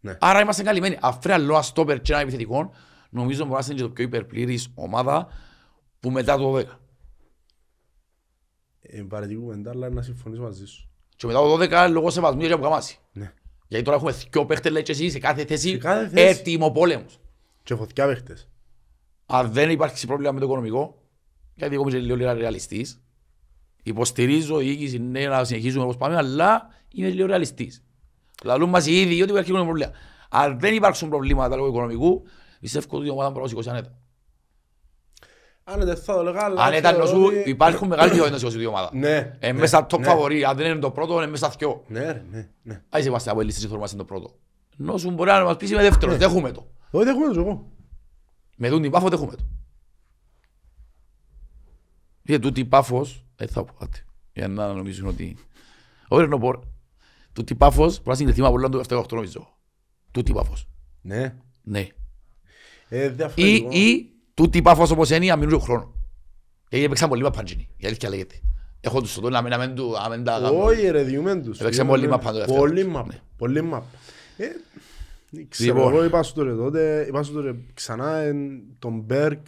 Ναι. Άρα είμαστε καλυμμένοι. Αφρέα λόγα στόπερ και ένα επιθετικό, νομίζω μπορεί να είναι και το πιο υπερπλήρης ομάδα που μετά το 12. Ε, παρετική κουβέντα, αλλά να συμφωνήσω μαζί σου. Και μετά το 12 λόγω σεβασμού για που καμάσει. Ναι. Γιατί τώρα έχουμε δυο παίχτες λέει και εσύ σε κάθε θέση, Σε κάθε θέση. έτοιμο πόλεμος. Και φωτιά παίχτες. Αν δεν υπάρχει πρόβλημα με το οικονομικό, γιατί εγώ είμαι και λίγο λίγο ρεαλιστής, υποστηρίζω η οίκηση ναι, να συνεχίσουμε όπως πάμε, αλλά είμαι λίγο ρεαλιστής. Λαλούν μας οι ίδιοι ότι υπάρχει οικονομικό πρόβλημα. Αν δεν υπάρξουν προβλήματα λόγω οικονομικού, πιστεύω ότι η ομάδα μπορεί να σηκώσει ανέτα. Αν δεν θα το λέγα, αλλά... Αν ήταν θεωρώ νοσού, ότι- υπάρχουν μεγάλη πιθανότητα να σηκώσει η ομάδα. Ναι. Ε, ναι, μέσα top ναι. φαβορή, αν δεν είναι το πρώτο, είναι μέσα δυο. Ναι, ρε, ναι, ναι. Ας είμαστε από ελίστες και θέλουμε να είμαστε το πρώτο. Νόσου μπορεί να μας πεις είμαι δεύτερος, δέχομαι το. Όχι, δεν έχουμε εγώ. Με τούτη πάφο δέχομαι το. Γιατί τούτη πάφος, δεν θα πω κάτι, για να νομίζουν ότι... Όχι ρε να πω, ρε. τούτη πάφος μπορεί να συγκριθεί με Απολλώνα του 7-8 νομίζω. Τούτη πάφος, Ναι. ναι. Ε, Ή, διαφορετικό. ή τούτη πάφος όπως είναι, να μείνουν χρόνο. Γιατί έπαιξαν πολύ μαπαντζίνι, η αλήθεια λέγεται. Έχω τους σωτών να μην- να μην του- να μην τα κάνω. Όχι ρε, διούμεν τους. Έπαιξε πολύ μαπ πάντως δεύτερο. Πολύ μαπ. Πολύ μαπ. Ε, δεν ξέρω, Λοιπόν. εγώ είπα σου τώρα τότε, είπα σου τώρα ξανά εν, τον Μπέρκ.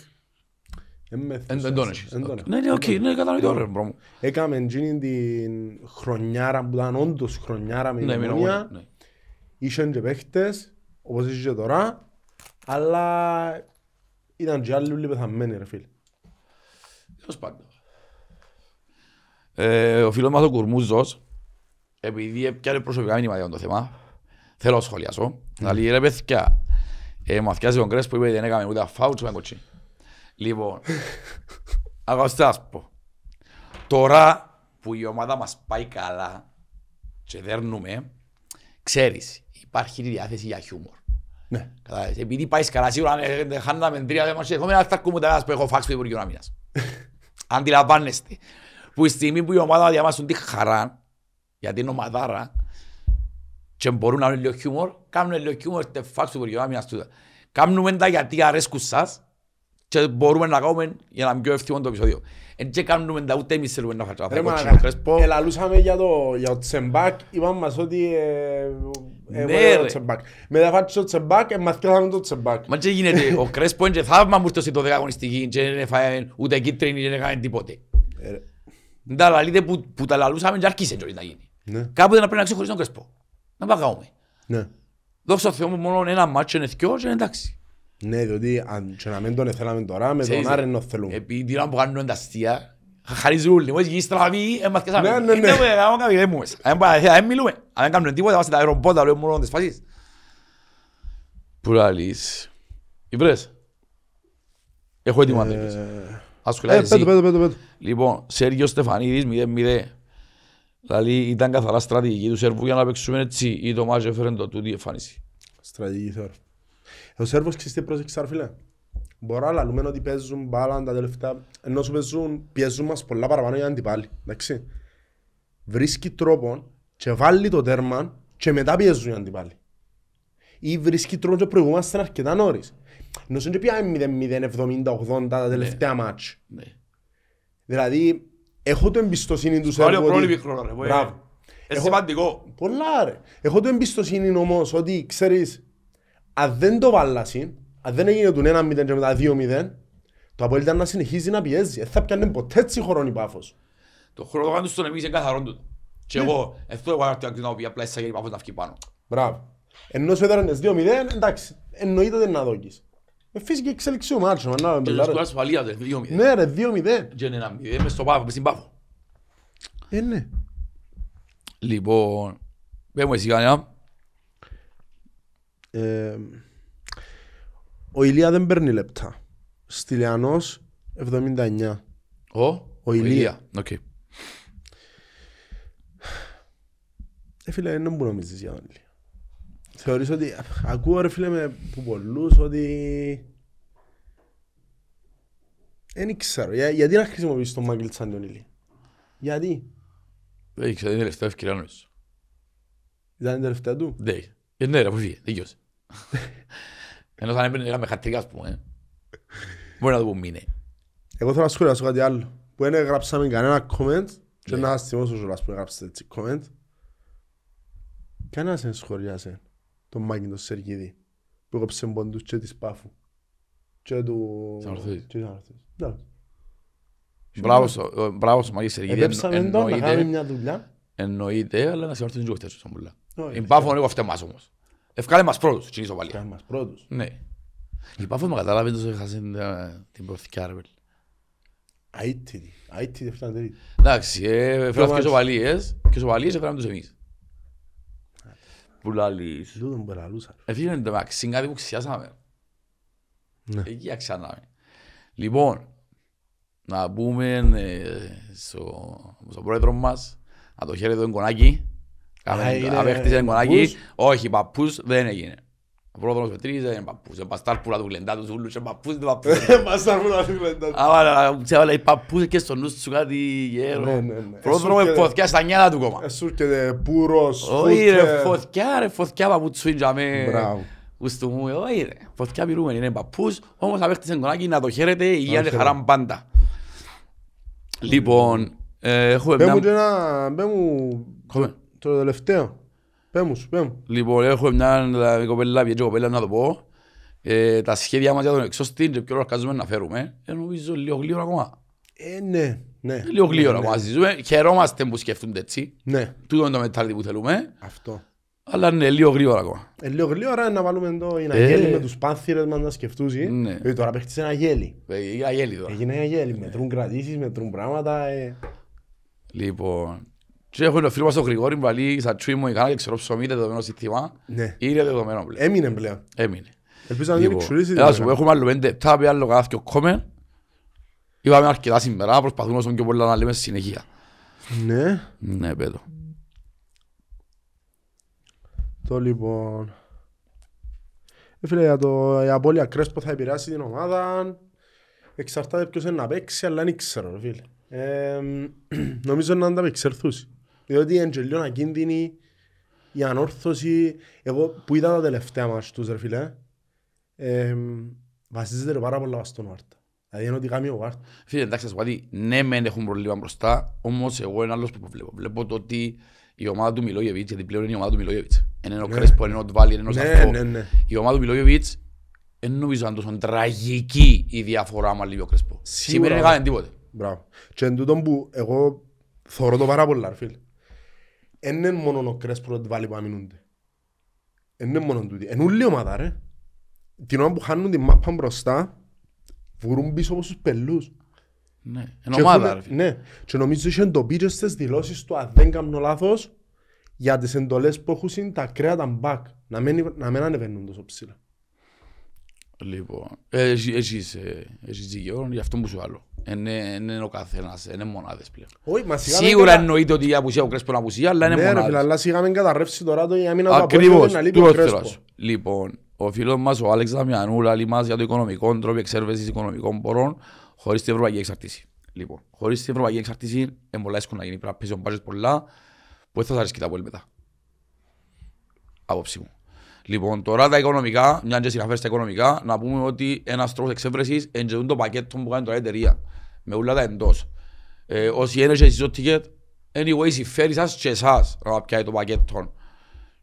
εν με Εν θύσσε. εν τον έχεις. Εν τον Ναι, ναι, οκ, ναι, κατανοητό ρε μπρο μου. Έκαμε εκείνη την χρονιάρα που ήταν όντως χρονιάρα με Ναι, την μην ομόνια. αγώνει, ναι. Είχαν και παίχτες, όπως είχε και τώρα, αλλά ήταν και άλλοι όλοι πεθαμένοι ρε φίλε. Τέλος πάντων. Ε, ο φίλος μας ο Κουρμούζος, επειδή έπιανε προσωπικά μήνυμα για το θέμα, θέλω να σχολιάσω. Να λέει ρε παιδιά, ε, μου αθιάζει τον Κρέσπο, είπε δεν έκαμε ούτε αφάουτς με κοτσί. Λοιπόν, ακούστε ας πω. Τώρα που η ομάδα μας πάει καλά και δέρνουμε, ξέρεις, υπάρχει η διάθεση για χιούμορ. Ναι. Κατάλαβες. Επειδή πάει καλά, σίγουρα αν ε, ε, χάναμε τρία δεν μας έχουμε να θα ακούμε τα που έχω φάξει στο Υπουργείο Άμυνας. Αντιλαμβάνεστε. Που η στιγμή που η ομάδα διαμάσουν τη χαρά, γιατί είναι ομαδάρα, και μπορούν να έχουν λίγο χιούμορ, κάνουν λίγο χιούμορ τε φάξ στο Υπουργείο Άμυνας τούτα. Κάνουμε τα γιατί αρέσκουν σας και μπορούμε να κάνουμε για να μην πιο ευθύμον το επεισόδιο. Εν και κάνουμε τα ούτε εμείς θέλουμε να φάτσουμε. Ρε Θα μαλάκα, κότσινο κρέσπο. ελαλούσαμε για το, για το Τσεμπάκ, είπαμε μας ότι ε, ε, Ναι, ε, ρε. το Τσεμπάκ. Μετά φάτσε το Τσεμπάκ, ε, μαθηκάσαμε το Τσεμπάκ. Μα και γίνεται, ο Κρέσπο είναι και θαύμα μου στο το αγωνιστική και δεν έφαγε ούτε κίτρινη και δεν έκανε τίποτε. Ε, ρε, Τα λαλείτε που, που τα λαλούσαμε και άρχισε και να γίνει. Ναι, Κάποτε να πρέπει να ξεχωρίσει τον Κρέσπο. Να παγάουμε. ναι. Δόξα τω Θεώ μου μόνο ένα μάτσο είναι θκυο και είναι εντάξει. Ναι, διότι αν και να μην τον θέλαμε τώρα, με τον Ξέρεις, Άρεν να θέλουμε. Επειδή την ώρα που κάνουν τα αστεία, Χαρίζει ούλοι, μόλις γίνει στραβή, ε, μας κέσαμε. Ναι, ναι, ναι. Είναι που έκαμε κάποιοι, δεν μου μες. Αν πάει, δεν μιλούμε. Αν δεν κάνουμε τίποτα, είμαστε τα αεροπότα, λέμε μόνο τις φάσεις. Πού λαλείς. Ήβρες. Έχω έτοιμα τρίπες. Ας Ε, σχολιάσεις πέτω, εσύ. πέτω, πέτω, πέτω. Λοιπόν, Σέργιος Στεφανίδης 0-0. Δηλαδή ήταν καθαρά στρατηγική του Σέρβου για να παίξουμε έτσι ή το μάτς έφερε το τούτη εμφάνιση. Στρατηγική θεωρώ. Ο Σέρβος ξέρεις τι πρόσεξε ρε φίλε; Μπορώ να λαλούμε ότι παίζουν μπάλα τα τελευταία, ενώ σου παίζουν, πιέζουν μας πολλά παραπάνω για αντιπάλοι. Εντάξει. Βρίσκει τρόπο και βάλει το τέρμα και μετά πιέζουν οι αντιπάλοι. Ή βρίσκει τρόπο και προηγούμαστε αρκετά νωρίς. Ενώ σου δεν πιάμε 0-0, 70-80 τα τελευταία μάτς. Ναι. Δηλαδή, έχω το εμπιστοσύνη του Βάλει ο Σέρβου πρόληπη ότι... χρόνο ρε. που Μπράβο. είναι- Είναι Έχω- σημαντικό. Πολλά ρε. Έχω το εμπιστοσύνη όμως ότι ξέρεις, αν δεν το βάλασαι, αν δεν έγινε του 1-0 και μετά 2-0, το Αποέλ ήταν να συνεχίζει να πιέζει. Δεν θα πιάνε ποτέ έτσι χρόνο η Πάφος. Το χρόνο το κάνουν στον εμείς είναι καθαρό του. Και εγώ, αυτό εγώ να την πει απλά εσά για η Πάφος να βγει πάνω. Μπράβο. Ενώ σου έδρανες 2-0, εντάξει, εννοείται δεν να δώκεις. Ε, φυσική εξέλιξη ο μάτσο, μα να Και μπελάρε. το σκορ ασφαλείας το 2-0. Ναι ρε, 2-0. Και είναι ένα 0 μες στο Πάφο, μες στην Πάφο. Ε, ναι. Λοιπόν, πες μου εσύ κανένα. Ε, ο Ηλία δεν παίρνει λεπτά. Στυλιανός 79. Ο, Ο Ηλία. Οκ. Ε, φίλε, δεν μου νομίζεις για τον Ηλία. Θεωρείς ότι, ακούω ρε φίλε με που πολλούς ότι... Δεν ξέρω, για, γιατί να χρησιμοποιήσεις τον Μάγκλ σαν τον Ηλία; Γιατί, Δεν ήξερα, είναι τελευταία ευκαιρία νομίζω. ήταν η τελευταία του; Ναι, Ε, ναι ρε, που φύγε, δίκιος. Ενώ θα έπαιρνε είχαμε χατρικά, ας πούμε. ε. Μπορεί να το πούμε, είναι. Εγώ θέλω να σχολιάσω κάτι άλλο. Που δεν γράψαμε κανένα comment και να σας θυμώσω κιόλας που γράψετε έτσι comment. Κανένας δεν σχολιάσε τον Μάκη τον Σεργίδη που έκοψε πόντους και της Πάφου και του... Της Ανορθώσης. και της Ανορθώσης. Ναι. Μπράβο στο- ο- Μπράβο στο Μάκη Σεργίδη. Επέψαμε τον να κάνουμε Εννοείται, μια δουλειά. εννοείται, αλλά να συγχωρήσουν και ο χτες, σαν πολλά. Όχι, Η Πάφο είναι εγώ φταίει μας όμως. Ευκάλε μας πρώτους, στην ισοπαλία. Κάνε μας πρώτους. Ναι. Η Πάφο με κατάλαβε τόσο έχασε ε, την προθηκιά ρε. παιδί. Αίτητη. Αίτητη έφτανε τρίτη. Εντάξει, ε, φέραμε και μάτς. ισοπαλίες και ισοπαλίες έφεραμε τους εμείς. Που λαλείς. Τούτον που λαλούσα. Έφυγε εντωμεταξύ κάτι που ξιάσαμε. Ναι. Εκεί αξιάναμε. Λοιπόν, να πούμε ε, στο, στον πρόεδρο μας, να το χαίρετε τον Κονάκη. Α, είναι Απέκτησε τον Κονάκη. παππούς. Όχι, παππούς δεν έγινε. Ο πρόεδρος Πετρής δεν είναι παππούς. Είναι παστάρπουλα του γλεντά τους ούλους, είναι παππούς, είναι παππούς. Μας τα πουλά την κλέντα. Αλλά τσέβαλε οι παππούς και στο νου σου κάτι γέρο. Ναι, ναι, ναι. Πρόεδρο με Εσούρκεται- φωτιά στα νιάτα του κόμμα. Εσούρκεται πούρος, Όχι ρε, φούτκε. φωτιά ρε, φωτιά παπούτσου είναι τζαμέ. Μπράβο. Ουστού μου, όχι ρε, φωτιά πυρούμενη είναι παππούς, όμως απέκτησε κονάκι να το χαίρετε, υγεία και χαίρετε. χαρά πάντα. Λοιπόν, ε, έχουμε Πέ μου και μια... ένα... Πέ μου... Έχουμε. Το τελευταίο. Πέ μου σου, πέ μου. Λοιπόν, έχουμε μια δηλαδή, κοπέλα, πιέτζε κοπέλα να το πω. Ε, τα σχέδια μας για τον εξώστη και ποιο ορκάζουμε να φέρουμε. Ε, νομίζω λίγο γλύωρα ακόμα. Ε, ναι, ναι. Ε, Λίγο γλύωρα Ναι, ακόμα συζητούμε. Χαιρόμαστε που σκέφτονται έτσι. Ναι, Τούτο είναι το mentality που θέλουμε. αυτό. Αλλά είναι λίγο γλύωρα ακόμα. Ε, λίγο γλύωρα να βάλουμε το η Ε. Αγέλη με τους πάνθυρες μας να σκεφτούσει. Ναι. Ε, τώρα παίχτησε ένα γέλι. Ε, Είναι αγέλη τώρα. Έγινε ένα γέλι. Μετρούν κρατήσεις, μετρούν πράγματα. ε. Λοιπόν, και έχω ένα φίλο μας τον Γρηγόρη που λέει σαν τσουί μου ικανά και ξέρω ψωμί δεδομένο σύστημα. Ναι. Είναι δεδομένο πλέον. Έμεινε πλέον. Έμεινε. Ελπίζω να μην Λοιπόν, εξουρίσει. έλα σου πω, έχουμε άλλο πέντε λεπτά, πει άλλο κάθε κόμμε. Είπαμε αρκετά σήμερα, προσπαθούμε όσο πιο πολλά να λέμε στη συνεχεία. Ναι. Ναι, πέτω. Το λοιπόν... Ε, φίλε, για το η απώλεια Κρέσπο θα επηρεάσει την ομάδα. Εξαρτάται ποιος είναι να παίξει, αλλά δεν ξέρω, ρε φίλε. Ε, νομίζω να ανταπεξερθούσει. Διότι είναι και λίγο ακίνδυνη η ανόρθωση. Εγώ που είδα τα τελευταία μας τους, ρε φίλε, ε, βασίζεται πάρα πολλά στον Βάρτα. Δηλαδή είναι ότι κάνει ο Βάρτα. Φίλε, εντάξει, θα σου πω κάτι, ναι μεν έχουν προβλήμα μπροστά, όμως εγώ ένα άλλος που βλέπω. Βλέπω το ότι η ομάδα του Μιλόγεβιτς, γιατί πλέον είναι η ομάδα του Μιλόγεβιτς. Είναι ο Κρέσπο, είναι ο Ντβάλι, είναι ο Ναι, Σαφό. ναι, ναι. Η ομάδα του Μιλόγεβιτς, δεν νομίζω αν τόσο τραγική η διαφορά με λίγο ο Κρέσπο. Σίγουρα. Σήμερα δεν έκανε τίποτε. Μπράβο. Και εν τούτον που εγώ θωρώ το πάρα πολλά, ρε φίλε. Εν είναι μόνο ο Κρέσπρο ότι βάλει που αμυνούνται. Εν είναι μόνο τούτοι. Εν ούλη ομάδα, ρε. Την ώρα που χάνουν την μάπα μπροστά, βουρούν πίσω από τους πελούς. Ναι, είναι Και ομάδα έχουν- ρε φίλε. Ναι, και νομίζω είχε εντοπίσει στις δηλώσεις του, αν δεν κάνω λάθος, για τις εντολές που έχουν είναι τα ακραία τα back, να μην, να μην ανεβαίνουν τόσο ψηλά. Λοιπόν, ε, εσύ- έχεις ε, έχεις δίκιο, γι' αυτό που σου άλλο. Είναι είναι ο καθένας, είναι μονάδες πλέον. Όχι, μα σιγά μην Σίγουρα κατα- εννοείται ότι η απουσία ο Κρέσπο είναι απουσία, αλλά είναι Ναι ρε φίλε, μονάδες. αλλά σιγά μην καταρρεύσει τώρα το η άμυνα του Απόλλωνα Ακριβώς, να λείπει ο τούτος θέλω να Κρέσπο. σου. Λοιπόν, ο φίλος μας ο Άλεξ Δαμιανού λέει μας για το οικονομικό τρόπο εξέρβεσης οικονομικών πορών χωρίς την ευρωπαϊκή εξαρτήση. Λοιπόν, χωρίς την ευρωπαϊκή εξαρτήση είναι πολλά εύκολο να γίνει πρέπει να πέσει ο μπάτζετ πολλά που δεν θα σας αρέσει τα πόλη μετά. Άποψη μου. Λοιπόν, τώρα τα οικονομικά, μια και συναφέρει στα οικονομικά, να πούμε ότι ένας τρόπος εξέβρεσης είναι το πακέτο που κάνει τώρα η εταιρεία. Με όλα τα εντός. Ε, όσοι είναι και εσείς το ticket, anyway, συμφέρει σας και εσάς να πιάει το πακέτο.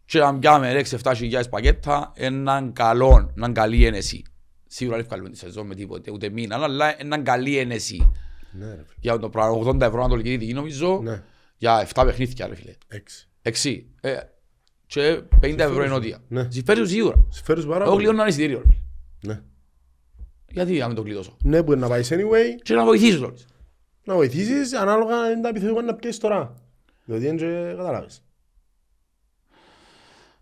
Και να πιάμε 6-7 χιλιάδες πακέτα, έναν καλό, έναν καλή ένεση. Σίγουρα δεν βγάλουμε τη σεζόν με τίποτε, ούτε μήνα, αλλά έναν καλή ένεση. Ναι ρε φίλε, Για το πράγμα, 80 ευρώ Ανατολική Δυτική νομίζω, ναι, για 7 παιχνίδια ρε φίλε. έξι. Εξή. Ε, και 50 ευρώ η νότια. Ναι. Συμφέρει σου σίγουρα. Συμφέρεις πάρα Εγώ πολύ. κλείνω ένα εισιτήριο. ρε φίλε. Ναι. Γιατί να μην το κλειδώσω. Ναι, μπορεί να πάεις anyway, Και να βοηθήσω όλες. να βοηθήσεις ανάλογα αν είναι τα επιθετικά να πιέσεις τώρα. Διότι δεν και καταλάβεις.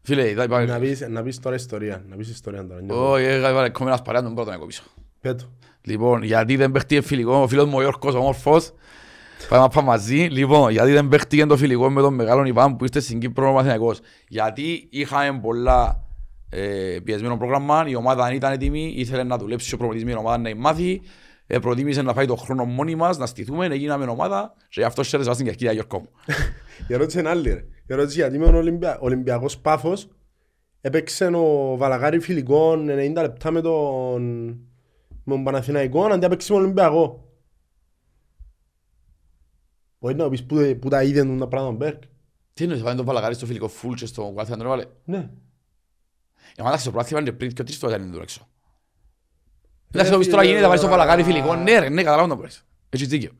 Φίλε, θα Να υπάρχει... πεις, να πεις τώρα ιστορία, να πεις ιστορία τώρα. νιώθω. Όχι, είχα βάλει κόμμενας παρέα τον πρώτο να κόψω. Πέτω. Λοιπόν, γιατί δεν παίχτηκε φιλικό, ο φίλος μου ο Γιώργος ο Μόρφος, πάμε να πάμε μαζί. Λοιπόν, γιατί δεν παίχτηκε το φιλικό με τον μεγάλο Ιβάν που είστε στην Κύπρο ο Μαθηναϊκός. Γιατί είχαμε πολλά ε, πιεσμένο πρόγραμμα, η ομάδα δεν ήταν έτοιμη, ήθελε να δουλέψει ο προπονητής με την ομάδα να μάθει, ε, προτίμησε να φάει το χρόνο μόνοι μας, να στηθούμε, να γίναμε ομάδα και γι' αυτός χαίρεσαι στην Κερκίδα Γιώργο μου. Η ερώτηση είναι άλλη ρε. Η ερώτηση γιατί με τον Ολυμπια... Ολυμπιακός Πάφος έπαιξε ο Βαλαγάρη φιλικό 90 λεπτά με τον, με τον Παναθηναϊκό αντί να παίξει με τον Ολυμπιακό. Μπορεί να πεις που, που τα είδε τα πράγματα ο Μπέρκ. Τι εννοείς, βάλει τον Παλαγάρι στο φιλικό φουλ και στο κάθε αντρό βάλε. Ναι. Η ομάδα στο πράθυμα είναι πριν και τρεις φορές είναι έξω. Εντάξει, το πεις τώρα γίνεται, βάλεις το Παλαγάρι φιλικό, ναι ρε, ναι, καταλάβω το μπορείς. Έχεις δίκιο.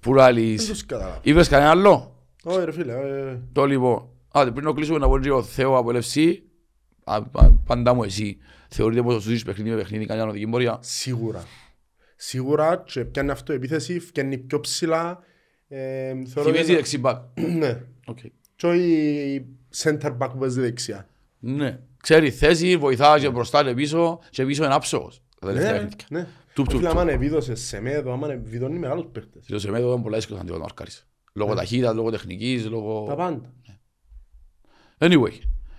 Που Δεν λαλείς, τους καταλάβω. είπες κανένα άλλο. Όχι ρε φίλε. ε, Το λοιπόν, άντε πριν να κλείσουμε να πω και ο Θεό από LFC, α, α, πάντα μου εσύ, θεωρείτε πως ο Σούζης παιχνίδι με παιχνίδι κάνει ανοδική πορεία. Σίγουρα. Σίγουρα και πιάνει αντεπίθεση, φτιάνει πιο ψηλά. Ε, θεωρώ Θυμίζει ότι- δεξί μπακ. Ναι. Οκ. Και όχι center back που παίζει δεξιά. Ναι. Ξέρει θέση, βοηθά και μπροστά και πίσω και πίσω είναι άψογος. Τα τελευταία Ναι, παιχνίδια. ναι. Top, top, Φίλε, top. άμα επίδωσε σε μέδο, άμα επιδώνει μεγάλους παίχτες. Και το Σεμέδο ήταν πολλά δύσκολο να το μαρκάρεις. Λόγω ταχύτητας, λόγω τεχνικής, Τα λόγω... πάντα. Anyway.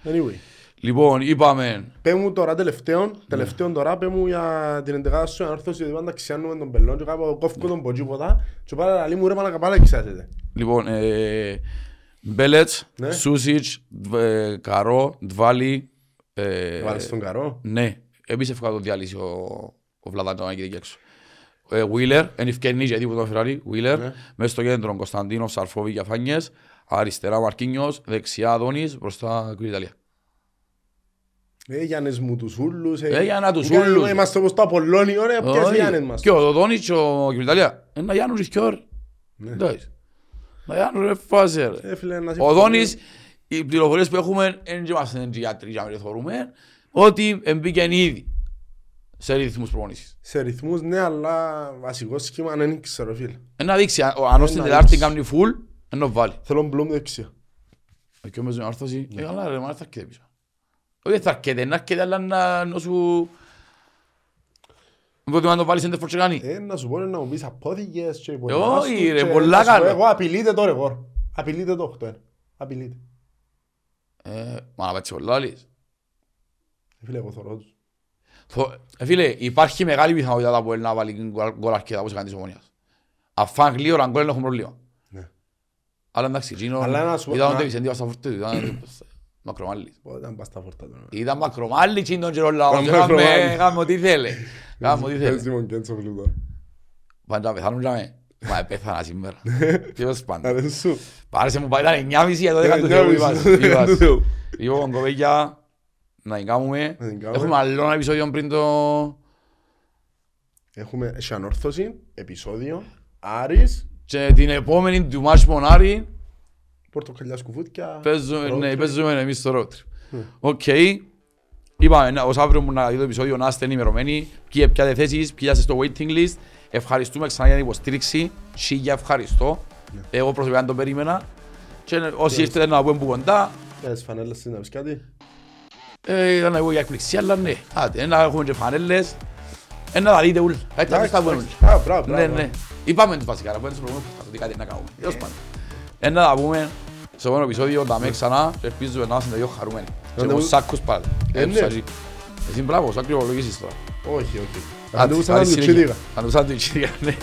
Anyway. Λοιπόν, είπαμε... Πέ μου τώρα τελευταίον, Ναι. τελευταίον τώρα, πέ μου για την εντεκάδα σου ανόρθωση, ότι πάντα ξιάνουμε τον πελόν και κάπου κόφκω τον ποτζίποτα και πάρα λαλί μου ρε πανακαπάλα ξιάσετε. Λοιπόν, ε, Μπέλετς, Ναι. Σούσιτς, Δβ- ε, Καρό, Ντβάλι. ε, Βάλεις τον καρό; Ναι, επίσης εύκολα το διαλύσει ο, ο Βλαδάντο να εκεί έξω. Ε, Wheeler, εν ευκαιρνή γιατί που τον Φεράρι, Wheeler, Ναι. μέσα στο κέντρο Κωνσταντίνο, Σαρφόβι και Αφάνιες, αριστερά Μαρκίνιος, δεξιά Αδόνης, μπροστά Κρή Ιταλία. Ε, Γιάννης μου τους ούλους. Ε, Γιάννα τους Γιάννη, ούλους. Είμαστε όπως το Απολλώνιο, ρε, ποιες Όχι. Γιάννης μας. Και ο Δόνης και ο Κρή Ιταλία. Ένα Γιάννους ρισκιό, ρε. Ναι. Εντάξει. Ένα Γιάννους ρε φάσε, ρε. Ε, φίλε, να Ο συμφωνώ. Δόνης, οι πληροφορίες που έχουμε, δεν είμαστε γιατροί για να μην θεωρούμε, ότι εμπήκαν ήδη σε ρυθμούς προπονήσεις. Σε ρυθμούς, ναι, αλλά βασικό σχήμα δεν ξέρω, φίλε. Ένα δείξει, αν- αν ως την Ένα Τετάρτη δείξει. κάνει φουλ, ενώ βάλει. Θέλω μπλουμ δεξιά. Και όμως με άρθωση, ε, καλά ρε, μα θα αρκετέ πίσω. Όχι θα αρκετέ, να αρκετέ, αλλά να να σου... Οπότε να το βάλεις έντερ φορτσέ κάνει. Ε, να σου πω να μου πεις απόδικες και όχι, ρε, και- πολλά να σου πω, καλό. Εγώ απειλείται το ρεκόρ. Απειλείται το 8 Απειλείται. Ε, Μα να πάει πολλά άλλης. Ε, Φίλε, εγώ θωρώ τους. Θω- ε, Φίλε, υπάρχει μεγάλη πιθανότητα τα που να βάλει γκολ- γκολ αρκετά όπως έκανε της ομόνιας. Αφάν γλύωρα γκολ έχουν πρόβλημα. Ναι. Αλλά εντάξει, εκείνο Αλλά να σου πω- ήταν ο να- Ντέβις, εντύπωση στα φορτή του, ήταν μακρομάλλης. Όταν πας στα φορτά του. Ήταν μακρομάλλης εκείνον καιρό λαός, Ήταν έκαμε μακρομάλλης. έκαμε ό,τι θέλε. Έκαμε ό,τι θέλε. Πες Δημον Κέντσο, φίλε, τώρα. Πάντα να πεθάνουν τζάμε. Μα πέθανα σήμερα. Ποιος πάντα. Αρέσει σου. Πάρεσε μου πάει ήταν 9.30 εδώ Ε, δεν του Θεού νιώθεις. είπας. Του είπας. Θεού. Λοιπόν, κοπέκια, να την κάνουμε. Να την κάνουμε. Έχουμε άλλο ένα επεισόδιο πριν το... Έχουμε σε ανόρθωση, επεισόδιο, Άρης, Και την επόμενη του Μάρς Μονάρη πορτοκαλιά σκουφούτια. παίζουμε, road ναι, trip. παίζουμε εμείς στο road trip. Οκ. Είπαμε, να- ως αύριο μου να δει το επεισόδιο να είστε ενημερωμένοι. Ποιοι πιάτε θέσεις, ποιοι είστε στο waiting list. Ευχαριστούμε ξανά για την υποστήριξη. Σίγια ευχαριστώ. Ναι. Εγώ προσωπικά δεν το περίμενα. Και όσοι ήρθατε να πούμε που κοντά, Έχεις φανέλες στην να πεις κάτι. ε, ήταν εγώ για εκπληξία, αλλά ναι. Άντε, να έχουμε και φανέλες. Ε, να τα δείτε ούλ. Κάτι θα Εντάξει, τα πούμε. εντάξει. Α, μπράβο, Ναι, μπράβο. ναι. Είπαμε τους βασικά, να πούμε τους προηγούμενους podcast, ότι κάτι να κάνουμε. Τέλος πάντων. Ε, να τα πούμε στο επόμενο επεισόδιο, τα με ξανά και ελπίζουμε να είμαστε πιο χαρούμενοι. Και εγώ Ραντεβού- σάκους πάλι. Ε, Ε, ναι. τους αρέσει. Εσύ μπράβο, σου ακριβολογήσεις τώρα. Όχι, όχι. Άντε, Αντί που σαν καλή να συνέχεια. λουτσίδικα. Αν τους άντρες, ναι.